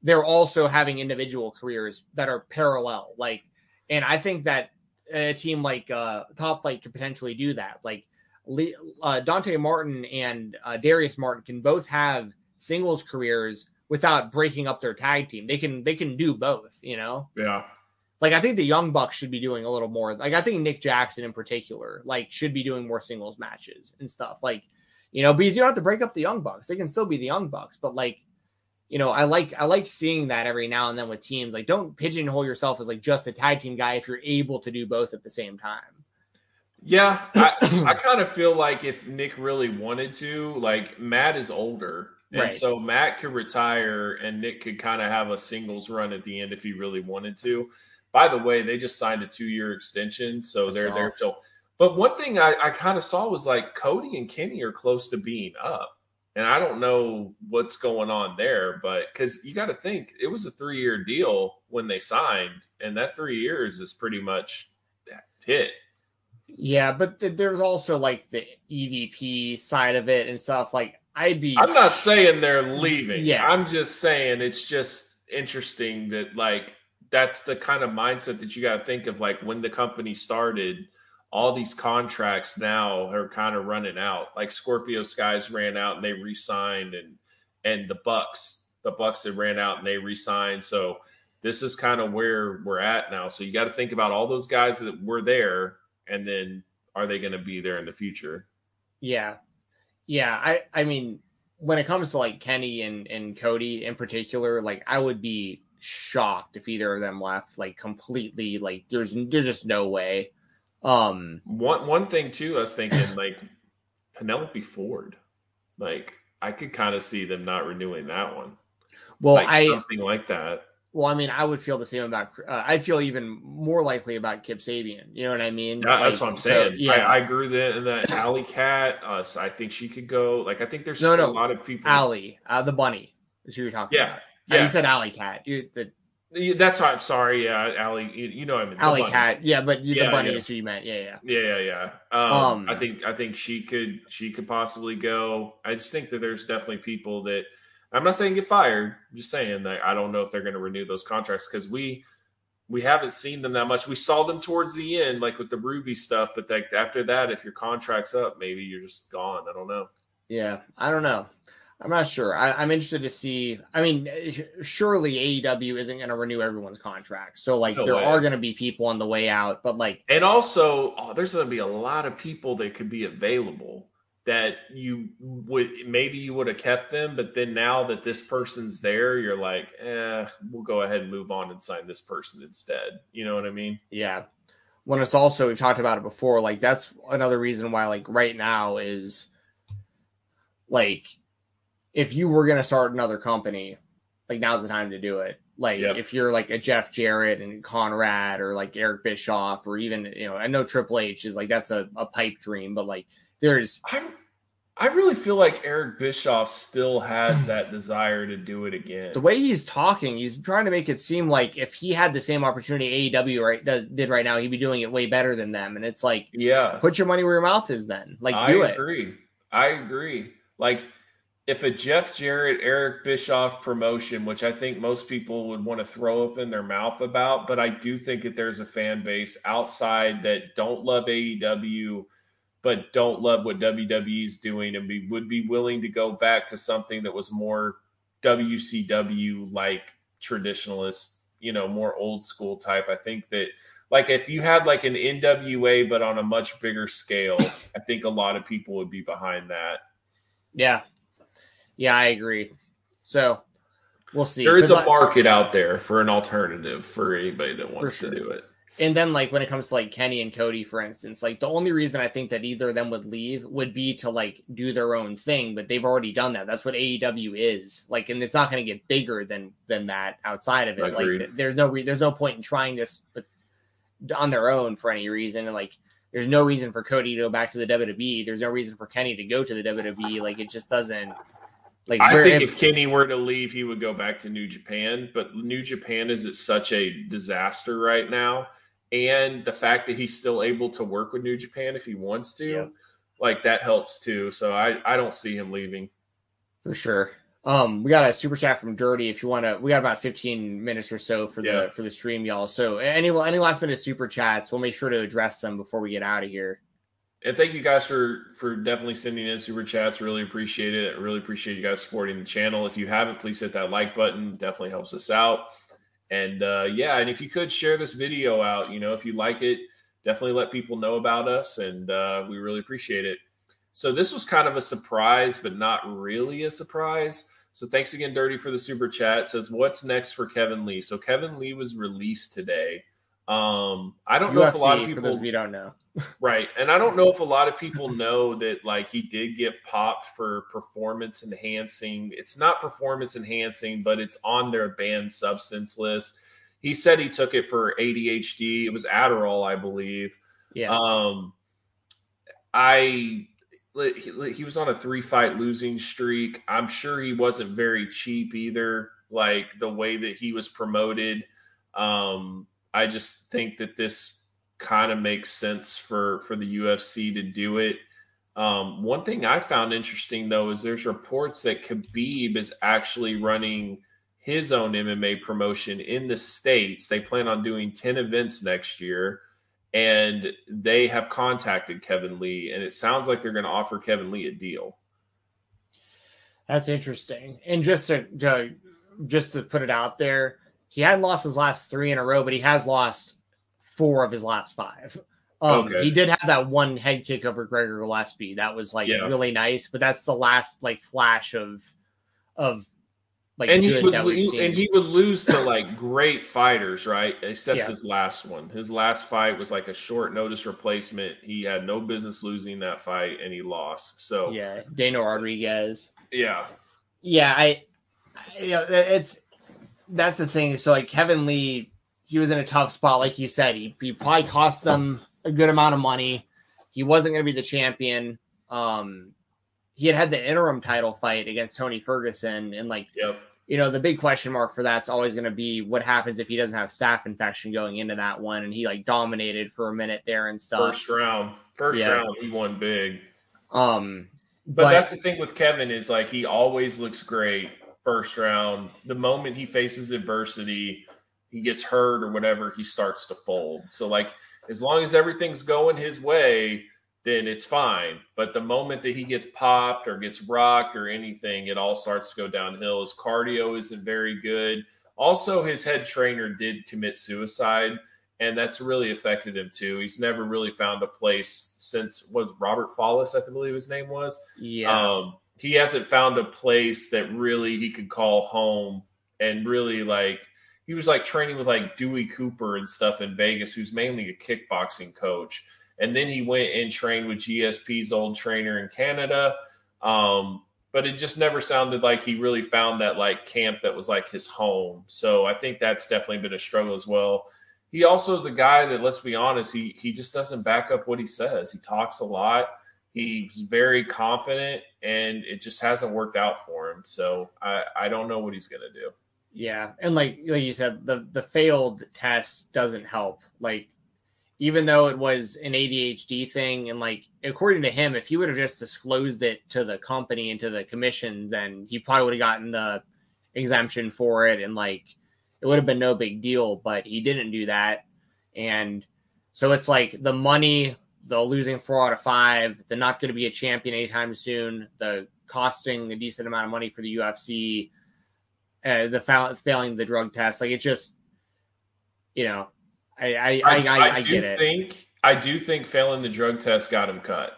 they're also having individual careers that are parallel. Like, and I think that a team like uh, Top Flight could potentially do that. Like, uh, Dante Martin and uh, Darius Martin can both have singles careers without breaking up their tag team. They can they can do both. You know, yeah, like I think the Young Bucks should be doing a little more. Like I think Nick Jackson in particular, like should be doing more singles matches and stuff. Like, you know, because you don't have to break up the Young Bucks. They can still be the Young Bucks, but like, you know, I like I like seeing that every now and then with teams. Like, don't pigeonhole yourself as like just a tag team guy if you're able to do both at the same time. yeah. I, I kind of feel like if Nick really wanted to, like Matt is older, and Right. so Matt could retire, and Nick could kind of have a singles run at the end if he really wanted to. By the way, they just signed a two-year extension, so I they're saw. there till. But one thing I, I kind of saw was like Cody and Kenny are close to being up, and I don't know what's going on there, but because you got to think it was a three-year deal when they signed, and that three years is pretty much that hit. Yeah, but th- there's also like the EVP side of it and stuff. Like, I'd be I'm not saying they're leaving. Yeah. I'm just saying it's just interesting that like that's the kind of mindset that you got to think of. Like when the company started, all these contracts now are kind of running out. Like Scorpio Sky's ran out and they re-signed, and and the Bucks, the Bucks had ran out and they re-signed. So this is kind of where we're at now. So you got to think about all those guys that were there, and then are they going to be there in the future? Yeah. Yeah. I I mean, when it comes to like Kenny and, and Cody in particular, like I would be shocked if either of them left like completely like there's there's just no way. Um One one thing too, I was thinking like Penelope Ford. Like I could kind of see them not renewing that one. well like I something like that. well I mean I would feel the same about uh, I feel even more likely about Kip Sabian. You know what I mean? Yeah, that's what I'm so, saying. yeah. I, I agree that that Alley Cat. Uh, so I think she could go. Like I think there's No, no. a lot of people. Alley, uh, the bunny is who you're talking Yeah, about. Uh, yeah. You said Alley Cat. You the That's why I'm sorry. Yeah, Allie, you, you know I mean. the Alley bunny. Cat. Yeah, but the Yeah, bunny yeah. is who you meant. Yeah, yeah. Yeah, yeah, yeah. Um, Um, I think I think she could she could possibly go. I just think that there's definitely people that I'm not saying get fired. I'm just saying that I don't know if they're going to renew those contracts because we we haven't seen them that much. We saw them towards the end, like with the Ruby stuff, but like after that, if your contract's up, maybe you're just gone. I don't know. Yeah, I don't know. I'm not sure. I, I'm interested to see. I mean, surely AEW isn't going to renew everyone's contract. So, like, No there way. are going to be people on the way out, but like, And also, oh, there's going to be a lot of people that could be available that you would maybe you would have kept them, but then now that this person's there, you're like, eh, we'll go ahead and move on and sign this person instead. You know what I mean? yeah. When it's also we've talked about it before, like that's another reason why, like, right now is like if you were going to start another company, like now's the time to do it. Like Yep. if you're like a Jeff Jarrett and Conrad or like Eric Bischoff or even you know I know Triple H is like that's a, a pipe dream, but like there's I I really feel like Eric Bischoff still has that desire to do it again. the way he's talking, he's trying to make it seem like if he had the same opportunity AEW right does, did right now, he'd be doing it way better than them. And it's like, yeah, put your money where your mouth is. Then, like, I do it. agree. I agree. Like if a Jeff Jarrett, Eric Bischoff promotion, which I think most people would want to throw up in their mouth about, but I do think that there's a fan base outside that don't love AEW, but don't love what WWE's doing and be, would be willing to go back to something that was more WCW like traditionalist, you know, more old school type. I think that like if you had like an NWA but on a much bigger scale, I think a lot of people would be behind that. Yeah, yeah, I agree. So we'll see. There is a like- market out there for an alternative for anybody that wants sure. to do it. and then like when it comes to like Kenny and Cody, for instance, like the only reason I think that either of them would leave would be to like do their own thing, but they've already done that. That's what AEW is like, and it's not going to get bigger than than that outside of it. Agreed. Like, there's no re- there's no point in trying this on their own for any reason, and like. There's no reason for Cody to go back to the WWE. There's no reason for Kenny to go to the WWE. Like it just doesn't. Like I think if Kenny were to leave, he would go back to New Japan. But New Japan is at such a disaster right now, and the fact that he's still able to work with New Japan if he wants to, Yeah. like that helps too. So I I don't see him leaving. For sure. Um, we got a super chat from Dirty. If you want to, we got about 15 minutes or so for Yeah. the for the stream, y'all. So any any last minute super chats, we'll make sure to address them before we get out of here. And thank you guys for for definitely sending in super chats. Really appreciate it. I really appreciate you guys supporting the channel. If you haven't, please hit that like button. Definitely helps us out. And uh, yeah, and if you could share this video out, you know, if you like it, definitely let people know about us, and uh, we really appreciate it. So this was kind of a surprise, but not really a surprise. So thanks again, Dirty, for the super chat. It says, "What's next for Kevin Lee?" So Kevin Lee was released today. Um, I don't know if a lot of people for those of you don't know. Right. And I don't know if a lot of people know that like he did get popped for performance enhancing. It's not performance enhancing, but it's on their banned substance list. He said he took it for ADHD. It was Adderall, I believe. Yeah. Um I he he was on a three fight losing streak. I'm sure he wasn't very cheap either. Like the way that he was promoted, um, I just think that this kind of makes sense for for the UFC to do it. Um, one thing I found interesting though is there's reports that Khabib is actually running his own MMA promotion in the states. They plan on doing ten events next year and they have contacted Kevin Lee, and it sounds like they're going to offer Kevin Lee a deal. That's interesting. And just to, to just to put it out there, he had lost his last three in a row, but he has lost four of his last five. Um, Okay. He did have that one head kick over Gregor Gillespie. That was like Yeah. really nice, but that's the last like flash of of like and he good would that we've lo- seen. and he would lose to like great fighters, right? Except Yeah. his last one. His last fight was like a short notice replacement. He had no business losing that fight, and he lost. So yeah, Dana Rodriguez. yeah, Yeah, I, I you know, it's that's the thing. So like Kevin Lee, he was in a tough spot, like you said. He, he probably cost them a good amount of money. He wasn't going to be the champion. Um, he had had the interim title fight against Tony Ferguson, and like yep, you know, the big question mark for that's always going to be what happens if he doesn't have staph infection going into that one, and he like dominated for a minute there and stuff. First round, first Yeah. round, he won big. Um, But, But- that's the thing with Kevin is like he always looks great first round. The moment he faces adversity, he gets hurt or whatever, he starts to fold. So like as long as everything's going his way, then it's fine. But the moment that he gets popped or gets rocked or anything, it all starts to go downhill. His cardio isn't very good. Also, his head trainer did commit suicide, and that's really affected him too. He's never really found a place since was Robert Follis, I believe his name was. yeah, Um, he hasn't found a place that really he could call home and really like he was like training with like Dewey Cooper and stuff in Vegas, who's mainly a kickboxing coach. And then he went and trained with GSP's old trainer in Canada. Um, but it just never sounded like he really found that like camp that was like his home. So I think that's definitely been a struggle as well. He also is a guy that, let's be honest, he he just doesn't back up what he says. He talks a lot. He's very confident, and it just hasn't worked out for him. So I I don't know what he's gonna do. Yeah, and like like you said, the the failed test doesn't help. Like even though it was an ADHD thing, and like according to him, if he would have just disclosed it to the company and to the commissions, then he probably would have gotten the exemption for it, and like it would have been no big deal. But he didn't do that, and so it's like the money, the losing four out of five, the not going to be a champion anytime soon, the costing a decent amount of money for the UFC, uh, the fa- failing the drug test, like it just, you know, I I I, I, I do get it. think I do think failing the drug test got him cut.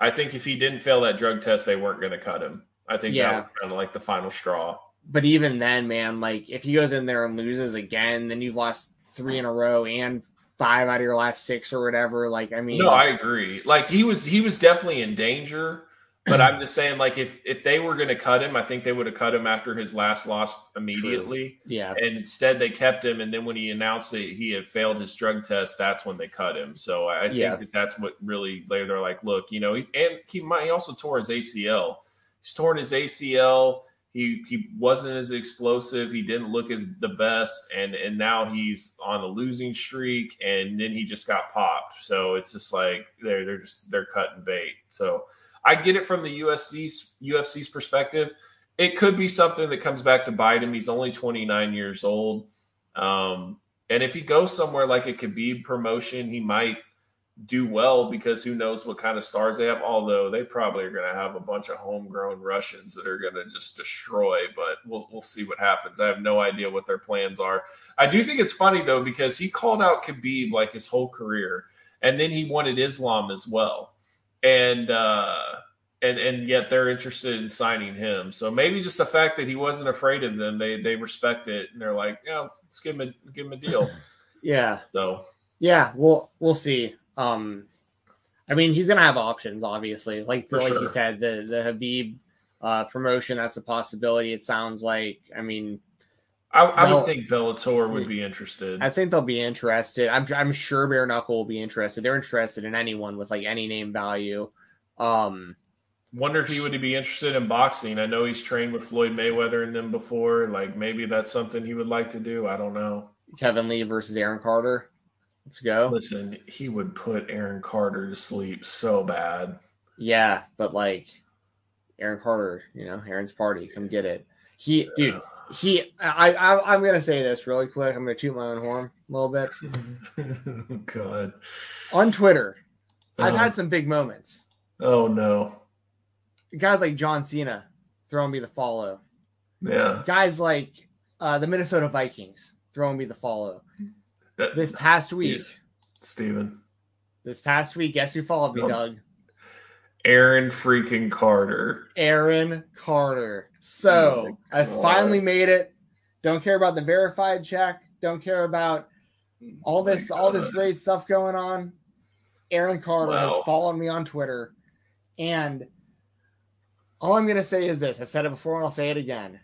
I think if he didn't fail that drug test, they weren't going to cut him. I think Yeah. that was kind of like the final straw. but even then, man, like if he goes in there and loses again, then you've lost three in a row and five out of your last six or whatever. Like, I mean, No, I agree. Like he was he was definitely in danger, but I'm just saying like if if they were going to cut him, I think they would have cut him after his last loss immediately. yeah, And instead they kept him and then when he announced that he had failed his drug test, that's when they cut him. So I think Yeah. that that's what really they they're like, look, you know, and he might he also tore his ACL. He's torn his ACL. He he wasn't as explosive. He didn't look as the best, and and now he's on a losing streak. And then he just got popped. So it's just like they're they're just they're cutting bait. So I get it from the USC's UFC's perspective. It could be something that comes back to bite him. He's only 29 years old. Um, and if he goes somewhere like a Khabib promotion, he might do well because who knows what kind of stars they have. Although they probably are going to have a bunch of homegrown Russians that are going to just destroy. But we'll we'll see what happens. I have no idea what their plans are. I do think it's funny though because he called out Khabib like his whole career, and then he wanted Islam as well, and uh, and and yet they're interested in signing him. So maybe just the fact that he wasn't afraid of them, they they respect it, and they're like, yeah, let's give him a give him a deal. yeah, So yeah. We'll we'll see. Um, I mean, he's gonna have options, obviously. Like For like you said, the the Khabib uh, promotion that's a possibility. It sounds like. I mean, I, I Well- would think Bellator would be interested. I think they'll be interested. I'm I'm sure Bare Knuckle will be interested. They're interested in anyone with like any name value. Um, Wonder if he would be interested in boxing. I know he's trained with Floyd Mayweather and them before. Like maybe that's something he would like to do. I don't know. Kevin Lee versus Aaron Carter. Let's go. Listen, he would put Aaron Carter to sleep so bad. Yeah, but like Aaron Carter, you know, Aaron's party. Come get it. He, dude, he. I, I I'm gonna say this really quick. I'm gonna toot my own horn a little bit God. on Twitter. I've Uh-huh. had some big moments. Oh no. Guys like John Cena throwing me the follow. Yeah. Guys like uh, the Minnesota Vikings throwing me the follow. This past week, Steven. this past week, guess who followed me, Oh. Doug? Aaron freaking Carter. Aaron Carter. So Oh I finally made it. Don't care about the verified check. Don't care about all this, Oh all this great stuff going on. Aaron Carter Wow. has followed me on Twitter, and all I'm gonna say is this: I've said it before, and I'll say it again.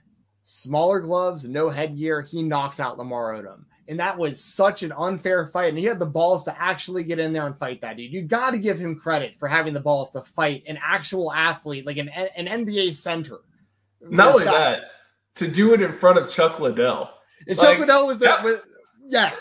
Smaller gloves, no headgear. He knocks out Lamar Odom, and that was such an unfair fight. And he had the balls to actually get in there and fight that dude. You got to give him credit for having the balls to fight an actual athlete, like an an NBA center. Not only that, to do it in front of Chuck Liddell. And Like, Chuck Liddell was that-. Was, yes,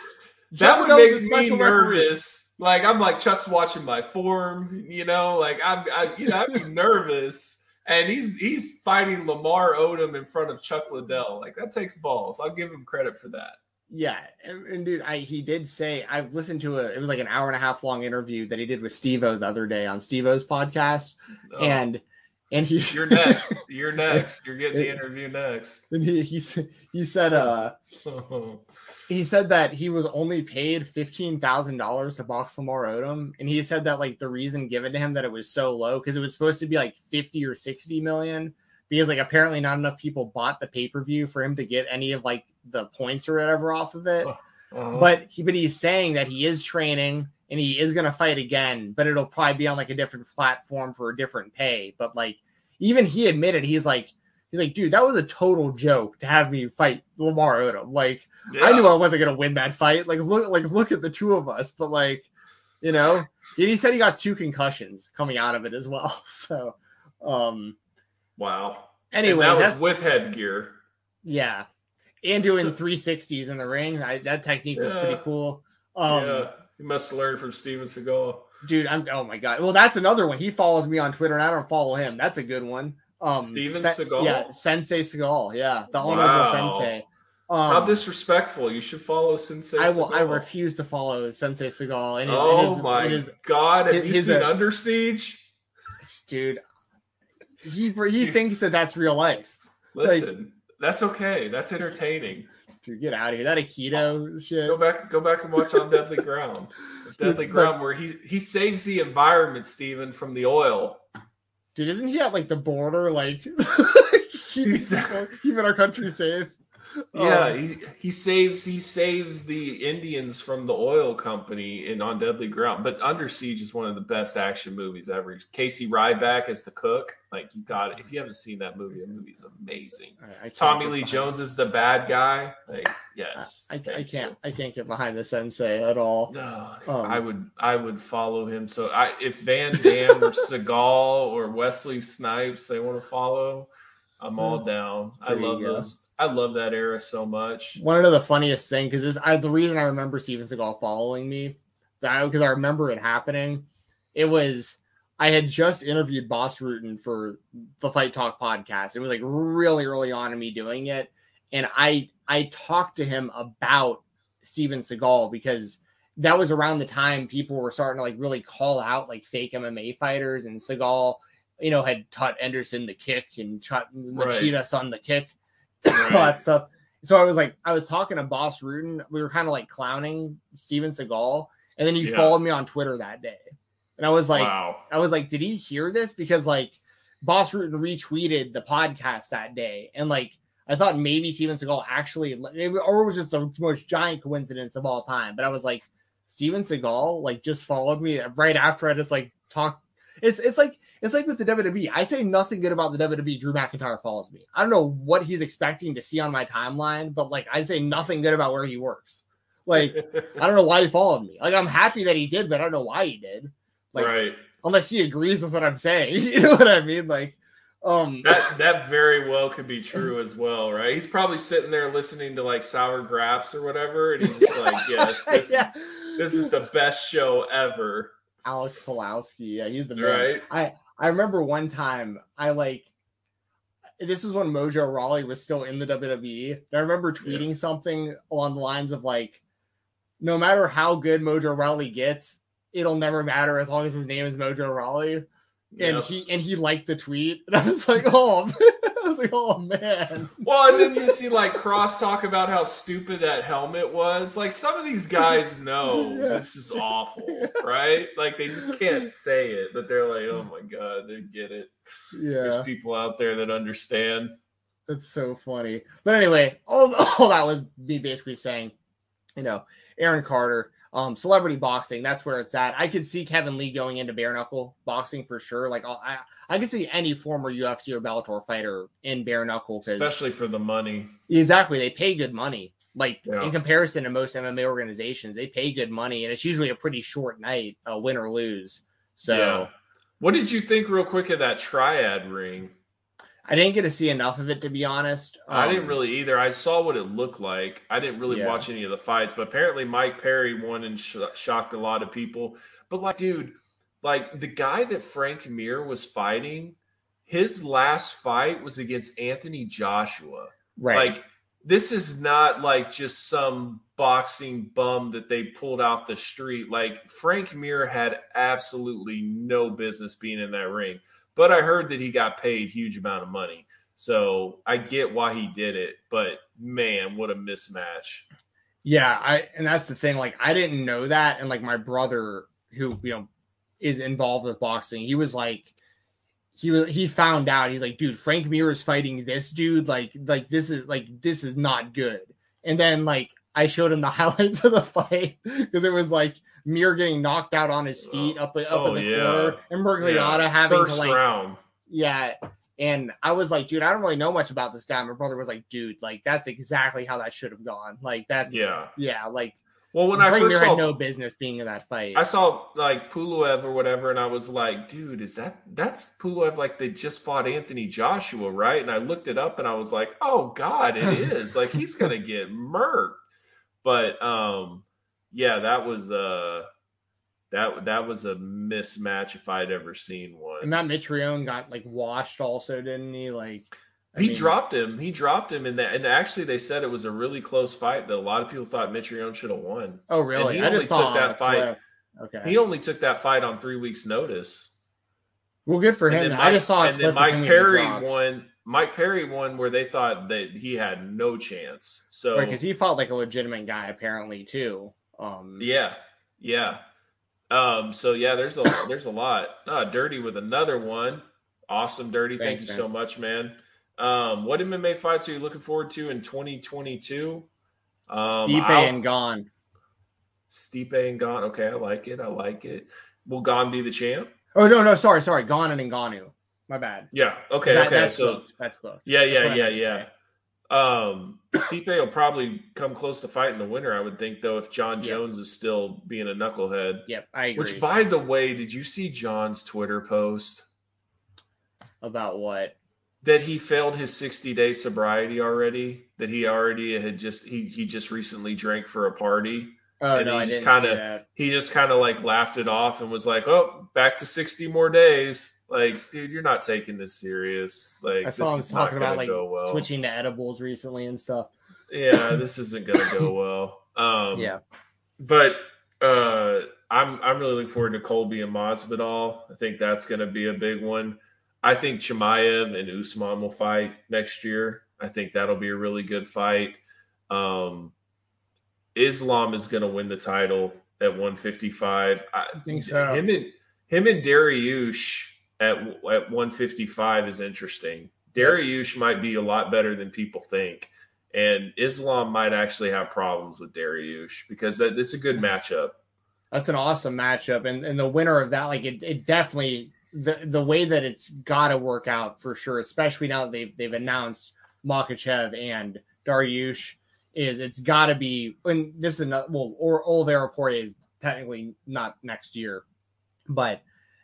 That would Liddell's make me special referee. nervous. Like I'm like Chuck's watching my form, you know. Like I'm, I, you know, I'd be nervous, and he's he's fighting Lamar Odom in front of Chuck Liddell. Like that takes balls. I'll give him credit for that. Yeah, and, and dude, I he did say I've listened to a it was like an hour and a half long interview that he did with Steve-O the other day on Steve-O's podcast, No. and and he you're next. You're next. You're getting the interview next. and he he, he said uh he said that he was only paid fifteen thousand dollars to box Lamar Odom, and he said that like the reason given to him that it was so low because it was supposed to be like fifty or sixty million because like apparently not enough people bought the pay per view for him to get any of like the points or whatever off of it. Uh-huh. But he but he's saying that he is training and he is gonna fight again, but it'll probably be on like a different platform for a different pay. But like even he admitted he's like he's like, dude, that was a total joke to have me fight Lamar Odom. Like I knew I wasn't gonna win that fight. Like look like look at the two of us, but like you know, and he said he got two concussions coming out of it as well. So um wow. Anyway, that was with headgear. yeah. And doing 360s in the ring. I, that technique was pretty cool. Um yeah, you must have learned from Steven Seagal. Dude i'm oh my god well that's another one he follows me on twitter and i don't follow him that's a good one um Steven Se- Seagal? yeah sensei Seagal. yeah the honorable Wow. sensei How um disrespectful! You should follow Sensei. i will i refuse to follow sensei Seagal. and his, Oh my god! Have you seen uh, Under Siege? dude he he thinks that that's real life Listen, that's okay. That's entertaining. dude get out of here that aikido shit Go back, go back and watch on Deadly Ground. Deadly Ground, where he he saves the environment, Steven, from the oil. dude isn't he at like the border like keeping, keeping our country safe Yeah, Um, he, he saves he saves the Indians from the oil company in On Deadly Ground. But Under Siege is one of the best action movies ever. Casey Ryback as the cook, like you got it. If you haven't seen that movie, the movie is amazing. I- I Tommy Lee Jones is the bad guy. Like yes, I, I Thank can't. I can't get behind the sensei at all. No, Um, I would I would follow him. So I if Van Damme or Seagal or Wesley Snipes they want to follow, I'm all down. I love those. I love that era so much. One of the funniest thing because I the reason I remember Steven Seagal following me that because I remember it happening. It was I had just interviewed Bas Rutten for the Fight Talk podcast. It was like really early on in me doing it, and I I talked to him about Steven Seagal because that was around the time people were starting to like really call out like fake MMA fighters, and Seagal, you know, had taught Anderson the kick and taught Machida son the kick, all that stuff. So I was like, I was talking to Bas Rutten. We were kind of like clowning Steven Seagal, and then he Yeah. followed me on Twitter that day, and I was like, wow. I was like, did he hear this? Because like Bas Rutten retweeted the podcast that day, and like I thought maybe Steven Seagal actually, or it was just the most giant coincidence of all time. But I was like, Steven Seagal like just followed me right after I just like talked. It's it's like it's like with the WWE. I say nothing good about the WWE. Drew McIntyre follows me. I don't know what he's expecting to see on my timeline, but like I say nothing good about where he works. Like I don't know why he followed me. Like I'm happy that he did, but I don't know why he did. Like right. unless he agrees with what I'm saying. You know what I mean? Like, um, That that very well could be true as well, right? He's probably sitting there listening to like Sour Graps or whatever, and he's like, "Yes, this Yeah. is this is the best show ever." Alex Pulowski. Yeah, he's the man. Right. I I remember one time I like this was when Mojo Rawley was still in the WWE. I remember tweeting something along the lines of like, no matter how good Mojo Rawley gets, it'll never matter as long as his name is Mojo Rawley. And Yep. he and he liked the tweet, and I was like, oh, was like, oh man. Well, and then you see like cross talk about how stupid that helmet was. Like some of these guys know Yeah. this is awful, right? Like they just can't say it, but they're like, "Oh my god, they get it." Yeah. There's people out there that understand. That's so funny. But anyway, all, all that was me basically saying, you know, Aaron Carter, um, celebrity boxing, that's where it's at. I could see Kevin Lee going into bare knuckle boxing for sure. Like I I could see any former UFC or Bellator fighter in bare knuckle Especially for the money. exactly they pay good money. Like Yeah. in comparison to most MMA organizations, they pay good money and it's usually a pretty short night, uh, win or lose. So Yeah. What did you think, real quick, of that triad ring? I didn't get to see enough of it to be honest. I didn't Um, really either. I saw what it looked like. I didn't really Yeah. watch any of the fights, but apparently Mike Perry won and sh- shocked a lot of people. But like, dude, like the guy that Frank Mir was fighting, his last fight was against Anthony Joshua. right. Like, this is not like just some boxing bum that they pulled off the street. Like Frank Mir had absolutely no business being in that ring. But I heard that he got paid huge amount of money. So I get why he did it, but man, what a mismatch. Yeah, I and that's the thing. Like, I didn't know that, and like my brother, who you know is involved with boxing, he was like, he was he found out. He's like, dude, Frank Mir is fighting this dude. Like, like this is like this is not good. And then like I showed him the highlights of the fight because it was like Mir getting knocked out on his oh. feet up up Oh, in the yeah. corner, and Mergliotta having First to like round. yeah. And I was like, dude, I don't really know much about this guy. My brother was like, dude, like that's exactly how that should have gone. Like that's Yeah. yeah, like Well, when I first Mir saw had no business being in that fight. I saw like Pulev or whatever, and I was like, dude, is that that's Pulev like they just fought Anthony Joshua, right? And I looked it up and I was like, oh God, it is. like he's gonna get murked. But um, yeah, that was uh that that was a mismatch if I'd ever seen one. and Matt Mitrione got like washed also, didn't he? Like I he mean, dropped him. He dropped him in that, and actually, they said it was a really close fight that a lot of people thought Mitrione should have won. Oh really? he I only just saw took that fight- clip. Okay. He only took that fight on three weeks' notice. well, good for And him. then I just saw and then Mike Perry won. Mike Perry won where they thought that he had no chance. So Right, because he fought like a legitimate guy apparently too. Um, yeah, yeah. Um. So yeah, there's a there's a lot. Uh, Dirty with another one. Awesome, Dirty. Thank you man. so much, man. Um. What MMA fights are you looking forward to in 2022? Um, Stipe I'll- and Gane. Stipe and Gane. Okay, I like it. I like it. Will Gane be the champ? Oh no, no, sorry, sorry, Gane and Ngannou. My bad. Yeah. Okay. That- okay. That's So booked. That's booked. yeah, yeah, what I yeah, yeah. Um, Stipe will probably come close to fighting the winner, I would think, though, if Jon Yeah. Jones is still being a knucklehead. Yep, I agree. Which, by the way, did you see Jon's Twitter post About what? that he failed his 60 day sobriety already? That he already had just he he just recently drank for a party. Oh And no, he I just kinda- He just kind of like laughed it off and was like, "Oh, back to 60 more days." Like, dude, you're not taking this serious. Like, I saw him this is talking about gonna like well. switching to edibles recently and stuff. Yeah, this isn't gonna go well. Um, yeah, but uh, I'm I'm really looking forward to Colby and Masvidal. I think that's going to be a big one. I think Chimaev and Usman will fight next year. I think that'll be a really good fight. Um, Islam is going to win the title at 155. I I think so. Him and him and Dariush at at 155 is interesting. Dariush might be a lot better than people think. And Islam might actually have problems with Dariush because that, it's a good matchup. That's an awesome matchup, and and the winner of that, like it, it definitely the the way that it's got to work out for sure, especially now that they've they've announced Makhachev and Dariush is it's got to be. And this is not well, or Oliveira Poirier is technically not next year, but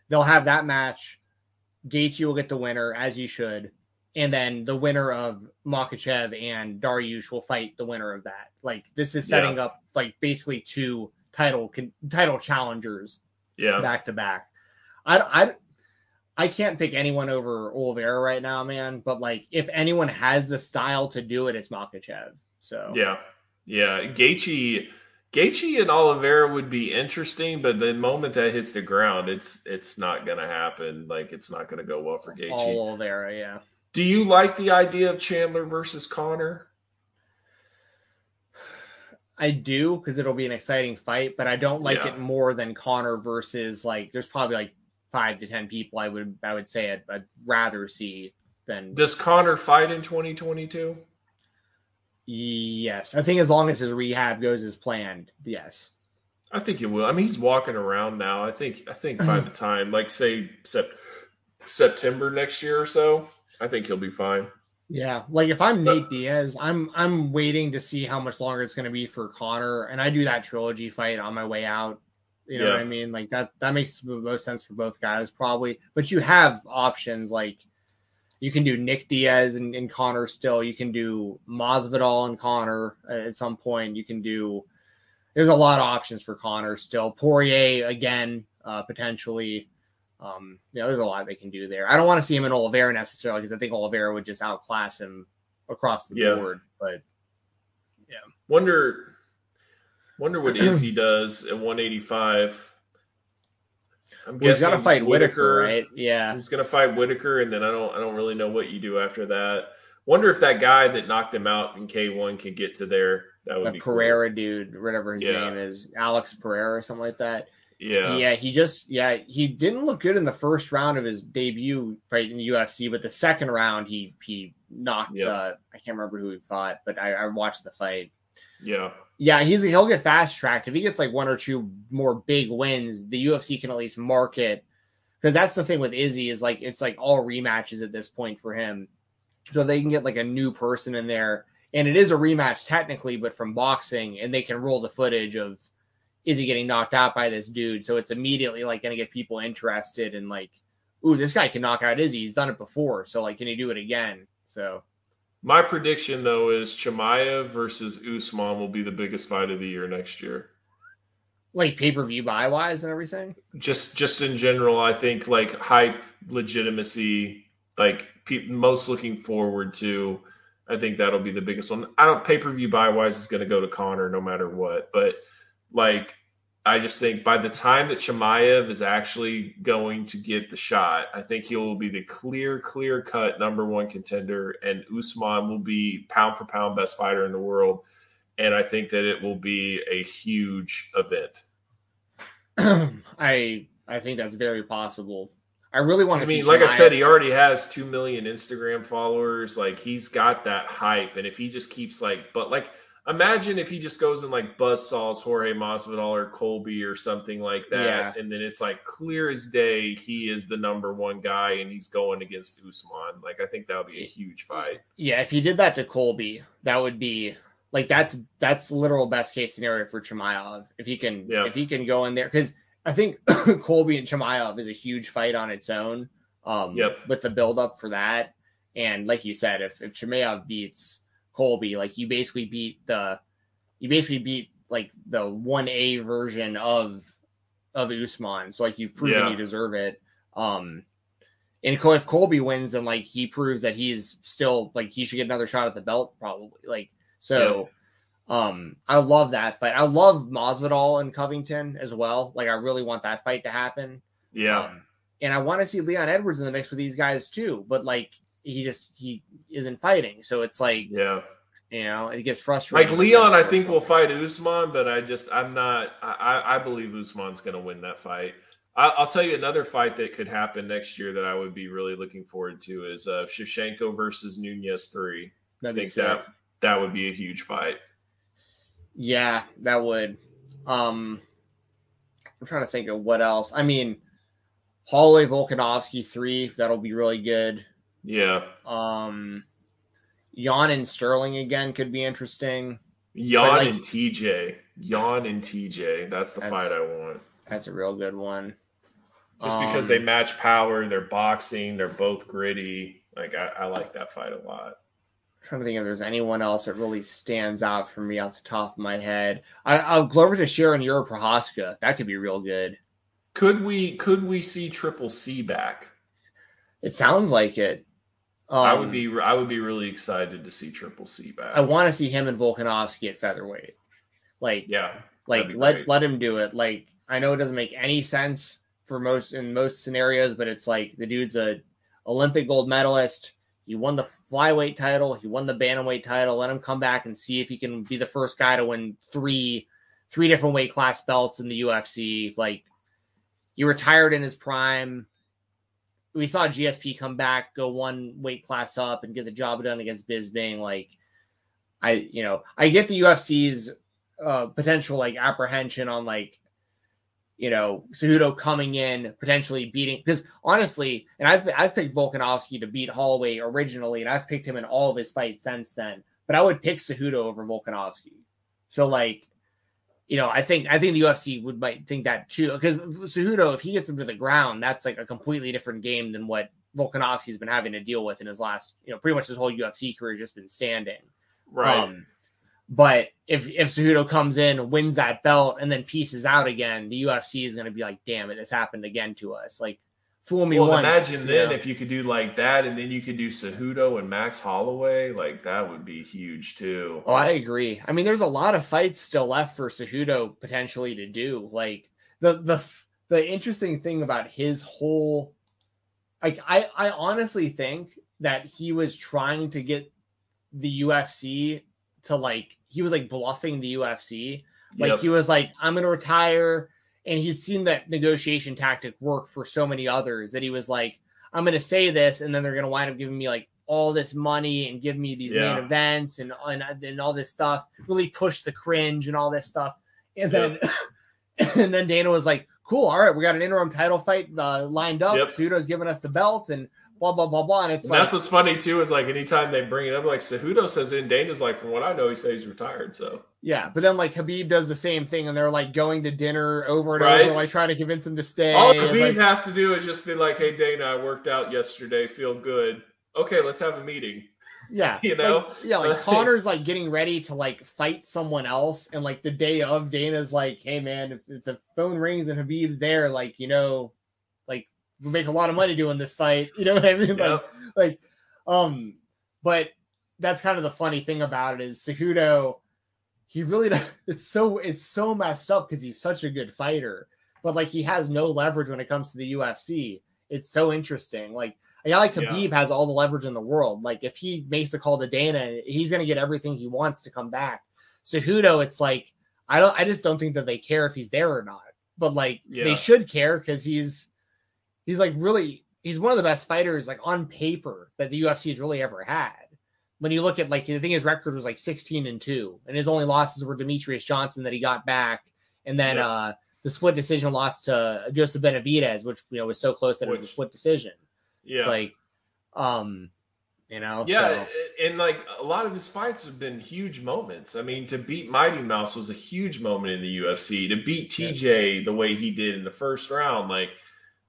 they'll have that match. Gaethje will get the winner as you should, and then the winner of Makhachev and Dariush will fight the winner of that. Like this is setting up like basically two title con- title challengers Yeah. back to back. I I I can't pick anyone over Oliveira right now, man. But like, if anyone has the style to do it, it's Makhachev. So Yeah. Yeah. Gaethje Gaethje and Oliveira would be interesting, but the moment that hits the ground, it's it's not gonna happen. Like it's not gonna go well for Gaethje. Oliveira, yeah. Do you like the idea of Chandler versus Conor? I do because it'll be an exciting fight, but I don't like Yeah. it more than Conor versus like. There's probably like five to ten people I would I would say I'd, I'd rather see than Does Conor fight in 2022? Yes. I think as long as his rehab goes as planned, yes. I think he will. I mean, he's walking around now. I think. I think by the mm-hmm. time, like, say, sep- September next year or so, I think he'll be fine. Yeah, like if I'm Nate Diaz, I'm I'm waiting to see how much longer it's going to be for Conor, and I do that trilogy fight on my way out. You know what I mean? Like that that makes the most sense for both guys, probably. But you have options like You can do Nick Diaz and, and Conor still. You can do Masvidal and Conor at some point. You can do. There's a lot of options for Conor still. Poirier again, uh, potentially. Um, you know, there's a lot they can do there. I don't want to see him in Oliveira necessarily because I think Oliveira would just outclass him across the Yeah. board. But yeah, Wonder, wonder what Izzy does at 185. I'm well, he's got to fight Whittaker, right? Yeah. He's gonna fight Whittaker, and then I don't I don't really know what you do after that. Wonder if that guy that knocked him out in K1 can get to there. That would That be cool. Pereira dude, whatever his Yeah. name is, Alex Pereira or something like that. Yeah. Yeah, he just yeah he didn't look good in the first round of his debut fight in the UFC, but the second round he he knocked. Yeah. Uh, I can't remember who he fought, but I, I watched the fight. Yeah. Yeah, he's he'll get fast tracked if he gets like one or two more big wins. The UFC can at least market because that's the thing with Izzy is like it's like all rematches at this point for him, so they can get like a new person in there, and it is a rematch technically, but from boxing, and they can roll the footage of Izzy getting knocked out by this dude, so it's immediately like going to get people interested and like, ooh, this guy can knock out Izzy. He's done it before, so like, can he do it again? So My prediction though is Chimaev versus Usman will be the biggest fight of the year next year. like pay per view buy wise and everything. Just just in general, I think like hype, legitimacy, like pe- most looking forward to. I think that'll be the biggest one. I don't pay per view buy wise is going to go to Conor no matter what, but like I just think by the time that Chimaev is actually going to get the shot, I think he will be the clear, clear cut number one contender, and Usman will be pound for pound best fighter in the world. And I think that it will be a huge event. I I think that's very possible. I really want I to. mean, see like I said, he already has two million Instagram followers. Like he's got that hype, and if he just keeps like, but like, imagine if he just goes and like buzzsaws Jorge Masvidal or Colby or something like that, Yeah. and then it's like clear as day he is the number one guy, and he's going against Usman. Like I think that would be a huge fight. yeah, if he did that to Colby, that would be like that's that's literal best case scenario for Chimaev if he can Yeah. if he can go in there because I think Colby and Chimaev is a huge fight on its own. Um, Yep. With the build up for that, and like you said, if if Chimaev beats Colby, like you basically beat the you basically beat like the one A version of of Usman. So like you've proven Yeah. you deserve it. Um and if Colby wins, then like he proves that he's still like he should get another shot at the belt, probably. Like so um I love that fight. I love Masvidal and Covington as well. Like I really want that fight to happen. Yeah, Um, and I want to see Leon Edwards in the mix with these guys too, but like he just he isn't fighting. So it's like, yeah. you know, it gets frustrating. Like Leon, I think will fight Usman, but I just I'm not. I, I believe Usman's going to win that fight. I, I'll tell you another fight that could happen next year that I would be really looking forward to is uh, Shevchenko versus Nunes three. I think sick. that that would be a huge fight. Yeah, that would. Um I'm trying to think of what else. I mean, Holloway Volkanovski three, that'll be really good. Yeah, Um Yan and Sterling again could be interesting. Yan like- and TJ, Yan and TJ. That's the That's- fight I want. That's a real good one. Just because Um, they match power, they're boxing, they're both gritty. Like I, I like that fight a lot. trying to think if there's anyone else that really stands out for me off the top of my head. I, I'll go over to Sharon Euro Prochazka. That could be real good. Could we could we see Triple C back? It sounds like it. Um, I would be I would be really excited to see Triple C back. I want to see him and Volkanovski at featherweight. Like, yeah, like let great. let him do it. Like, I know it doesn't make any sense for most in most scenarios, but it's like the dude's a Olympic gold medalist. He won the flyweight title. He won the bantamweight title. Let him come back and see if he can be the first guy to win three three different weight class belts in the UFC. Like he retired in his prime. We saw GSP come back, go one weight class up, and get the job done against Bisping. Like I, you know, I get the UFC's uh, potential like apprehension on like you know Cejudo coming in potentially beating because honestly, and I've I've picked Volkanovski to beat Holloway originally, and I've picked him in all of his fights since then. But I would pick Cejudo over Volkanovski. So like, you know, I think I think the UFC would might think that too because Cejudo, if he gets him to the ground, that's like a completely different game than what Volkanovski's been having to deal with in his last, you know, pretty much his whole UFC career has just been standing. Right. Um, but if if Cejudo comes in, wins that belt, and then pieces out again, the UFC is going to be like, "Damn it, this happened again to us." Like, fool me well, once. imagine then know? if you could do like that, and then you could do Cejudo and Max Holloway. Like that would be huge too. Oh, I agree. I mean, there's a lot of fights still left for Cejudo potentially to do. Like the the the interesting thing about his whole, like I I honestly think that he was trying to get the UFC to like he was like bluffing the UFC. Like Yep. he was like, I'm gonna retire, and he'd seen that negotiation tactic work for so many others that he was like, I'm gonna say this, and then they're gonna wind up giving me like all this money and give me these Yeah. main events and, and and all this stuff. Really push the cringe and all this stuff. And then and then Dana was like, Cool, all right, we got an interim title fight uh, lined up. Yep. Cejudo's giving us the belt and blah blah blah blah. And it's And like that's what's funny too is like anytime they bring it up, like Cejudo says and Dana's like, from what I know, he says he's retired. So Yeah, but then like Khabib does the same thing, and they're like going to dinner over and Right. over, like trying to convince him to stay. all and, like- has to do is just be like, "Hey Dana, I worked out yesterday, feel good. Okay, let's have a meeting." yeah, you know? like, yeah, like Conor's like getting ready to like fight someone else, and like the day of, Dana's like, "Hey man, if, if the phone rings and Khabib's there, like you know, like we make a lot of money doing this fight." You know what I mean? Like, like, um, but that's kind of the funny thing about it is Cejudo. He really, does- it's so it's so messed up because he's such a good fighter, but like he has no leverage when it comes to the UFC. It's so interesting. Like a guy like Yeah. Khabib has all the leverage in the world. Like if he makes the call to Dana, he's gonna get everything he wants to come back. Cejudo, it's like I don't, I just don't think that they care if he's there or not. But like Yeah. they should care because he's he's like really he's one of the best fighters like on paper that the UFC has really ever had. When you look at like the thing his record was like 16 and 2 and his only losses were Demetrious Johnson that he got back and then Yeah. uh the split decision loss to Joseph Benavidez which you know was so close that it was a split decision. Yeah, It's like um you know yeah, so- and like a lot of his fights have been huge moments. I mean, to beat Mighty Mouse was a huge moment in the UFC. To beat TJ the way he did in the first round, like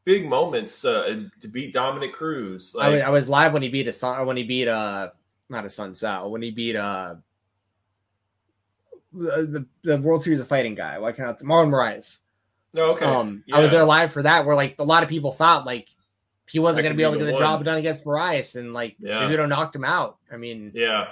big moments. Uh, to beat Dominick Cruz, I, was, I was live when he beat a when he beat uh not a Sun Sao when he beat uh the, the, World Series of Fighting guy. Why can't I, Marlon Moraes? no, okay. Um, I was there live for that, where like a lot of people thought like he wasn't going to be be able to get the one. job done against Moraes, and like Yeah. Cejudo knocked him out. I mean, Yeah.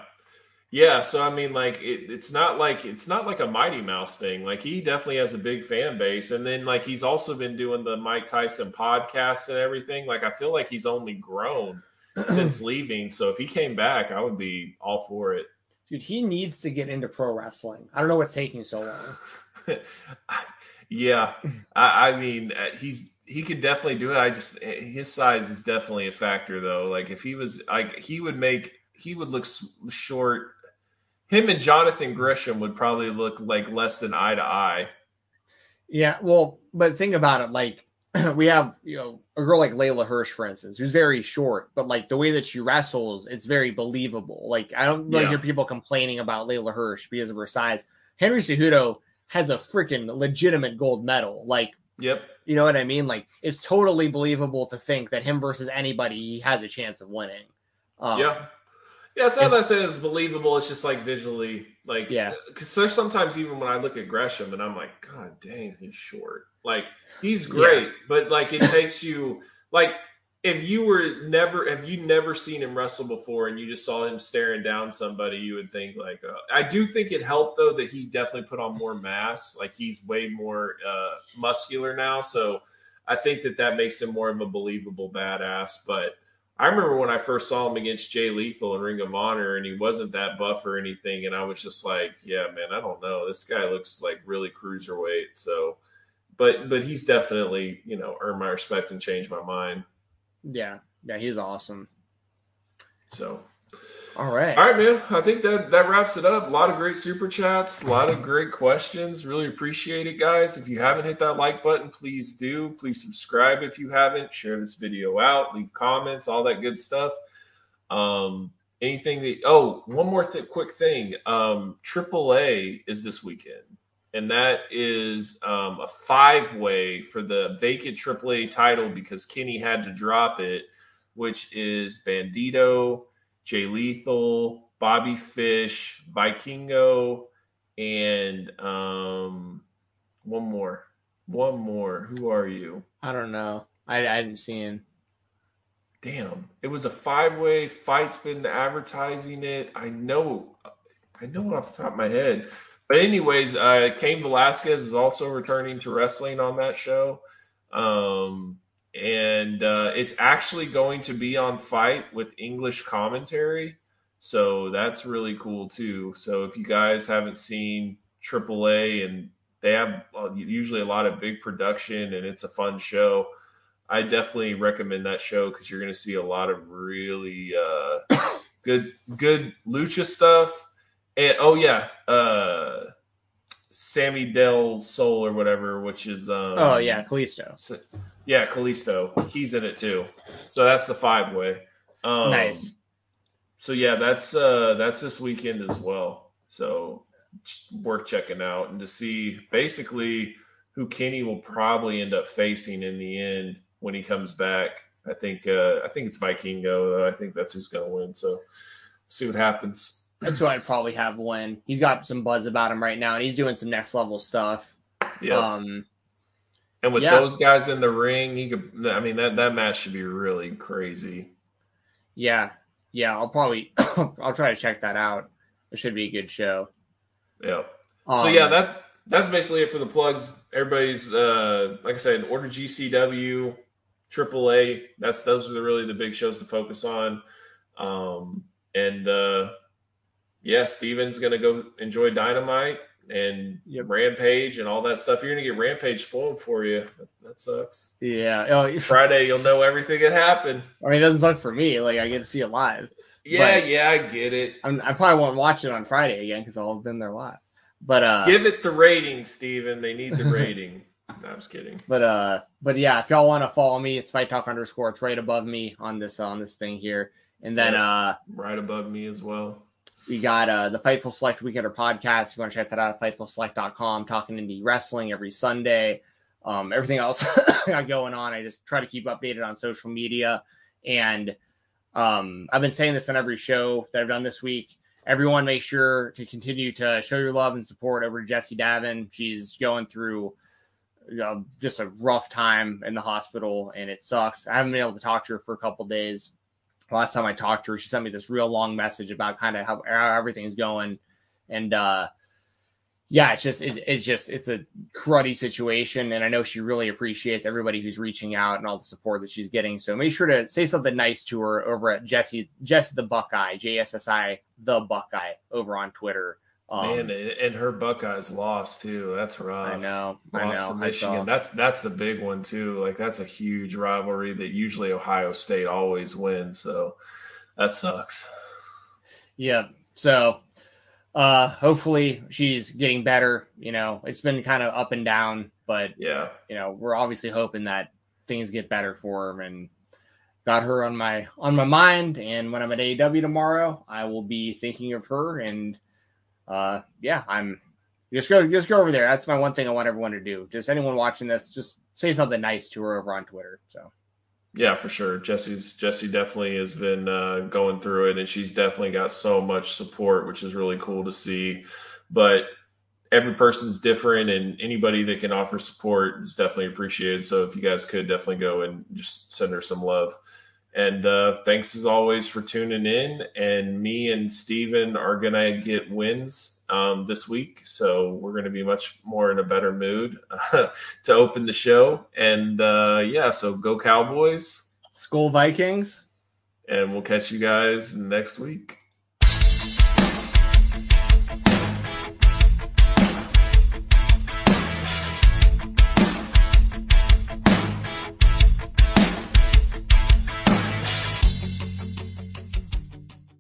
Yeah, so I mean, like it, it's not like it's not like a Mighty Mouse thing. Like he definitely has a big fan base, and then like he's also been doing the Mike Tyson podcast and everything. Like I feel like he's only grown since leaving. So if he came back, I would be all for it. dude, he needs to get into pro wrestling. I don't know what's taking so long. yeah, I, I mean, uh, he's he could definitely do it. I just his size is definitely a factor, though. Like if he was like he would make he would look short. Him and Jonathan Gresham would probably look like less than eye to eye. Yeah, well, but think about it. Like we have, you know, a girl like Leyla Hirsch, for instance, who's very short, but like the way that she wrestles, it's very believable. Like I don't really Yeah. hear people complaining about Leyla Hirsch because of her size. Henry Cejudo has a freaking legitimate gold medal. Like Yep. you know what I mean? Like it's totally believable to think that him versus anybody, he has a chance of winning. Um, yeah. Yeah, it's not that I say it's believable. It's just like visually, like Yeah. Because there's sometimes even when I look at Gresham and I'm like, God dang, he's short. Like he's great, but like it takes you like if you were never have you never seen him wrestle before and you just saw him staring down somebody, you would think like uh, I do think it helped though that he definitely put on more mass. Like he's way more uh, muscular now, so I think that that makes him more of a believable badass. But I remember when I first saw him against Jay Lethal in Ring of Honor, and he wasn't that buff or anything, and I was just like, "Yeah, man, I don't know. This guy looks like really cruiserweight." So, but but he's definitely you know earned my respect and changed my mind. yeah, yeah, he's awesome. So, All right. all right, man. I think that that wraps it up. A lot of great super chats, a lot of great questions. Really appreciate it, guys. If you haven't hit that like button, please do. Please subscribe if you haven't. Share this video out. Leave comments. All that good stuff. Um, anything that oh, one more th- quick thing. Um, AAA is this weekend, and that is um, a five way for the vacant AAA title because Kenny had to drop it which is Bandido, Jay Lethal, Bobby Fish, Vikingo, and um, one more. One more. Who are you? I don't know. I, I didn't see him. Damn, it was a five-way fight's been advertising it. I know, I know it off the top of my head. But anyways, uh, Cain Velasquez is also returning to wrestling on that show, um, and uh, it's actually going to be on FITE with English commentary. So that's really cool too. So if you guys haven't seen AAA and they have uh, usually a lot of big production and it's a fun show. I definitely recommend that show because you're going to see a lot of really uh, good good lucha stuff. And oh yeah, uh, Samuray Del Sol or whatever, which is um, oh yeah, Kalisto. Yeah, Kalisto. He's in it too. So that's the five way. Um, nice. So yeah, that's uh, that's this weekend as well. So worth checking out and to see basically who Kenny will probably end up facing in the end when he comes back. I think uh, I think it's Vikingo. I think that's who's going to win. So see what happens. That's who I'd probably have win. He's got some buzz about him right now, and he's doing some next level stuff. Yeah. Um, and with yeah. those guys in the ring, he could. I mean that that match should be really crazy. Yeah, yeah. I'll probably I'll try to check that out. It should be a good show. Yeah. Um, so yeah, that that's basically it for the plugs. Everybody's uh like I said, order GCW, AAA. That's those are the, really the big shows to focus on. Um and uh yeah, Steven's gonna go enjoy Dynamite and Yep. Rampage and all that stuff. You're gonna get Rampage spoiled for you. That, sucks. yeah. Oh, Friday, you'll know everything that happened. I mean, it doesn't suck for me. Like I get to see it live. Yeah, yeah, I get it. I'm, I probably won't watch it on Friday again because I'll have been there live. But uh, Give it the rating, Steven. They need the rating. no, I'm just kidding. but uh, but yeah, if y'all want to follow me, it's fight talk underscore. It's right above me on this on this thing here. And then uh, Right above me as well. We got uh the Fightful Select Weekender podcast. If you want to check that out, at fightfulselect.com, talking indie wrestling every Sunday. Um, everything else I got going on, I just try to keep updated on social media. And um, I've been saying this on every show that I've done this week. Everyone, make sure to continue to show your love and support over to Jessie Davin. She's going through just a rough time in the hospital, and it sucks. I haven't been able to talk to her for a couple days. Last time I talked to her, she sent me this real long message about kind of how, how everything's going, and uh, yeah, it's just it, it's just it's a cruddy situation, and I know she really appreciates everybody who's reaching out and all the support that she's getting. So make sure to say something nice to her over at Jesse Jesse the Buckeye J S S I the Buckeye over on Twitter. Um, Man, and- and her Buckeyes lost too. That's rough. I know, I Lost know, to I Michigan. saw. That's that's the big one too. Like that's a huge rivalry that usually Ohio State always wins. So that sucks. Yeah. So uh hopefully she's getting better. You know, it's been kind of up and down, but Yeah. you know, we're obviously hoping that things get better for her and got her on my on my mind. And when I'm at AEW tomorrow, I will be thinking of her and uh yeah, I'm just go just go over there. That's my one thing I want everyone to do. Just anyone watching this, just say something nice to her over on Twitter. So Yeah, for sure. Jesse's Jesse definitely has been uh, going through it, and she's definitely got so much support, which is really cool to see. But every person's different, and anybody that can offer support is definitely appreciated. So if you guys could definitely go and just send her some love. And uh, thanks as always for tuning in. And me and Steven are gonna get wins um, this week, so we're gonna be much more in a better mood to open the show. And uh, yeah, so go Cowboys, Skol Vikings. and we'll catch you guys next week.